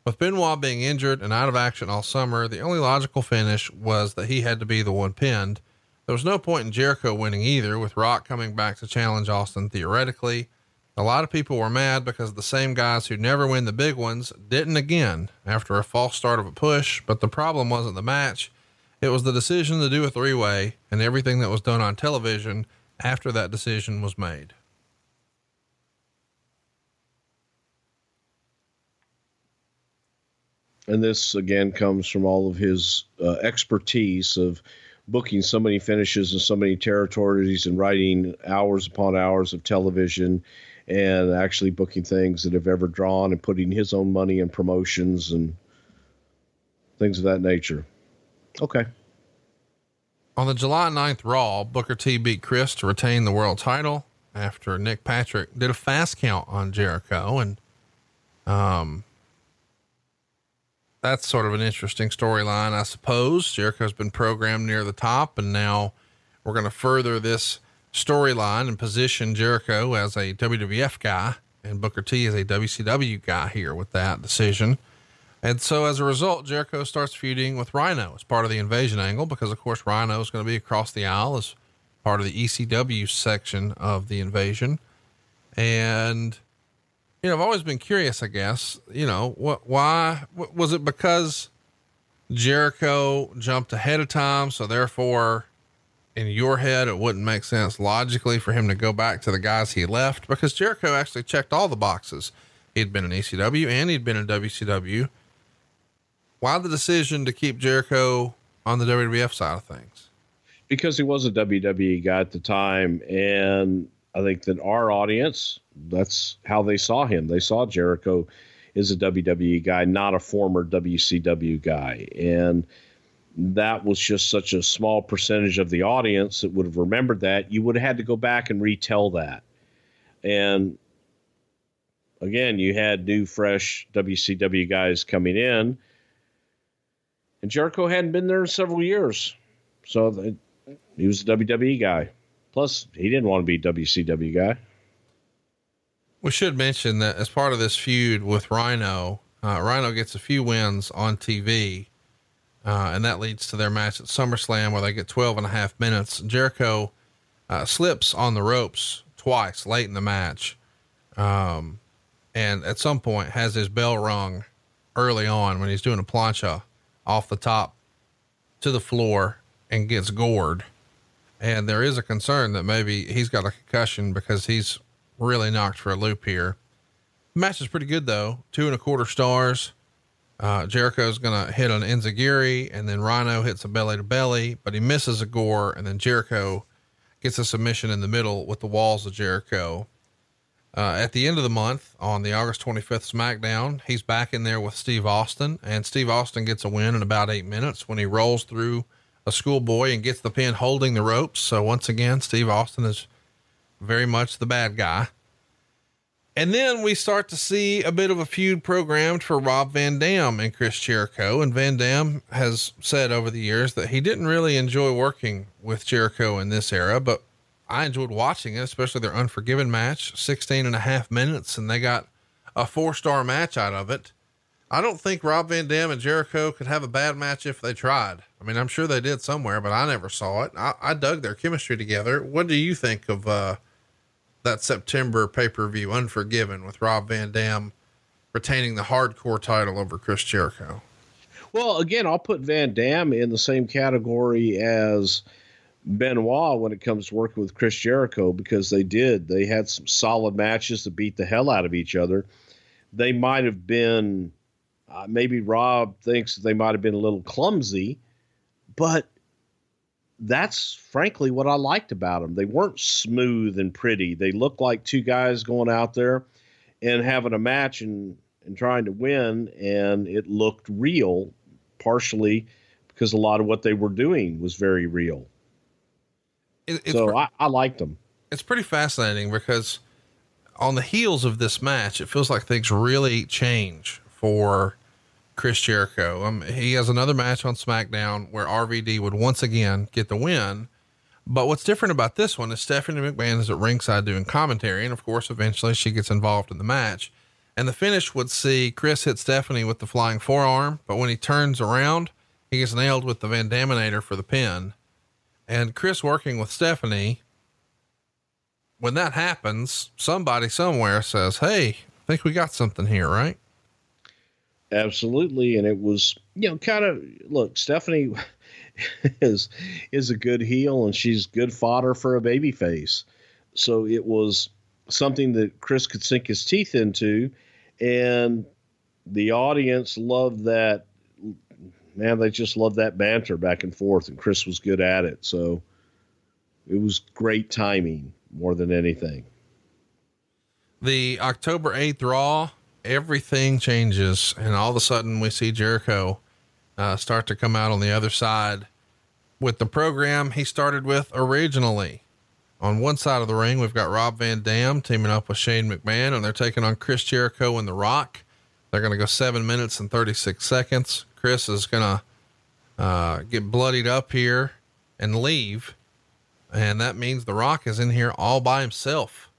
with Benoit being injured and out of action all summer, the only logical finish was that he had to be the one pinned. There was no point in Jericho winning either, with Rock coming back to challenge Austin theoretically. A lot of people were mad because the same guys who never win the big ones didn't again after a false start of a push, but the problem wasn't the match. It was the decision to do a three way and everything that was done on television after that decision was made. And this again comes from all of his uh, expertise of booking so many finishes in so many territories and writing hours upon hours of television and actually booking things that have ever drawn and putting his own money in promotions and things of that nature. Okay. On the July 9th Raw, Booker T beat Chris to retain the world title after Nick Patrick did a fast count on Jericho. And, um, that's sort of an interesting storyline, I suppose. Jericho's been programmed near the top, and now we're going to further this storyline and position Jericho as a WWF guy and Booker T as a WCW guy here with that decision. And so as a result, Jericho starts feuding with Rhino as part of the invasion angle because, of course, Rhino is going to be across the aisle as part of the ECW section of the invasion. And you know, I've always been curious, I guess, you know, what, why what, was it because Jericho jumped ahead of time? So therefore in your head, it wouldn't make sense logically for him to go back to the guys he left because Jericho actually checked all the boxes. He'd been in ECW and he'd been in WCW. Why the decision to keep Jericho on the WWF side of things? Because he was a WWE guy at the time. And I think that our audience, that's how they saw him. They saw Jericho is a WWE guy, not a former WCW guy. And that was just such a small percentage of the audience that would have remembered that. You would have had to go back and retell that. And again, you had new, fresh WCW guys coming in. And Jericho hadn't been there in several years. So he was a WWE guy. Plus, he didn't want to be WCW guy. We should mention that as part of this feud with Rhino, uh, Rhino gets a few wins on TV, uh, and that leads to their match at SummerSlam where they get 12 and a half minutes. Jericho uh, slips on the ropes twice late in the match. Um, and at some point has his bell rung early on when he's doing a plancha off the top to the floor and gets gored. And there is a concern that maybe he's got a concussion because he's really knocked for a loop here. Match is pretty good though. Two and a quarter stars. Uh, Jericho's going to hit an Enzuigiri and then Rhino hits a belly to belly, but he misses a gore. And then Jericho gets a submission in the middle with the walls of Jericho. Uh, at the end of the month on the August 25th SmackDown, he's back in there with Steve Austin and Steve Austin gets a win in about eight minutes when he rolls through a schoolboy and gets the pin holding the ropes. So once again, Steve Austin is very much the bad guy. And then we start to see a bit of a feud programmed for Rob Van Dam and Chris Jericho. And Van Dam has said over the years that he didn't really enjoy working with Jericho in this era, but I enjoyed watching it, especially their Unforgiven match, 16 and a half minutes, and they got a four star match out of it. I don't think Rob Van Dam and Jericho could have a bad match if they tried. I mean, I'm sure they did somewhere, but I never saw it. I, I dug their chemistry together. What do you think of uh, that September pay per view, Unforgiven, with Rob Van Dam retaining the hardcore title over Chris Jericho? Well, again, I'll put Van Dam in the same category as Benoit when it comes to working with Chris Jericho because they did. They had some solid matches to beat the hell out of each other. They might have been uh, maybe Rob thinks they might have been a little clumsy, but that's frankly what I liked about them. They weren't smooth and pretty. They looked like two guys going out there and having a match and, and trying to win, and it looked real, partially because a lot of what they were doing was very real. It, so I, I liked them. It's pretty fascinating because on the heels of this match, it feels like things really change for Chris Jericho. Um, he has another match on SmackDown where RVD would once again get the win. But what's different about this one is Stephanie McMahon is at ringside doing commentary. And of course, eventually she gets involved in the match. And the finish would see Chris hit Stephanie with the flying forearm. But when he turns around, he gets nailed with the Van Daminator for the pin. And Chris working with Stephanie, when that happens, somebody somewhere says, Hey, I think we got something here, right? Absolutely. And it was, you know, kind of look, Stephanie [LAUGHS] is is a good heel and she's good fodder for a baby face. So it was something that Chris could sink his teeth into. And the audience loved that. Man, they just loved that banter back and forth, and Chris was good at it. So it was great timing more than anything. The October 8th Raw, everything changes, and all of a sudden we see Jericho uh, start to come out on the other side with the program he started with originally. On one side of the ring, we've got Rob Van Dam teaming up with Shane McMahon, and they're taking on Chris Jericho and The Rock. They're going to go seven minutes and 36 seconds. Chris is going to uh, get bloodied up here and leave. And that means The Rock is in here all by himself.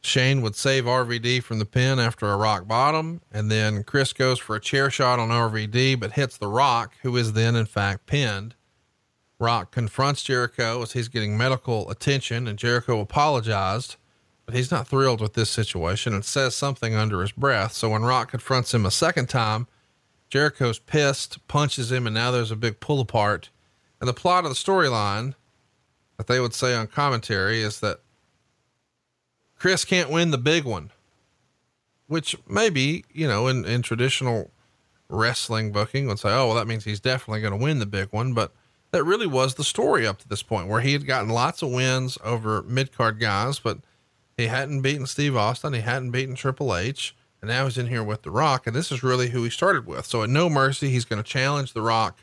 Shane would save RVD from the pin after a rock bottom, and then Chris goes for a chair shot on RVD, but hits The Rock, who is then in fact pinned. Rock confronts Jericho as he's getting medical attention, and Jericho apologized, but he's not thrilled with this situation and says something under his breath. So when Rock confronts him a second time, Jericho's pissed, punches him, and now there's a big pull apart. And the plot of the storyline that they would say on commentary is that Chris can't win the big one, which maybe, you know, in, in traditional wrestling booking would say, oh, well, that means he's definitely going to win the big one. But that really was the story up to this point where he had gotten lots of wins over mid card guys, but he hadn't beaten Steve Austin. He hadn't beaten Triple H. And now he's in here with The Rock. And this is really who he started with. So at No Mercy, he's going to challenge The Rock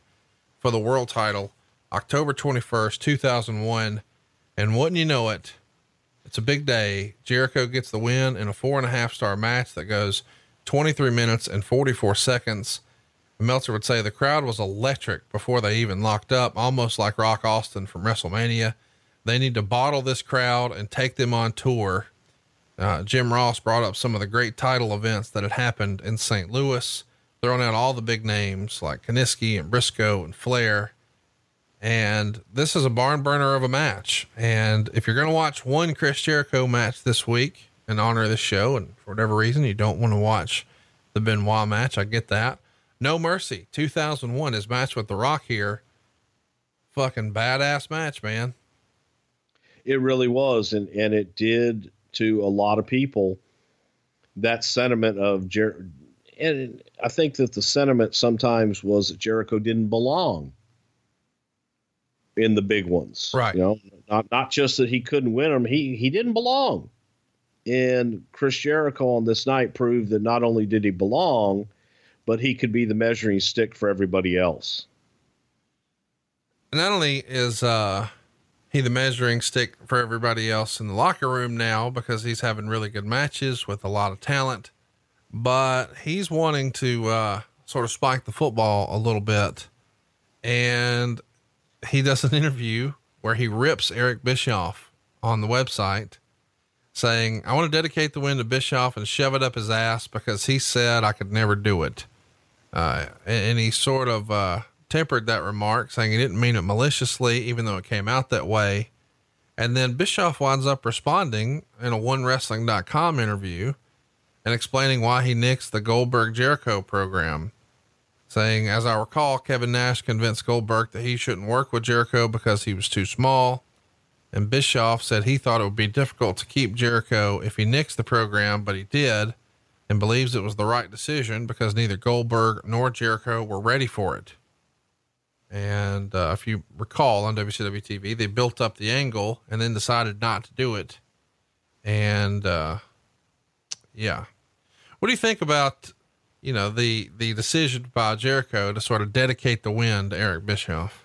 for the world title October 21st, 2001. And wouldn't you know it, it's a big day. Jericho gets the win in a four and a half star match that goes 23 minutes and 44 seconds. Meltzer would say the crowd was electric before they even locked up, almost like Rock Austin from WrestleMania. They need to bottle this crowd and take them on tour. Uh, Jim Ross brought up some of the great title events that had happened in St. Louis, throwing out all the big names like Kiniski and Briscoe and Flair. And this is a barn burner of a match. And if you're going to watch one Chris Jericho match this week in honor of this show, and for whatever reason you don't want to watch the Benoit match, I get that. No Mercy 2001, his match with The Rock here. Fucking badass match, man. It really was. And, and it did to a lot of people that sentiment of Jer. And I think that the sentiment sometimes was that Jericho didn't belong in the big ones. Right. You know, not, not just that he couldn't win them, he, he didn't belong. And Chris Jericho on this night proved that not only did he belong, but he could be the measuring stick for everybody else. Not only is uh, he the measuring stick for everybody else in the locker room now because he's having really good matches with a lot of talent, but he's wanting to uh, sort of spike the football a little bit. And he does an interview where he rips Eric Bischoff on the website saying, I want to dedicate the win to Bischoff and shove it up his ass because he said I could never do it. Uh, and, he sort of, uh, tempered that remark saying he didn't mean it maliciously, even though it came out that way. And then Bischoff winds up responding in a onewrestling.com interview and explaining why he nixed the Goldberg Jericho program, saying, as I recall, Kevin Nash convinced Goldberg that he shouldn't work with Jericho because he was too small. And Bischoff said he thought it would be difficult to keep Jericho if he nixed the program, but he did and believes it was the right decision because neither Goldberg nor Jericho were ready for it. And uh, if you recall on WCW TV, they built up the angle and then decided not to do it. And uh, yeah, what do you think about you know the the decision by Jericho to sort of dedicate the win to Eric Bischoff?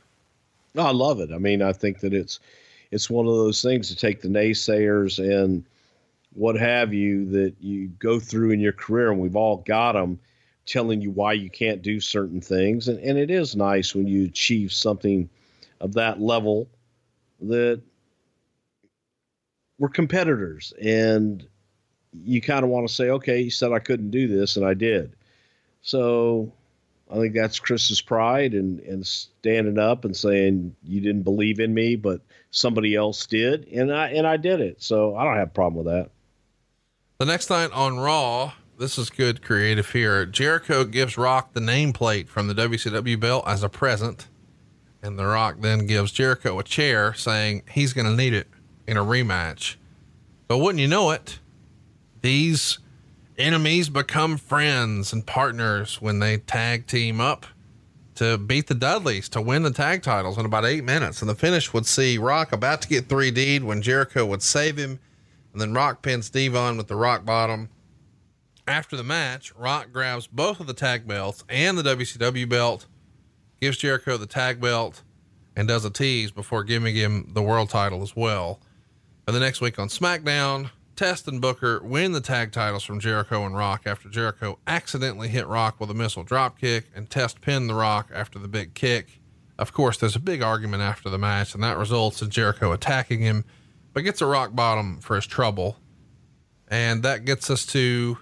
Oh, I love it. I mean, I think that it's it's one of those things to take the naysayers and what have you that you go through in your career, and we've all got them telling you why you can't do certain things. And, and it is nice when you achieve something of that level that we're competitors and you kind of want to say, okay, you said I couldn't do this and I did. So I think that's Chris's pride and, and standing up and saying you didn't believe in me, but somebody else did. And I, and I did it. So I don't have a problem with that. The next night on Raw, this is good creative here. Jericho gives Rock the nameplate from the WCW belt as a present. And The Rock then gives Jericho a chair saying he's going to need it in a rematch. But wouldn't you know it? These enemies become friends and partners when they tag team up to beat the Dudleys to win the tag titles in about eight minutes. And the finish would see Rock about to get 3D'd when Jericho would save him. And then Rock pins Devon with the rock bottom. After the match, Rock grabs both of the tag belts and the WCW belt, gives Jericho the tag belt, and does a tease before giving him the world title as well. And the next week on SmackDown, Test and Booker win the tag titles from Jericho and Rock after Jericho accidentally hit Rock with a missile dropkick and Test pinned the Rock after the big kick. Of course, there's a big argument after the match, and that results in Jericho attacking him, but gets a rock bottom for his trouble. And that gets us to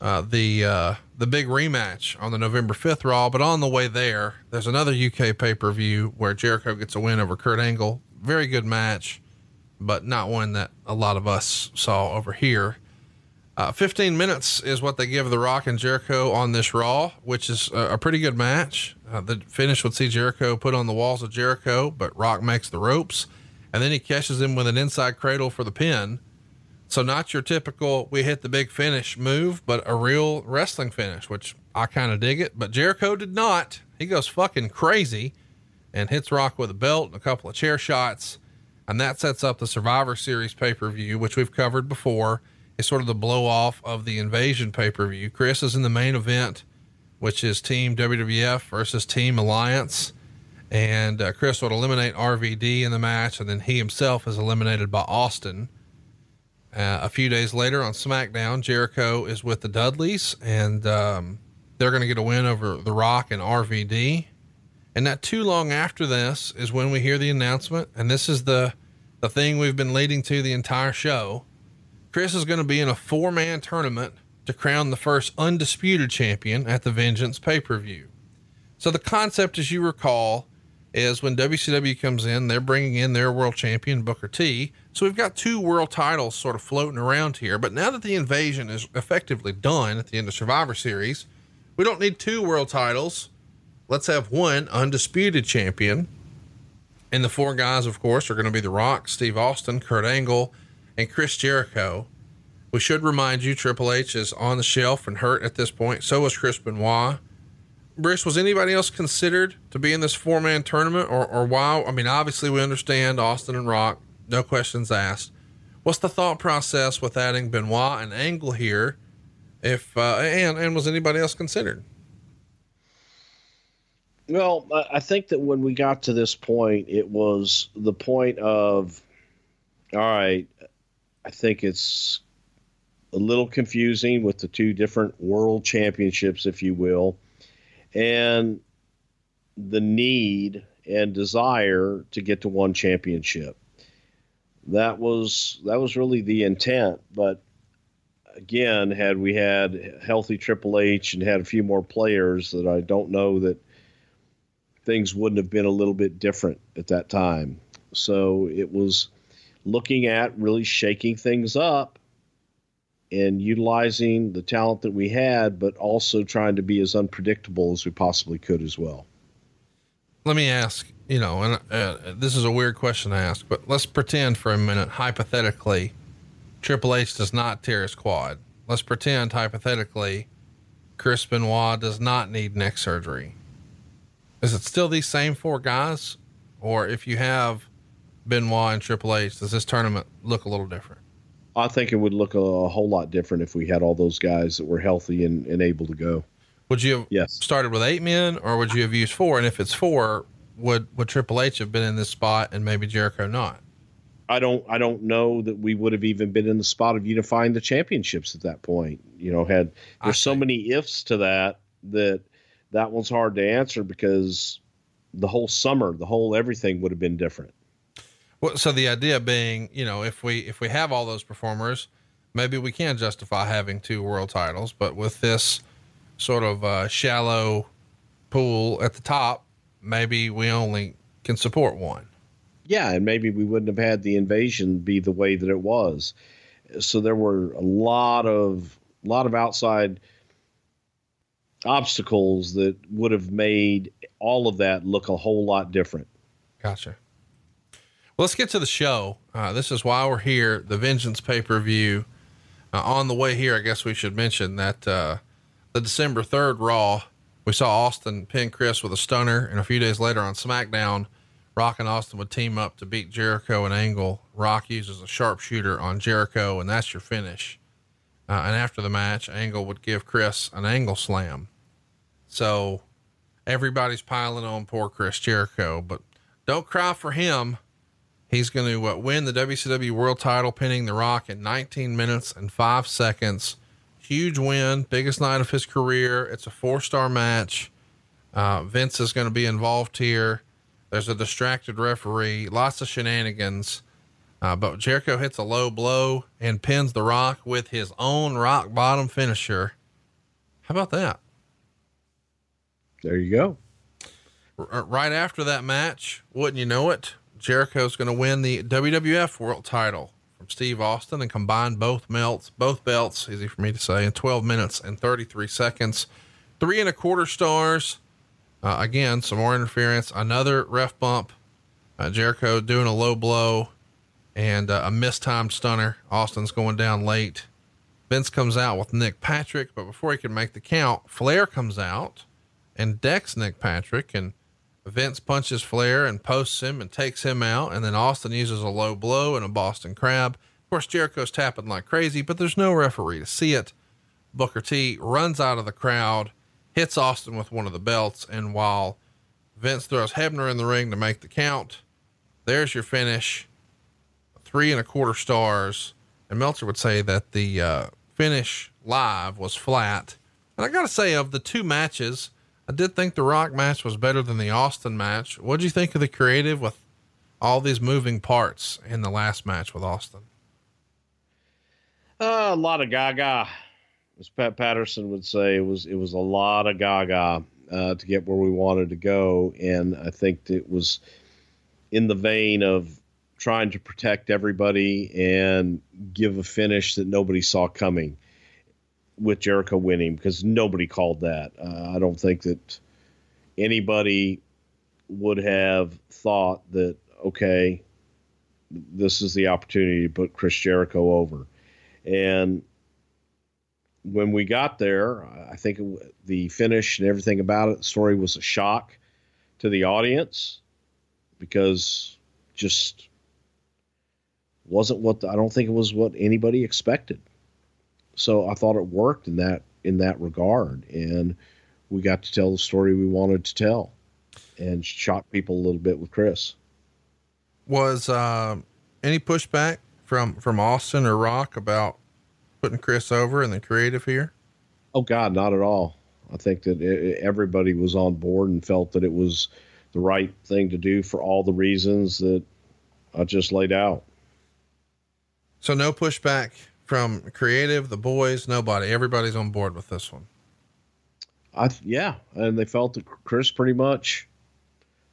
uh, the uh, the big rematch on the November 5th Raw. But on the way there, there's another UK pay per view where Jericho gets a win over Kurt Angle. Very good match, but not one that a lot of us saw over here. Uh, 15 minutes is what they give The Rock and Jericho on this Raw, which is a, a pretty good match. Uh, the finish would see Jericho put on the walls of Jericho, but Rock makes the ropes, and then he catches him with an inside cradle for the pin. So not your typical we hit the big finish move, but a real wrestling finish, which I kind of dig it. But Jericho did not. He goes fucking crazy and hits Rock with a belt and a couple of chair shots. And that sets up the Survivor Series pay per view, which we've covered before. It's sort of the blow off of the Invasion pay per view. Chris is in the main event, which is Team WWF versus Team Alliance. And uh, Chris would eliminate RVD in the match, and then he himself is eliminated by Austin. Uh, a few days later on SmackDown, Jericho is with the Dudleys, and um, they're going to get a win over The Rock and RVD. And not too long after this is when we hear the announcement, and this is the the thing we've been leading to the entire show. Chris is going to be in a four man tournament to crown the first undisputed champion at the Vengeance pay per view. So the concept, as you recall, is when WCW comes in, they're bringing in their world champion, Booker T. So we've got two world titles sort of floating around here. But now that the invasion is effectively done at the end of Survivor Series, we don't need two world titles. Let's have one undisputed champion. And the four guys, of course, are going to be The Rock, Steve Austin, Kurt Angle, and Chris Jericho. We should remind you Triple H is on the shelf and hurt at this point. So is Chris Benoit. Bruce, was anybody else considered to be in this four man tournament or, or why? I mean, obviously, we understand Austin and Rock, no questions asked. What's the thought process with adding Benoit and Angle here? If, uh, and, and was anybody else considered? Well, I think that when we got to this point, it was the point of, all right, I think it's a little confusing with the two different world championships, if you will and the need and desire to get to one championship. That was that was really the intent, but again, had we had healthy Triple H and had a few more players, that I don't know that things wouldn't have been a little bit different at that time. So it was looking at really shaking things up and utilizing the talent that we had, but also trying to be as unpredictable as we possibly could as well. Let me ask, you know, and uh, this is a weird question to ask, but let's pretend for a minute, hypothetically, Triple H does not tear his quad. Let's pretend hypothetically, Chris Benoit does not need neck surgery. Is it still these same four guys? Or if you have Benoit and Triple H, does this tournament look a little different? I think it would look a, a, whole lot different if we had all those guys that were healthy and, and able to go. Would you have yes. started with eight men, or would you have used four? And if it's four, would would Triple H have been in this spot and maybe Jericho not? I don't I don't know that we would have even been in the spot of unifying the championships at that point. You know, had there's so many ifs to that that that one's hard to answer because the whole summer, the whole everything would have been different. Well, so the idea being, you know, if we if we have all those performers, maybe we can justify having two world titles. But with this sort of uh, shallow pool at the top, maybe we only can support one. Yeah, and maybe we wouldn't have had the invasion be the way that it was. So there were a lot of a lot of outside obstacles that would have made all of that look a whole lot different. Gotcha. Well, let's get to the show. Uh, this is why we're here. The Vengeance pay per view. Uh, on the way here, I guess we should mention that uh, the December 3rd Raw, we saw Austin pin Chris with a stunner. And a few days later on SmackDown, Rock and Austin would team up to beat Jericho and Angle. Rock uses a sharpshooter on Jericho, and that's your finish. Uh, and after the match, Angle would give Chris an angle slam. So everybody's piling on poor Chris Jericho, but don't cry for him. He's going to uh, win the WCW World Title, pinning The Rock in 19 minutes and five seconds. Huge win, biggest night of his career. It's a four star match. Uh, Vince is going to be involved here. There's a distracted referee, lots of shenanigans. Uh, but Jericho hits a low blow and pins The Rock with his own rock bottom finisher. How about that? There you go. R- right after that match, wouldn't you know it? Jericho's going to win the WWF World Title from Steve Austin and combine both melts, both belts, easy for me to say, in 12 minutes and 33 seconds. Three and a quarter stars. Uh, again, some more interference, another ref bump. Uh, Jericho doing a low blow and uh, a mistimed stunner. Austin's going down late. Vince comes out with Nick Patrick, but before he can make the count, Flair comes out and decks Nick Patrick and Vince punches Flair and posts him and takes him out. And then Austin uses a low blow and a Boston crab. Of course, Jericho's tapping like crazy, but there's no referee to see it. Booker T runs out of the crowd, hits Austin with one of the belts. And while Vince throws Hebner in the ring to make the count, there's your finish. Three and a quarter stars. And Meltzer would say that the uh, finish live was flat. And I got to say, of the two matches, I did think the Rock match was better than the Austin match. What'd you think of the creative with all these moving parts in the last match with Austin? Uh, a lot of gaga, as Pat Patterson would say. It was it was a lot of gaga uh, to get where we wanted to go, and I think it was in the vein of trying to protect everybody and give a finish that nobody saw coming with Jericho winning because nobody called that. Uh, I don't think that anybody would have thought that, okay, this is the opportunity to put Chris Jericho over. And when we got there, I think the finish and everything about it, the story was a shock to the audience because just wasn't what I don't think it was what anybody expected so I thought it worked in that in that regard, and we got to tell the story we wanted to tell, and shock people a little bit with Chris. Was uh, any pushback from from Austin or Rock about putting Chris over and the creative here? Oh God, not at all. I think that it, everybody was on board and felt that it was the right thing to do for all the reasons that I just laid out. So no pushback from creative, the boys, nobody, everybody's on board with this one. I yeah, and they felt that Chris pretty much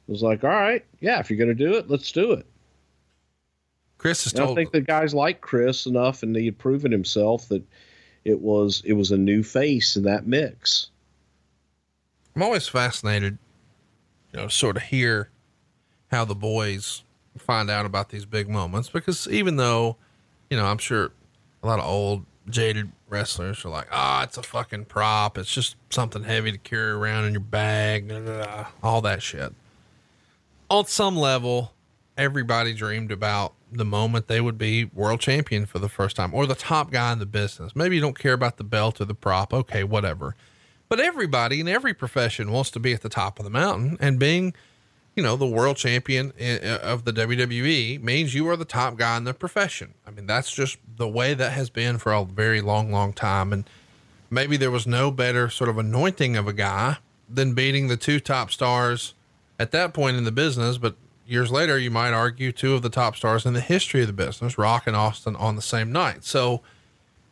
was like, all right, yeah, if you're going to do it, let's do it. Chris has told. I don't think the guys like Chris enough, and he had proven himself that it was it was a new face in that mix. I'm always fascinated, you know, sort of hear how the boys find out about these big moments because even though, you know, I'm sure a lot of old jaded wrestlers are like, ah, oh, it's a fucking prop. It's just something heavy to carry around in your bag, all that shit. On some level, everybody dreamed about the moment they would be world champion for the first time or the top guy in the business. Maybe you don't care about the belt or the prop. Okay, whatever. But everybody in every profession wants to be at the top of the mountain and being you know, the world champion eh, eh, of the WWE means you are the top guy in the profession. I mean, that's just the way that has been for a very long, long time. And maybe there was no better sort of anointing of a guy than beating the two top stars at that point in the business. But years later, you might argue two of the top stars in the history of the business, Rock and Austin, on the same night. So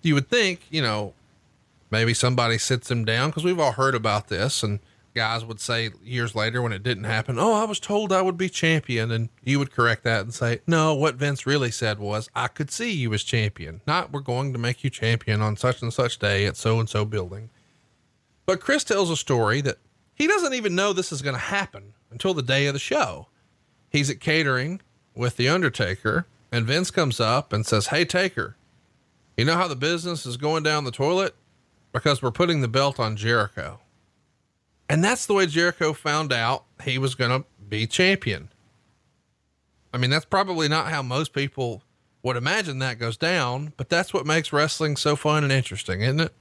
you would think, you know, maybe somebody sits him down because we've all heard about this and guys would say years later when it didn't happen, Oh, I was told I would be champion. And you would correct that and say, No, what Vince really said was, I could see you as champion, not we're going to make you champion on such and such day at so and so building. But Chris tells a story that he doesn't even know this is going to happen until the day of the show. He's at catering with The Undertaker, and Vince comes up and says, Hey, Taker, You know how the business is going down the toilet? Because we're putting the belt on Jericho. And that's the way Jericho found out he was going to be champion. I mean, that's probably not how most people would imagine that goes down, but that's what makes wrestling so fun and interesting, isn't it?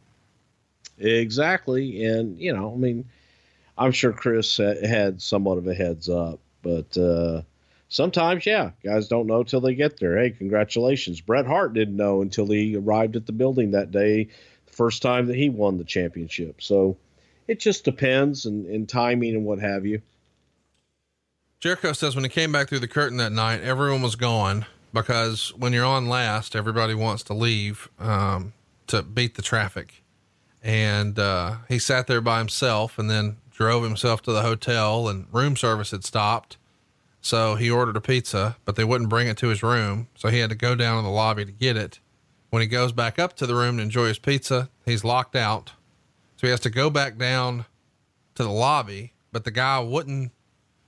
Exactly. And, you know, I mean, I'm sure Chris had somewhat of a heads up, but uh, sometimes, yeah, guys don't know till they get there. Hey, congratulations. Bret Hart didn't know until he arrived at the building that day, the first time that he won the championship. So it just depends and, timing and what have you. Jericho says when he came back through the curtain that night, everyone was gone because when you're on last, everybody wants to leave um, to beat the traffic. And uh, he sat there by himself and then drove himself to the hotel, and room service had stopped. So he ordered a pizza, but they wouldn't bring it to his room. So he had to go down in the lobby to get it. When he goes back up to the room to enjoy his pizza, he's locked out. So he has to go back down to the lobby, but the guy wouldn't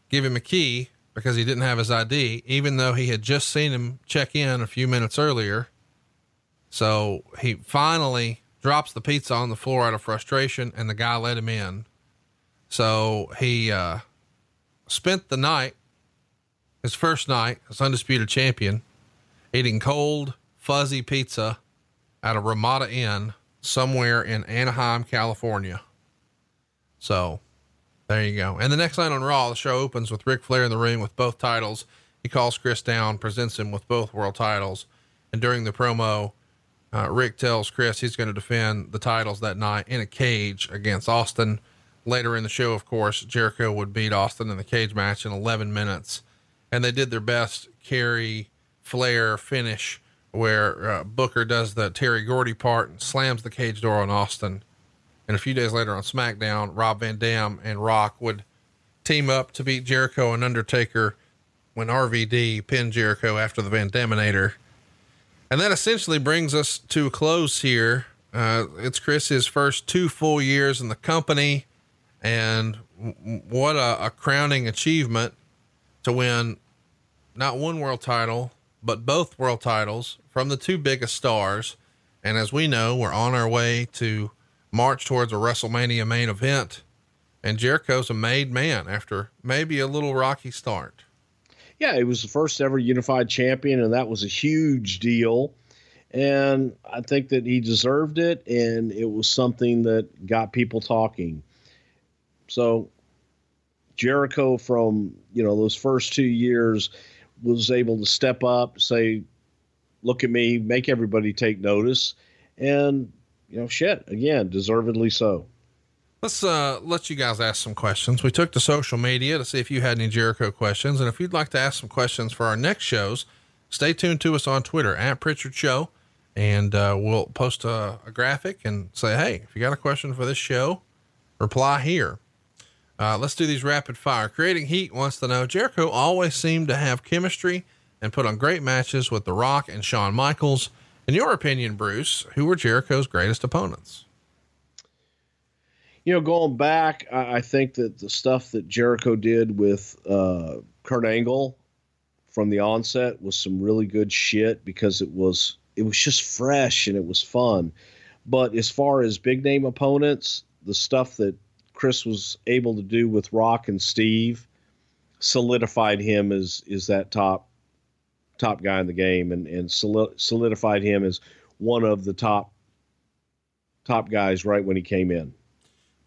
give him a key because he didn't have his ID, even though he had just seen him check in a few minutes earlier. So he finally drops the pizza on the floor out of frustration and the guy let him in. So he, uh, spent the night, his first night as undisputed champion, eating cold, fuzzy pizza at a Ramada Inn somewhere in Anaheim, California. So there you go. And the next night on Raw, the show opens with Ric Flair in the ring with both titles. He calls Chris down, presents him with both world titles. And during the promo, uh, Rick tells Chris he's going to defend the titles that night in a cage against Austin. Later in the show, of course, Jericho would beat Austin in the cage match in 11 minutes. And they did their best carry, Flair finish where uh, Booker does the Terry Gordy part and slams the cage door on Austin and a few days later on SmackDown, Rob Van Dam and Rock would team up to beat Jericho and Undertaker when RVD pinned Jericho after the Van Daminator. And that essentially brings us to a close here. Uh, it's Chris's first two full years in the company. And what a, a crowning achievement to win not one world title, but both world titles from the two biggest stars. And as we know, we're on our way to march towards a WrestleMania main event. And Jericho's a made man after maybe a little rocky start. Yeah, he was the first ever unified champion, and that was a huge deal. And I think that he deserved it, and it was something that got people talking. So Jericho, from you know those first two years, was able to step up, say, "Look at me," make everybody take notice, and you know, shit, again, deservedly so. Let's uh, let you guys ask some questions. We took to social media to see if you had any Jericho questions. And if you'd like to ask some questions for our next shows, stay tuned to us on Twitter at Prichard Show. And uh, we'll post a, a, graphic and say, hey, if you got a question for this show, reply here. Uh, let's do these rapid fire. Creating Heat wants to know Jericho always seemed to have chemistry and put on great matches with The Rock and Shawn Michaels. In your opinion, Bruce, who were Jericho's greatest opponents? You know, going back, I, think that the stuff that Jericho did with uh, Kurt Angle from the onset was some really good shit because it was it was just fresh and it was fun. But as far as big name opponents, the stuff that Chris was able to do with Rock and Steve solidified him as is that top top guy in the game and, and solidified him as one of the top top guys right when he came in.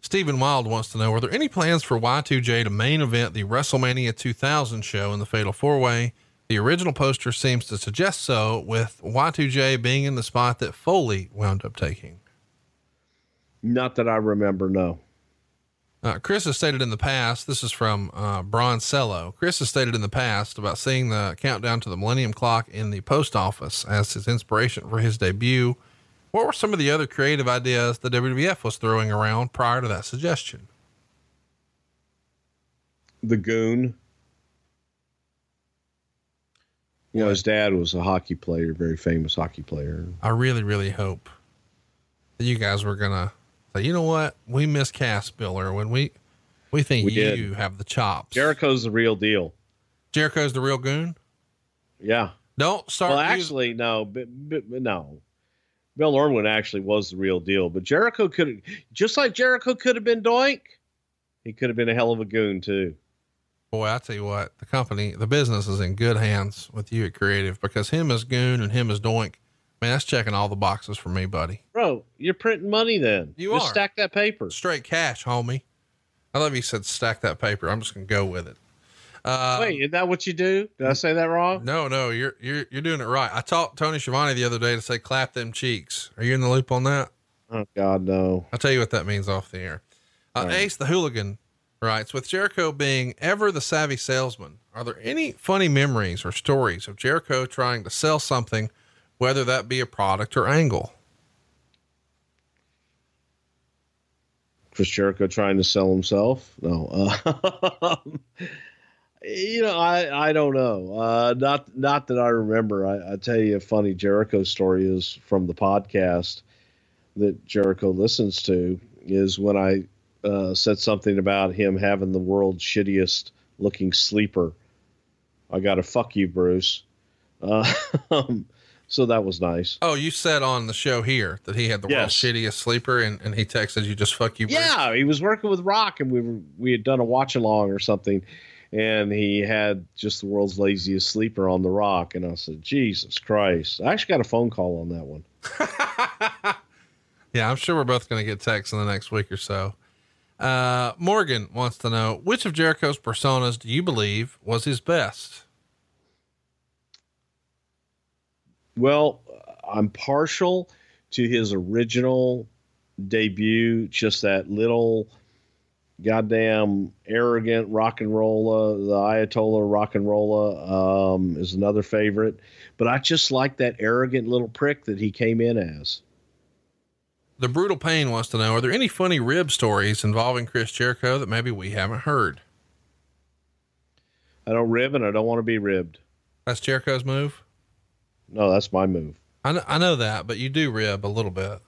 Stephen Wild wants to know Are there any plans for Y2J to main event the WrestleMania 2000 show in the Fatal Four Way? The original poster seems to suggest so, with Y2J being in the spot that Foley wound up taking. Not that I remember, no. Uh, Chris has stated in the past, this is from uh, Broncello. Chris has stated in the past about seeing the countdown to the Millennium Clock in the post office as his inspiration for his debut. What were some of the other creative ideas the WWF was throwing around prior to that suggestion? The Goon. You know, his dad was a hockey player, very famous hockey player. I really, really hope that you guys were going to so you know what? We miscast Biller when we we think we you did. have the chops. Jericho's the real deal. Jericho's the real goon. Yeah. Don't start. Well, actually, no, but, but, no. Bill Irwin actually was the real deal, but Jericho could just like Jericho could have been Doink, he could have been a hell of a goon too. Boy, I tell you what, the company, the business is in good hands with you at Creative because him as Goon and him as Doink, man, that's checking all the boxes for me, buddy. Bro, you're printing money then. You just are. stack that paper. Straight cash, homie. I love you said stack that paper. I'm just gonna go with it. Uh, Wait, is that what you do? Did I say that wrong? no, no, you're you're you're doing it right. I taught Tony Schiavone the other day to say clap them cheeks. Are you in the loop on that? Oh God, no. I'll tell you what that means off the air. Uh, Right. Ace the Hooligan writes With Jericho being ever the savvy salesman, are there any funny memories or stories of Jericho trying to sell something, whether that be a product or angle? Chris Jericho trying to sell himself? No. Uh, [LAUGHS] you know, I I don't know. Uh, not not that I remember. I, I tell you a funny Jericho story is from the podcast that Jericho listens to is when I uh, said something about him having the world's shittiest looking sleeper. I got to fuck you, Bruce. Uh, [LAUGHS] so that was nice. Oh, you said on the show here that he had the world's shittiest sleeper and, and he texted you just fuck you. Bruce. Yeah, he was working with Rock, and we were we had done a watch along or something, and he had just the world's laziest sleeper on the Rock, and I said, Jesus Christ! I actually got a phone call on that one. [LAUGHS] Yeah, I'm sure we're both going to get texts in the next week or so. Uh, Morgan wants to know which of Jericho's personas do you believe was his best? Well, I'm partial to his original debut, just that little goddamn arrogant rock and roller, the Ayatollah rock and roller um, is another favorite. But I just like that arrogant little prick that he came in as. The brutal pain wants to know: Are there any funny rib stories involving Chris Jericho that maybe we haven't heard? I don't rib and I don't want to be ribbed. That's Jericho's move. No, that's my move. I know, I know that, but you do rib a little bit,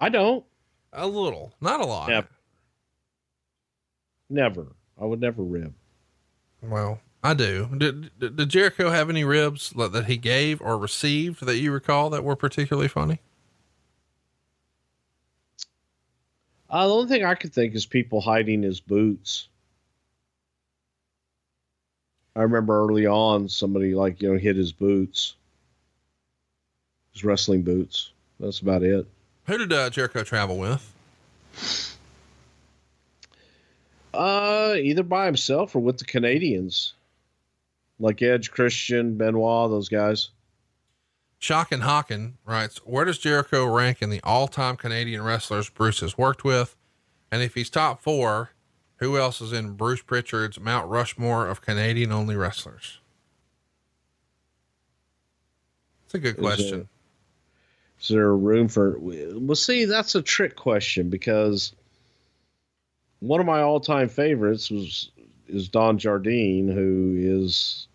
I don't. a little, not a lot. Yep. Never. I would never rib. Well, I do. Did, did, did Jericho have any ribs that that he gave or received that you recall that were particularly funny? Uh, the only thing I could think is people hiding his boots. I remember early on somebody like you know hid his boots, his wrestling boots. That's about it. Who did uh, Jericho travel with? Uh, either by himself or with the Canadians, like Edge, Christian, Benoit, those guys. Shockin' Hawkin writes, Where does Jericho rank in the all time Canadian wrestlers Bruce has worked with? And if he's top four, who else is in Bruce Prichard's Mount Rushmore of Canadian only wrestlers? It's a good Is question. Is there room for? Well, see, that's a trick question because one of my all-time favorites was is Don Jardine, who is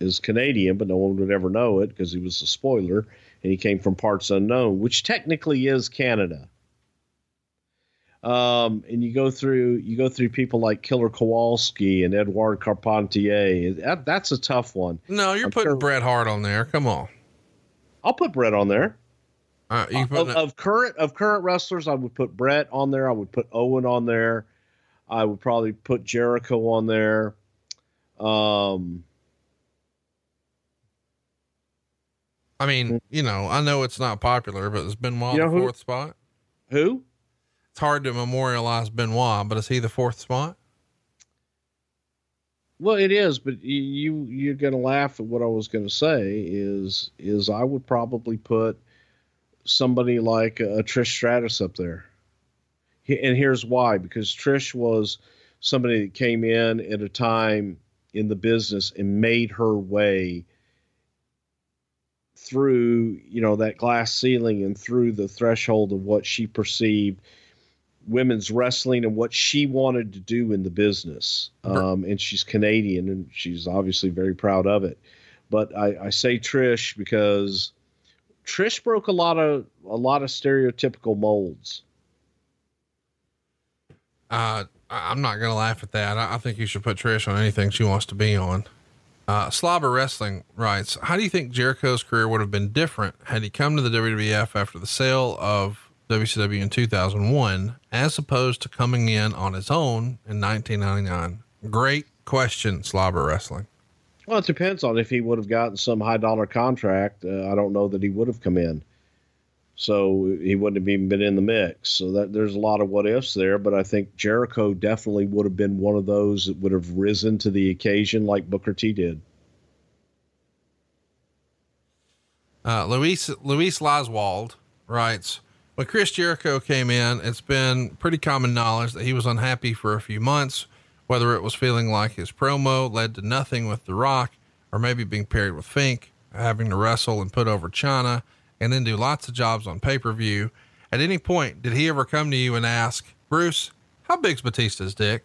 is Canadian, but no one would ever know it because he was a spoiler and he came from parts unknown, which technically is Canada. Um, and you go through you go through people like Killer Kowalski and Edouard Carpentier. That, that's a tough one. no, you're I'm putting sure- Bret Hart on there. Come on. I'll put Bret on there. Uh, of, of current of current wrestlers, I would put Bret on there. I would put Owen on there. I would probably put Jericho on there. Um, I mean, you know, I know it's not popular, but is Benoit You know the who- fourth spot? who? It's hard to memorialize Benoit, but is he the fourth spot? Well, it is, but you, you you're gonna laugh at what I was gonna say. Is is I would probably put somebody like a, Trish Stratus up there, He- and here's why: because Trish was somebody that came in at a time in the business and made her way through you know that glass ceiling and through the threshold of what she perceived women's wrestling and what she wanted to do in the business. Um, and she's Canadian and she's obviously very proud of it. But I, I say Trish because Trish broke a lot of a lot of stereotypical molds. Uh, I'm not to laugh at that. I, I think you should put Trish on anything she wants to be on. Uh, Slobber Wrestling writes, How do you think Jericho's career would have been different had he come to the WWF after the sale of WCW in 2001, as opposed to coming in on his own in 1999? Great question, Slobber Wrestling. Well, it depends on if he would have gotten some high dollar contract. Uh, I don't know that he would have come in. So he wouldn't have even been in the mix. So that there's a lot of what ifs there, but I think Jericho definitely would have been one of those that would have risen to the occasion like Booker T did. Uh, Luis Luis Laswald writes, when Chris Jericho came in, it's been pretty common knowledge that he was unhappy for a few months, whether it was feeling like his promo led to nothing with The Rock, or maybe being paired with Fink, having to wrestle and put over Chyna and then do lots of jobs on pay per view. At any point, did he ever come to you and ask, Bruce, how big's Batista's dick?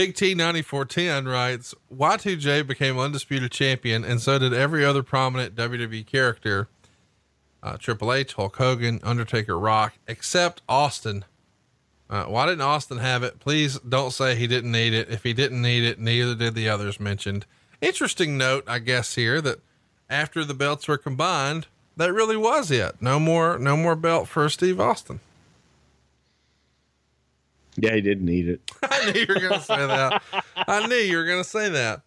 Big T 9410 writes, Y2J became undisputed champion, and so did every other prominent WWE character uh, Triple H, Hulk Hogan, Undertaker, Rock, except Austin. Uh, why didn't Austin have it? Please don't say he didn't need it. If he didn't need it, neither did the others mentioned. Interesting note, I guess, here that after the belts were combined, that really was it. No more, no more belt for Steve Austin. Yeah, he didn't eat it. [LAUGHS] I knew you were going to say that. I knew you were going to say that.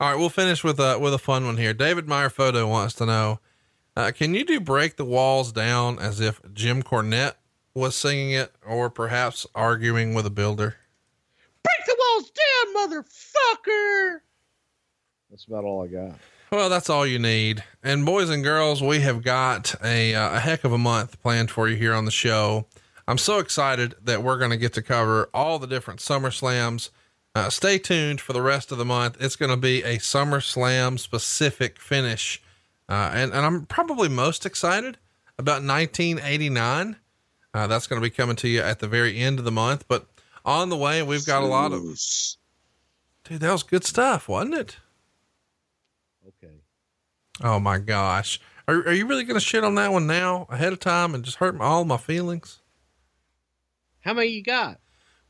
All right, we'll finish with a with a fun one here. David Meyer Photo wants to know uh, can you do break the walls down as if Jim Cornette was singing it or perhaps arguing with a builder? Break the walls down, motherfucker. That's about all I got. Well, that's all you need. And boys and girls, we have got a, uh, a heck of a month planned for you here on the show. I'm so excited that we're going to get to cover all the different Summer Slams. Uh, stay tuned for the rest of the month. It's going to be a Summer Slam specific finish uh, and, and I'm probably most excited about 1989. Uh, that's going to be coming to you at the very end of the month. But on the way, we've got a lot of. Dude, that was good stuff, wasn't it? Okay. Oh my gosh. Are, are you really going to shit on that one now ahead of time and just hurt my, all my feelings? How many you got?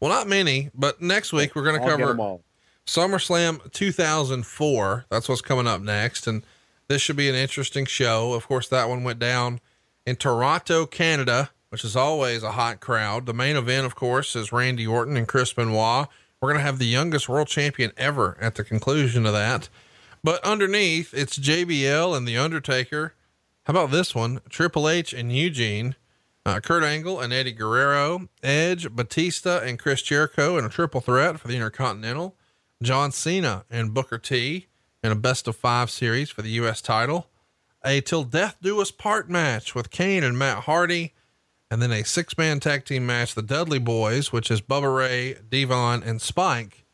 Well, not many, but next week we're going to cover SummerSlam 2004. That's what's coming up next. And this should be an interesting show. Of course, that one went down in Toronto, Canada, which is always a hot crowd. The main event, of course, is Randy Orton and Chris Benoit. We're going to have the youngest world champion ever at the conclusion of that. But underneath, it's JBL and The Undertaker. How about this one? Triple H and Eugene, uh, Kurt Angle and Eddie Guerrero, Edge, Batista, and Chris Jericho in a triple threat for the Intercontinental, John Cena and Booker T, in a best of five series for the U.S. title, a Till Death Do Us Part match with Kane and Matt Hardy, and then a six man tag team match, the Dudley Boys, which is Bubba Ray, Devon, and Spike,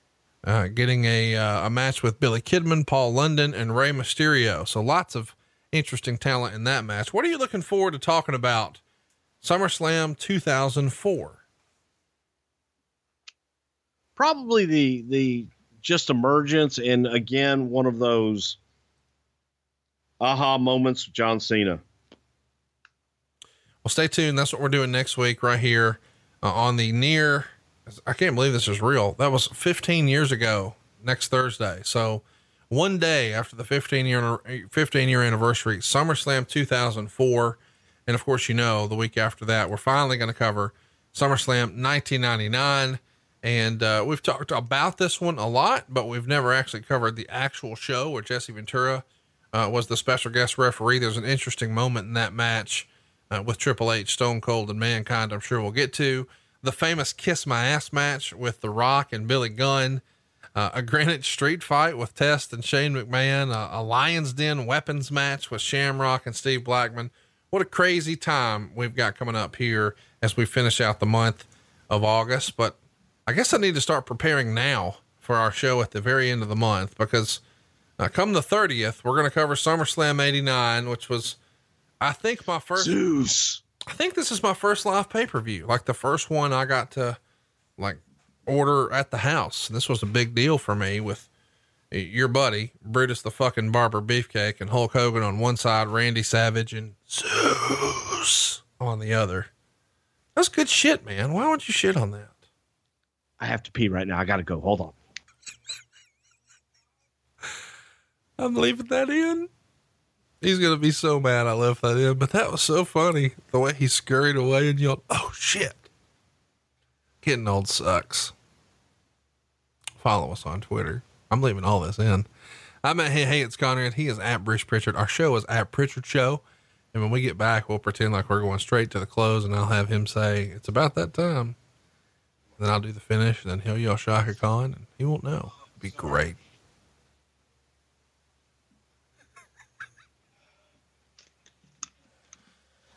uh, getting a, uh, a match with Billy Kidman, Paul London, and Rey Mysterio. So lots of interesting talent in that match. What are you looking forward to talking about? SummerSlam 2004. Probably the the just emergence and again one of those aha moments with John Cena. Well, stay tuned. That's what we're doing next week right here uh, on the near. I can't believe this is real. That was 15 years ago next Thursday. So one day after the 15 year 15 year anniversary, SummerSlam 2004, and of course you know the week after that we're finally going to cover SummerSlam 1999. And uh, we've talked about this one a lot, but we've never actually covered the actual show where Jesse Ventura uh, was the special guest referee. There's an interesting moment in that match uh, with Triple H, Stone Cold, and Mankind. I'm sure we'll get to the famous Kiss My Ass match with The Rock and Billy Gunn, uh, a Greenwich Street fight with Test and Shane McMahon, a Lion's Den weapons match with Shamrock and Steve Blackman. What a crazy time we've got coming up here as we finish out the month of August. But I guess I need to start preparing now for our show at the very end of the month because uh, come the 30th, we're going to cover SummerSlam 89, which was, I think, my first. Zeus. I think this is my first live pay per view, like the first one I got to like order at the house. This was a big deal for me with, your buddy Brutus the fucking Barber Beefcake and Hulk Hogan on one side, Randy Savage and Zeus on the other. That's good shit, man. Why don't you shit on that? I have to pee right now. I got to go. Hold on. [LAUGHS] I'm leaving that in. He's gonna be so mad I left that in, but that was so funny the way he scurried away and yelled, "Oh shit!" Getting old sucks. Follow us on Twitter. I'm leaving all this in. I'm at Hey Hey It's Conrad. He is at Bruce Prichard. Our show is at Prichard Show. And when we get back, we'll pretend like we're going straight to the close, and I'll have him say, "It's about that time." Then I'll do the finish, and then he'll yell Chaka Khan, and he won't know. It'd be great.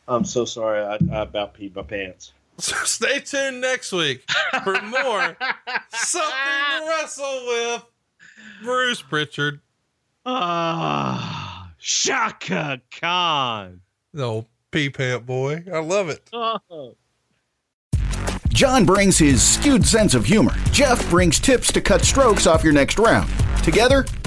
I'm so sorry. I, I about peed my pants. [LAUGHS] So stay tuned next week for more [LAUGHS] something to wrestle with. Bruce Prichard, Ah, Chaka Khan. the old pea pant boy. I love it. Oh. John brings his skewed sense of humor. Jeff brings tips to cut strokes off your next round. Together,